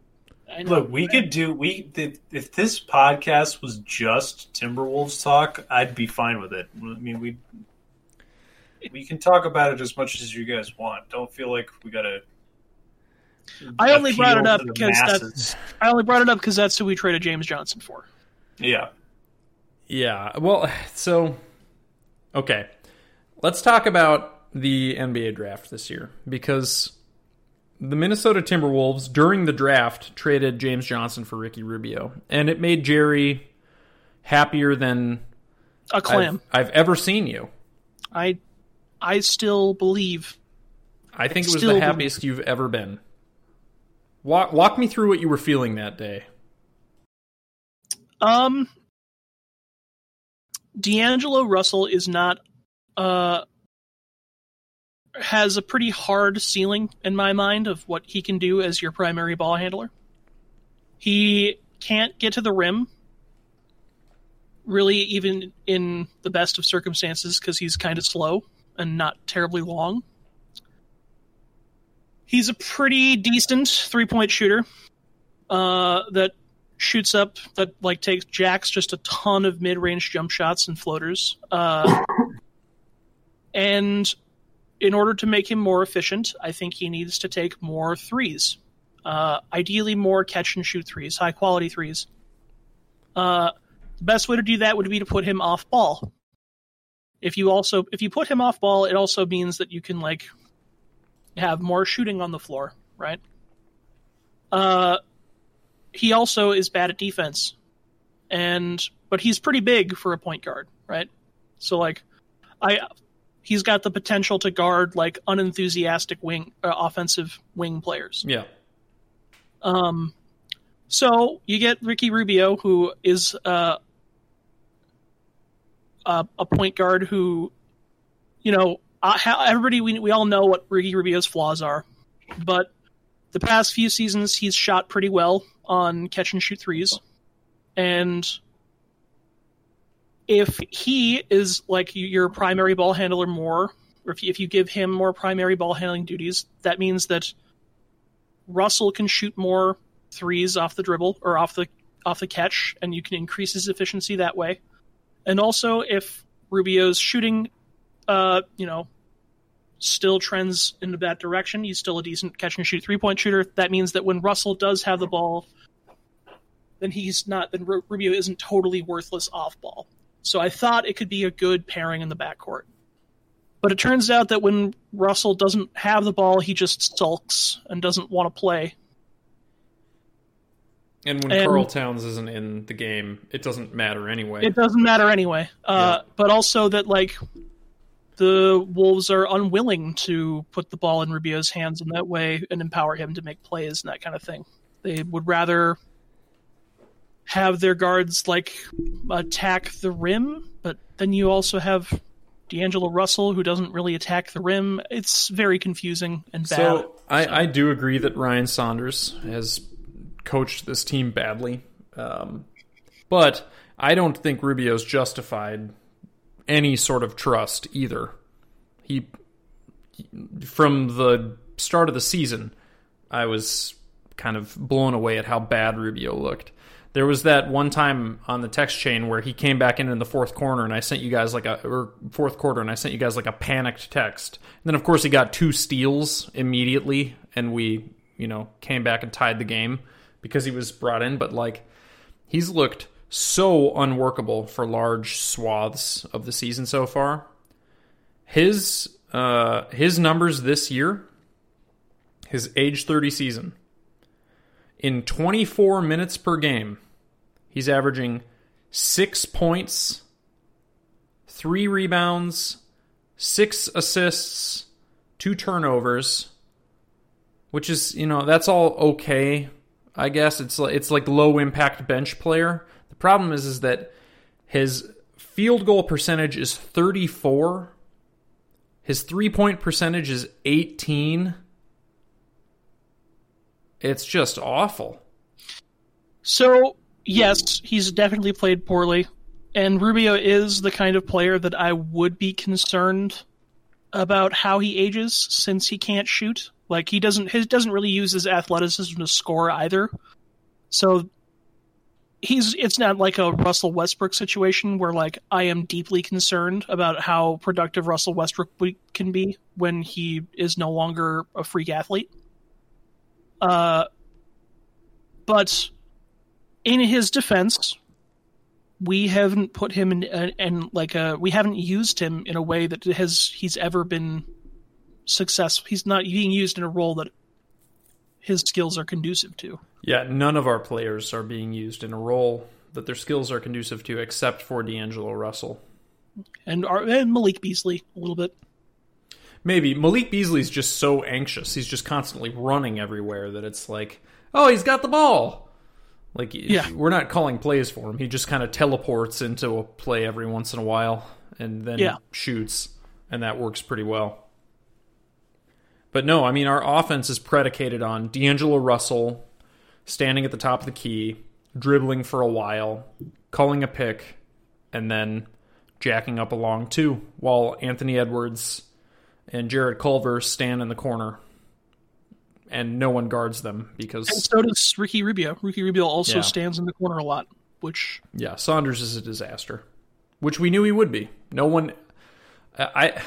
I know. Look, we could do we if, if this podcast was just Timberwolves talk, I'd be fine with it. I mean, we we can talk about it as much as you guys want. Don't feel like we gotta. I only brought it up because that's- I only brought it up because that's who we traded James Johnson for. yeah. Yeah. Well, so okay. Let's talk about the NBA draft this year because the Minnesota Timberwolves during the draft traded James Johnson for Ricky Rubio, and it made Jerry happier than A clam. I've, I've ever seen you. I I still believe. I think it was the happiest you've ever been. Walk walk me through what you were feeling that day. Um, D'Angelo Russell is not uh has a pretty hard ceiling in my mind of what he can do as your primary ball handler. He can't get to the rim really even in the best of circumstances because he's kind of slow and not terribly long. He's a pretty decent three-point shooter uh, that shoots up that like takes jacks just a ton of mid-range jump shots and floaters. Uh, and in order to make him more efficient, I think he needs to take more threes. Uh, ideally, more catch and shoot threes, high quality threes. Uh, the best way to do that would be to put him off ball. If you also if you put him off ball, it also means that you can like have more shooting on the floor, right? Uh, he also is bad at defense, and but he's pretty big for a point guard, right? So like, I he's got the potential to guard like unenthusiastic wing uh, offensive wing players. Yeah. Um, so you get Ricky Rubio, who is uh, a, a point guard who, you know, uh, everybody we we all know what Ricky Rubio's flaws are, but the past few seasons he's shot pretty well on catch and shoot threes, and if he is like your primary ball handler more, or if you, if you give him more primary ball handling duties, that means that Russell can shoot more threes off the dribble or off the off the catch, and you can increase his efficiency that way. And also, if Rubio's shooting, uh, you know, still trends into that direction, he's still a decent catch and shoot three point shooter. That means that when Russell does have the ball, then he's not. Then Rubio isn't totally worthless off ball. So I thought it could be a good pairing in the backcourt. But it turns out that when Russell doesn't have the ball, he just sulks and doesn't want to play. And when And- Karl Towns isn't in the game, it doesn't matter anyway. It doesn't matter anyway. Uh, But also that like the Wolves are unwilling to put the ball in Rubio's hands in that way and empower him to make plays and that kind of thing. They would rather have their guards like attack the rim, but then you also have D'Angelo Russell who doesn't really attack the rim. It's very confusing and bad. So I, I do agree that Ryan Saunders has coached this team badly, um, but I don't think Rubio's justified any sort of trust either. He from the start of the season, I was kind of blown away at how bad Rubio looked. There was that one time on the text chain where he came back in in the fourth corner, and I sent you guys like a or fourth quarter, and I sent you guys like a panicked text. And then of course he got two steals immediately, and we you know came back and tied the game because he was brought in. But like he's looked so unworkable for large swaths of the season so far. His uh, his numbers this year, his age thirty season, in twenty four minutes per game, he's averaging six points, three rebounds, six assists, two turnovers, which is you know that's all okay. I guess it's like, it's like low impact bench player. The problem is is that his field goal percentage is 34. His three point percentage is 18. It's just awful. So, yes, he's definitely played poorly. And Rubio is the kind of player that I would be concerned about how he ages since he can't shoot. Like he doesn't he doesn't really use his athleticism to score either. So he's it's not like a Russell Westbrook situation where like I am deeply concerned about how productive Russell Westbrook can be when he is no longer a freak athlete. Uh but in his defense, we haven't put him in uh, and like a we haven't used him in a way that has he's ever been successful. He's not being used in a role that his skills are conducive to. Yeah, none of our players are being used in a role that their skills are conducive to, except for D'Angelo Russell and, our, and Malik Beasley a little bit. Maybe Malik Beasley's just so anxious; he's just constantly running everywhere that it's like, oh, he's got the ball. Like, yeah. we're not calling plays for him. He just kind of teleports into a play every once in a while and then yeah. shoots, and that works pretty well. But no, I mean, our offense is predicated on D'Angelo Russell standing at the top of the key, dribbling for a while, calling a pick, and then jacking up a long two, while Anthony Edwards and Jarrett Culver stand in the corner. And no one guards them because. And so does Ricky Rubio. Ricky Rubio also yeah. stands in the corner a lot, which. Yeah, Saunders is a disaster, which we knew he would be. No one. I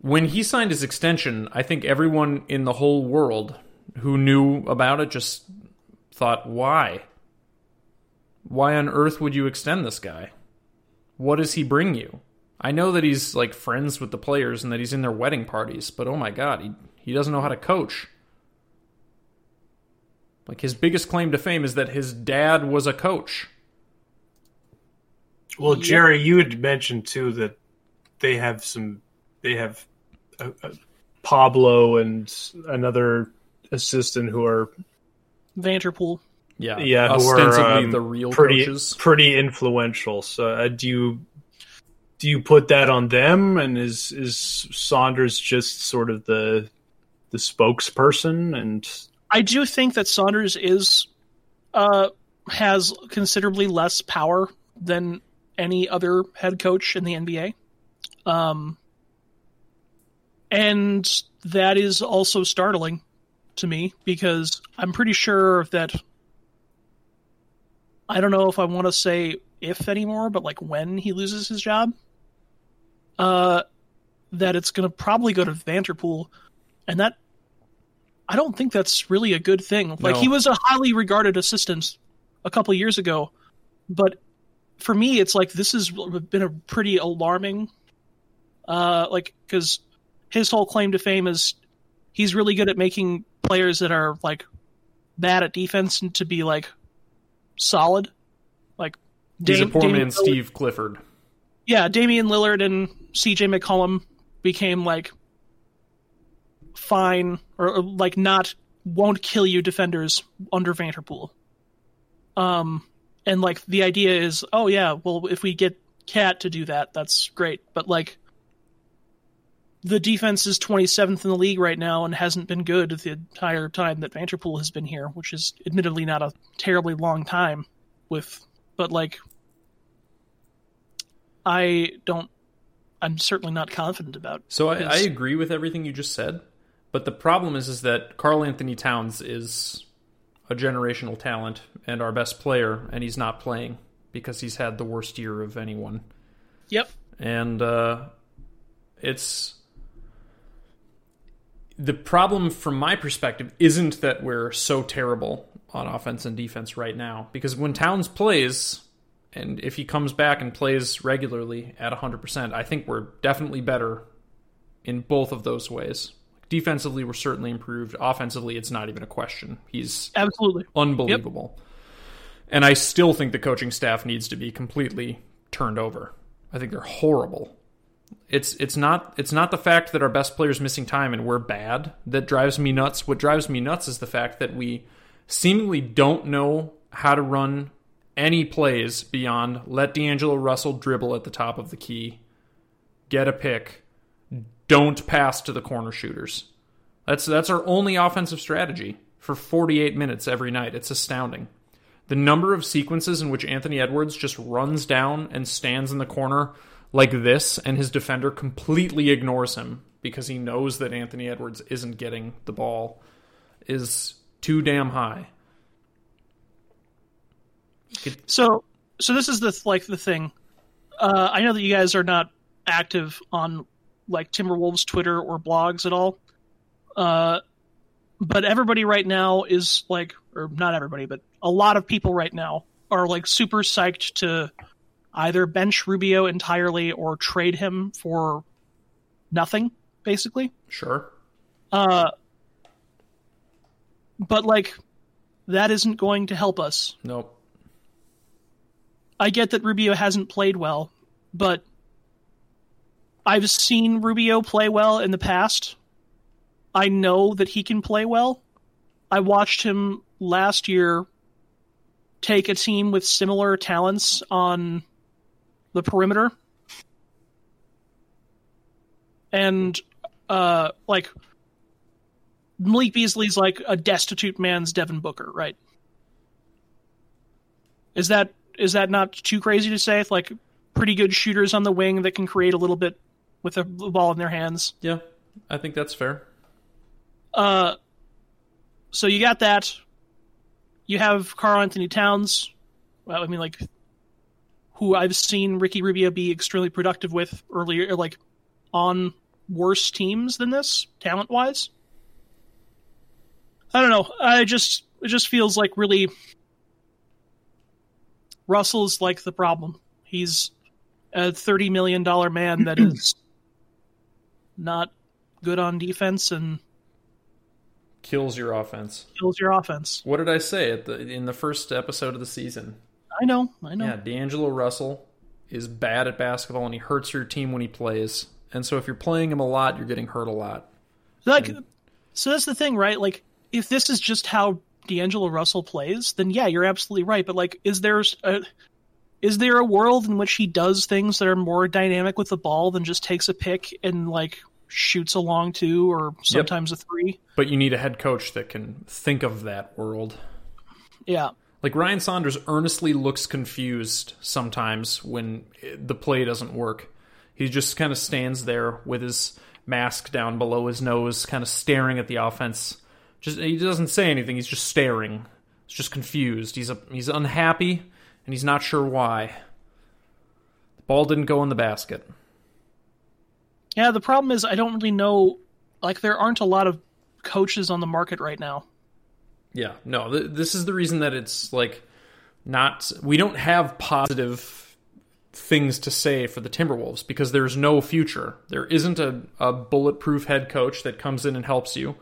when he signed his extension, I think everyone in the whole world who knew about it just thought, why? Why on earth would you extend this guy? What does he bring you? I know that he's like friends with the players and that he's in their wedding parties, but oh my god, he he doesn't know how to coach. Like his biggest claim to fame is that his dad was a coach. Well, Jerry, you had mentioned too that they have some they have Pablo and another assistant who are Vanterpool. Yeah, yeah, ostensibly are, um, the real pretty, coaches. Pretty influential. So, uh, do you do you put that on them? And is is Saunders just sort of the the spokesperson? And I do think that Saunders is uh, has considerably less power than any other head coach in the NBA. Um, and that is also startling to me because I'm pretty sure that I don't know if I want to say if anymore, but like when he loses his job, uh, that it's going to probably go to Vanterpool, and that I don't think that's really a good thing. Like no. he was a highly regarded assistant a couple years ago, but for me, it's like this has been a pretty alarming, uh, like because his whole claim to fame is he's really good at making players that are like bad at defense and to be like solid. Like he's a poor Damian man, Lillard. Steve Clifford. Yeah, Damian Lillard and C.J. McCollum became like fine or, or like not won't kill you defenders under Vanterpool. Um, and like the idea is, oh yeah, well if we get KAT to do that, that's great. But like the defense is 27th in the league right now and hasn't been good the entire time that Vanterpool has been here, which is admittedly not a terribly long time with but like I don't I'm certainly not confident about. So I, I agree with everything you just said, but the problem is is that Karl Anthony Towns is a generational talent and our best player and he's not playing because he's had the worst year of anyone. Yep. And uh it's the problem from my perspective isn't that we're so terrible on offense and defense right now because when Towns plays and if he comes back and plays regularly at 100%, I think we're definitely better in both of those ways. Defensively, we're certainly improved. Offensively, it's not even a question. He's absolutely unbelievable. Yep. And I still think the coaching staff needs to be completely turned over. I think they're horrible it's it's not it's not the fact that our best players missing time and we're bad that drives me nuts. What drives me nuts is the fact that we seemingly don't know how to run any plays beyond let D'Angelo Russell dribble at the top of the key, get a pick, don't pass to the corner shooters. That's that's our only offensive strategy for 48 minutes every night. It's astounding. The number of sequences in which Anthony Edwards just runs down and stands in the corner like this and his defender completely ignores him because he knows that Anthony Edwards isn't getting the ball is too damn high. So, so this is the like the thing. Uh, I know that you guys are not active on like Timberwolves Twitter or blogs at all. Uh, but everybody right now is like, or not everybody, but a lot of people right now are like super psyched to either bench Rubio entirely or trade him for nothing, basically. Sure. Uh, but like, that isn't going to help us. Nope. I get that Rubio hasn't played well, but I've seen Rubio play well in the past. I know that he can play well. I watched him last year take a team with similar talents on the perimeter. And uh like Malik Beasley's like a destitute man's Devin Booker, right? Is that is that not too crazy to say? Like pretty good shooters on the wing that can create a little bit with the ball in their hands. Yeah, I think that's fair. Uh, so you got that. You have Karl Anthony Towns. Well, I mean, like, who I've seen Ricky Rubio be extremely productive with earlier, like, on worse teams than this, talent wise. I don't know. I just it just feels like really Russell's like the problem. He's a thirty million dollar man that is not good on defense and Kills your offense. kills your offense. What did I say at the in the first episode of the season? I know, I know. Yeah, D'Angelo Russell is bad at basketball and he hurts your team when he plays. And so if you're playing him a lot, you're getting hurt a lot. Like, so that's the thing, right? Like, if this is just how D'Angelo Russell plays, then yeah, you're absolutely right. But like, is there a is there a world in which he does things that are more dynamic with the ball than just takes a pick and like shoots a long two or sometimes a three? But you need a head coach that can think of that world. Yeah, Like Ryan Saunders earnestly looks confused sometimes when the play doesn't work. He just kind of stands there with his mask down below his nose, kind of staring at the offense. Just he doesn't say anything. He's just staring. He's just confused. He's a, he's unhappy and he's not sure why. The ball didn't go in the basket. Yeah. The problem is I don't really know. Like, there aren't a lot of coaches on the market right now. Yeah, no, th- this is the reason that it's like not. We don't have positive things to say for the Timberwolves because there's no future. There isn't a, a bulletproof head coach that comes in and helps you.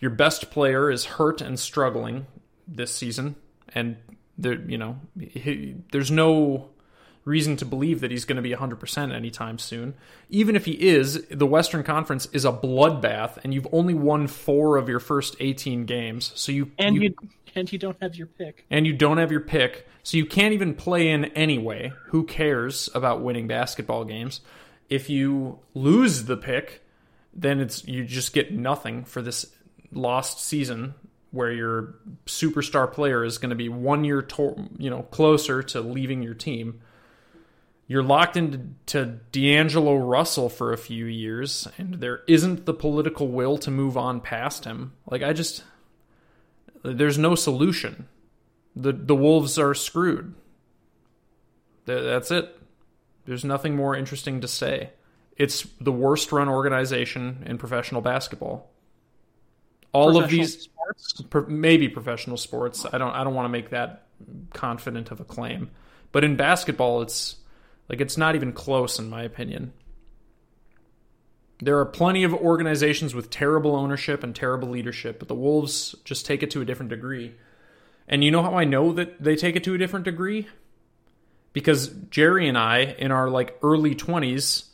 Your best player is hurt and struggling this season, and there, you know, he, there's no reason to believe that he's going to be 100% anytime soon. Even if he is, the Western Conference is a bloodbath, and you've only won four of your first 18 games. So you And you, and you don't have your pick. and you don't have your pick, so you can't even play in anyway. Who cares about winning basketball games? If you lose the pick, then it's you just get nothing for this lost season where your superstar player is going to be one year to, you know closer to leaving your team. You're locked into to D'Angelo Russell for a few years, and there isn't the political will to move on past him. Like I just, there's no solution the the Wolves are screwed. That's it. There's nothing more interesting to say. It's the worst run organization in professional basketball. All of these sports. maybe professional sports. I don't I don't want to make that confident of a claim. But in basketball it's like it's not even close in my opinion. There are plenty of organizations with terrible ownership and terrible leadership, but the Wolves just take it to a different degree. And you know how I know that they take it to a different degree? Because Jerry and I, in our like early 20s,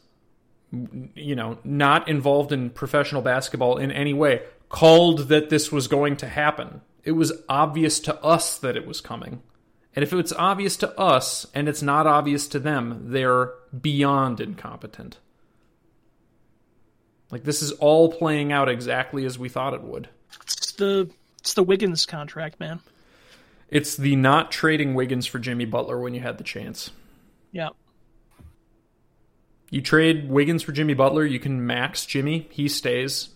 you know, not involved in professional basketball in any way, called that this was going to happen. It was obvious to us that it was coming. And if it's obvious to us and it's not obvious to them, they're beyond incompetent. Like this is all playing out exactly as we thought it would. It's the it's the Wiggins contract, man. It's the not trading Wiggins for Jimmy Butler when you had the chance. Yeah. You trade Wiggins for Jimmy Butler, you can max Jimmy, he stays.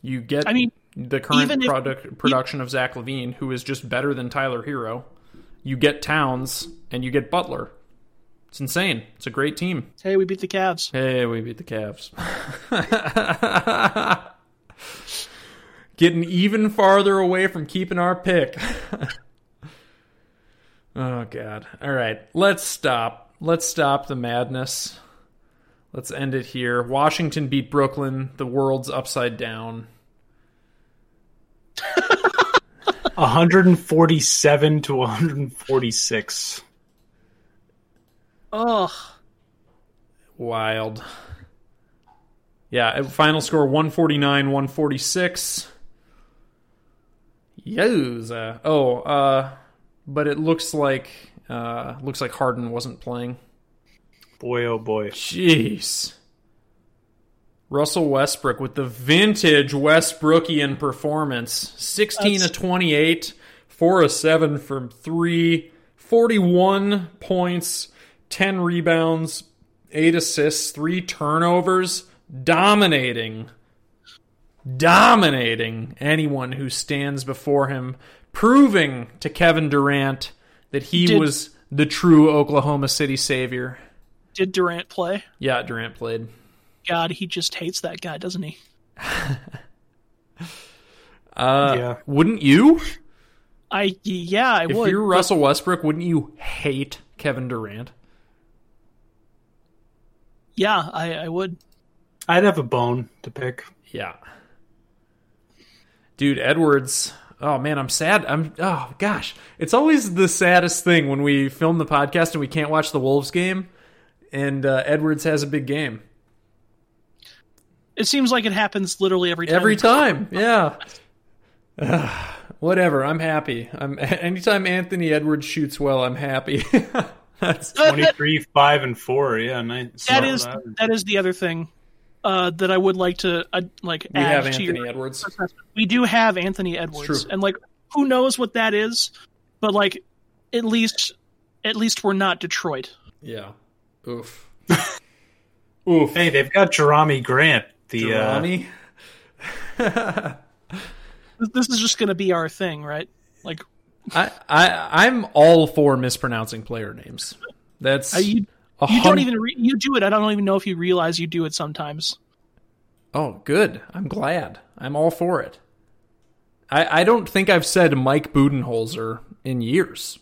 You get I mean, the current even if- product production of Zach LaVine, who is just better than Tyler Herro, you get Towns, and you get Butler. It's insane. It's a great team. Hey, we beat the Cavs. Hey, we beat the Cavs. Getting even farther away from keeping our pick. oh god. All right, let's stop. Let's stop the madness. Let's end it here. Washington beat Brooklyn. The world's upside down. 147 to 146. Ugh. Wild. Yeah, final score 149 146. Yowza. Oh, uh but it looks like uh looks like Harden wasn't playing. Boy, oh boy. Jeez. Russell Westbrook with the vintage Westbrookian performance. 16 That's- to 28, 4 of 7 from 3, 41 points, 10 rebounds, 8 assists, 3 turnovers, dominating dominating anyone who stands before him, proving to Kevin Durant that he Did- was the true Oklahoma City savior. Did Durant play? Yeah, Durant played. God, he just hates that guy, doesn't he? Uh, Yeah. Wouldn't you? I yeah, I If would. If you're but- Russell Westbrook, wouldn't you hate Kevin Durant? Yeah, I, I would. I'd have a bone to pick. Yeah. Dude, Edwards. Oh man, I'm sad. I'm oh gosh. It's always the saddest thing when we film the podcast and we can't watch the Wolves game and uh, Edwards has a big game. It seems like it happens literally every time. Every time. Yeah. Ugh, whatever. I'm happy. I'm anytime Anthony Edwards shoots well, I'm happy. That's Uh, 23, 5, and 4. Yeah, nice. that is that is the other thing uh, that I would like to uh, like we add have to Anthony your Edwards. we do have Anthony Edwards, true. and like who knows what that is, but like at least at least we're not Detroit. Yeah. Oof. Oof. Hey, they've got Jerami Grant. The uh, This- This is just going to be our thing, right? Like I, I I'm all for mispronouncing player names. That's uh, you, you hun- don't even re- you do it. I don't even know if you realize you do it sometimes. Oh, good. I'm glad. I'm all for it. I I don't think I've said Mike Budenholzer in years.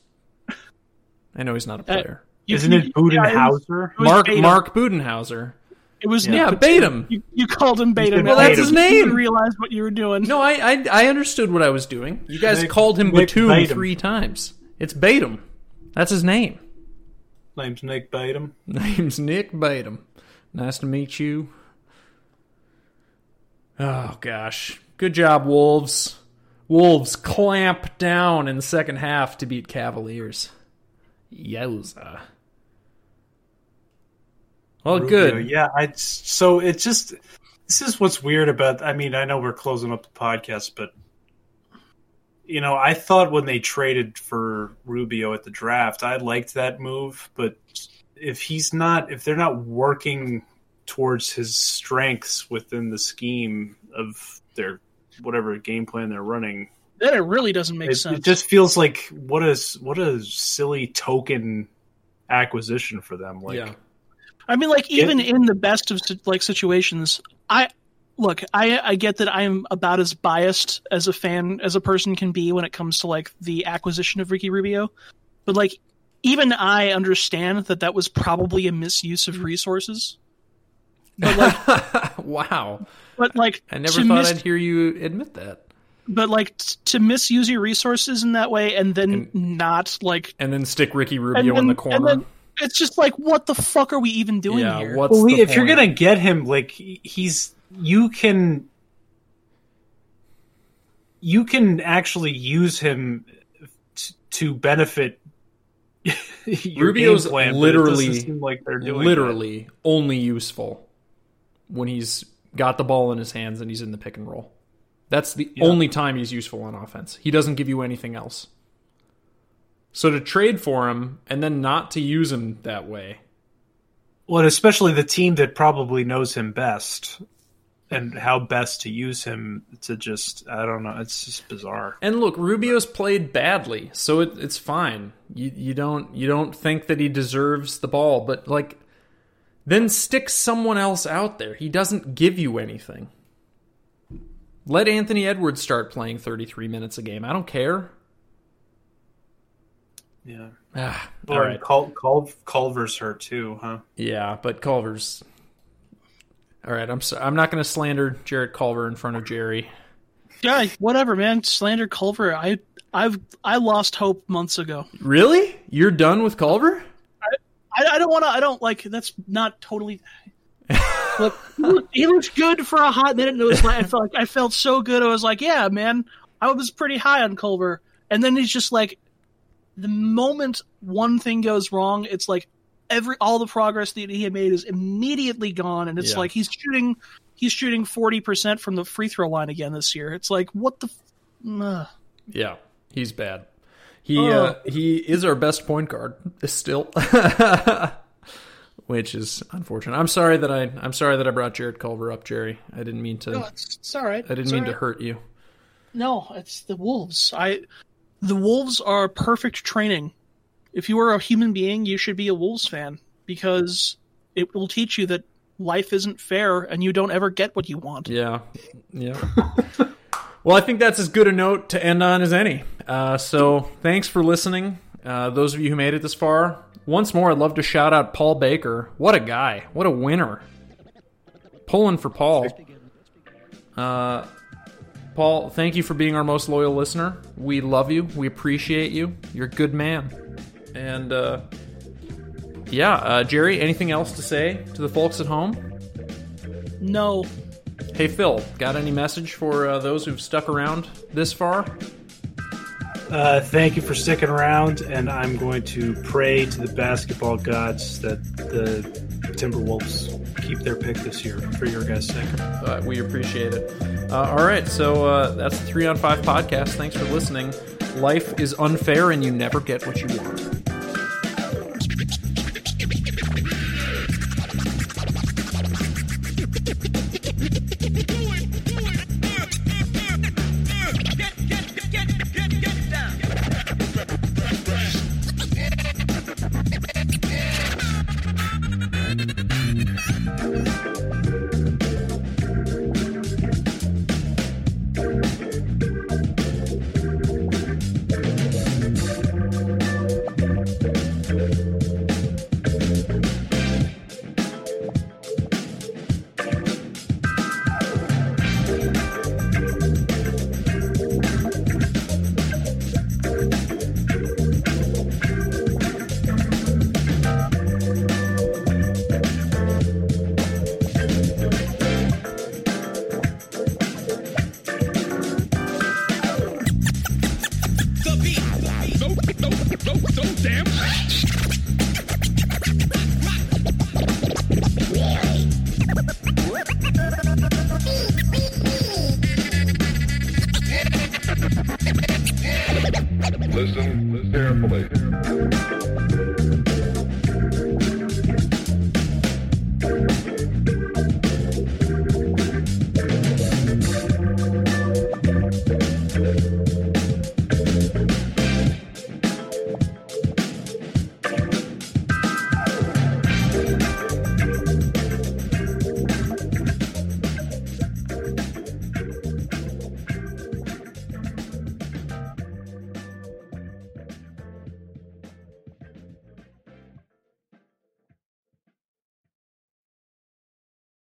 I know he's not a player. You- isn't you- it yeah, it was- Budenhauser? it was Mark Batum. Mark Budenhauser. It was Yeah, Nick Batum. You, you called him Batum. Well, that's his name. You didn't name. realize what you were doing. No, I, I I understood what I was doing. You guys Nick- called him Nick Batum Batum. three times. It's Batum. That's his name. Name's Nick Batum. Name's Nick Batum. Nice to meet you. Oh gosh. Good job, Wolves. Wolves clamp down in the second half to beat Cavaliers. Yowza. Well, Rubio. good. Yeah, I so it just this is what's weird about. I mean, I know we're closing up the podcast, but you know, I thought when they traded for Rubio at the draft, I liked that move. But if he's not, if they're not working towards his strengths within the scheme of their whatever game plan they're running, Then it really doesn't make it, sense. it just feels like what a what a silly token acquisition for them. Like, yeah. I mean, like even in the best of like situations, I look. I I get that I'm about as biased as a fan as a person can be when it comes to like the acquisition of Ricky Rubio, but like even I understand that that was probably a misuse of mm. resources. But like, wow. but like I never thought mis- I'd hear you admit that. but like t- to misuse your resources in that way and then And- not like And then stick Ricky Rubio then, in the and corner. then it's just like what the fuck are we even doing yeah, here? what's well, the if you're gonna get him, like he's you can you can actually use him t- to benefit. your Rubio's game plan, but it literally- seem like they're doing literally only useful when he's got the ball in his hands and he's in the pick and roll. That's the Yeah. only time he's useful on offense. He doesn't give you anything else. So to trade for him and then not to use him that way. Well, especially the team that probably knows him best and how best to use him to just I don't know. It's just bizarre. And look, Rubio's played badly, so it, it's fine. You you don't you don't think that he deserves the ball, but like then stick someone else out there. He doesn't give you anything. Let Anthony Edwards start playing 33 minutes a game. I don't care. Yeah. Ah, All all right. right. Cul- Cul- Culver's hurt too, huh? Yeah, but Culver's. All right, I'm so, I'm not going to slander Jarrett Culver in front of Jerry. Yeah, whatever, man. Slander Culver. I I've I lost hope months ago. Really? You're done with Culver? I, I don't want to. I don't like. That's not totally. Look, he looked- he looked good for a hot minute, and it was like I felt like I felt so good. I was like, yeah, man, I was pretty high on Culver, and then he's just like, the moment one thing goes wrong, it's like every all the progress that he had made is immediately gone, and it's Yeah. like he's shooting he's shooting forty percent from the free throw line again this year. It's like what the. F-. Yeah, he's bad. He Oh. uh, he is our best point guard still, which is unfortunate. I'm sorry that I I'm sorry that I brought Jarrett Culver up, Jerry. I didn't mean to. No, it's, it's all right. I didn't It's mean all to hurt you. No, it's the wolves. I the wolves are perfect training. If you are a human being, you should be a wolves fan because it will teach you that life isn't fair and you don't ever get what you want. Yeah, yeah. well, I think that's as good a note to end on as any. Uh, so thanks for listening. Uh, those of you who made it this far, once more, I'd love to shout out Paul Baker. What a guy! What a winner! Pulling for Paul. Uh, Paul, thank you for being our most loyal listener. We love you. We appreciate you. You're a good man. And uh, yeah, uh, Jerry, anything else to say to the folks at home? No, Hey Phil, got any message for uh, those who've stuck around this far? Uh, thank you for sticking around, and I'm going to pray to the basketball gods that the Timberwolves keep their pick this year for your guys' sake. Uh, we appreciate it. Uh, all right, so uh, that's the three on five podcast. Thanks for listening. Life is unfair, and you never get what you want.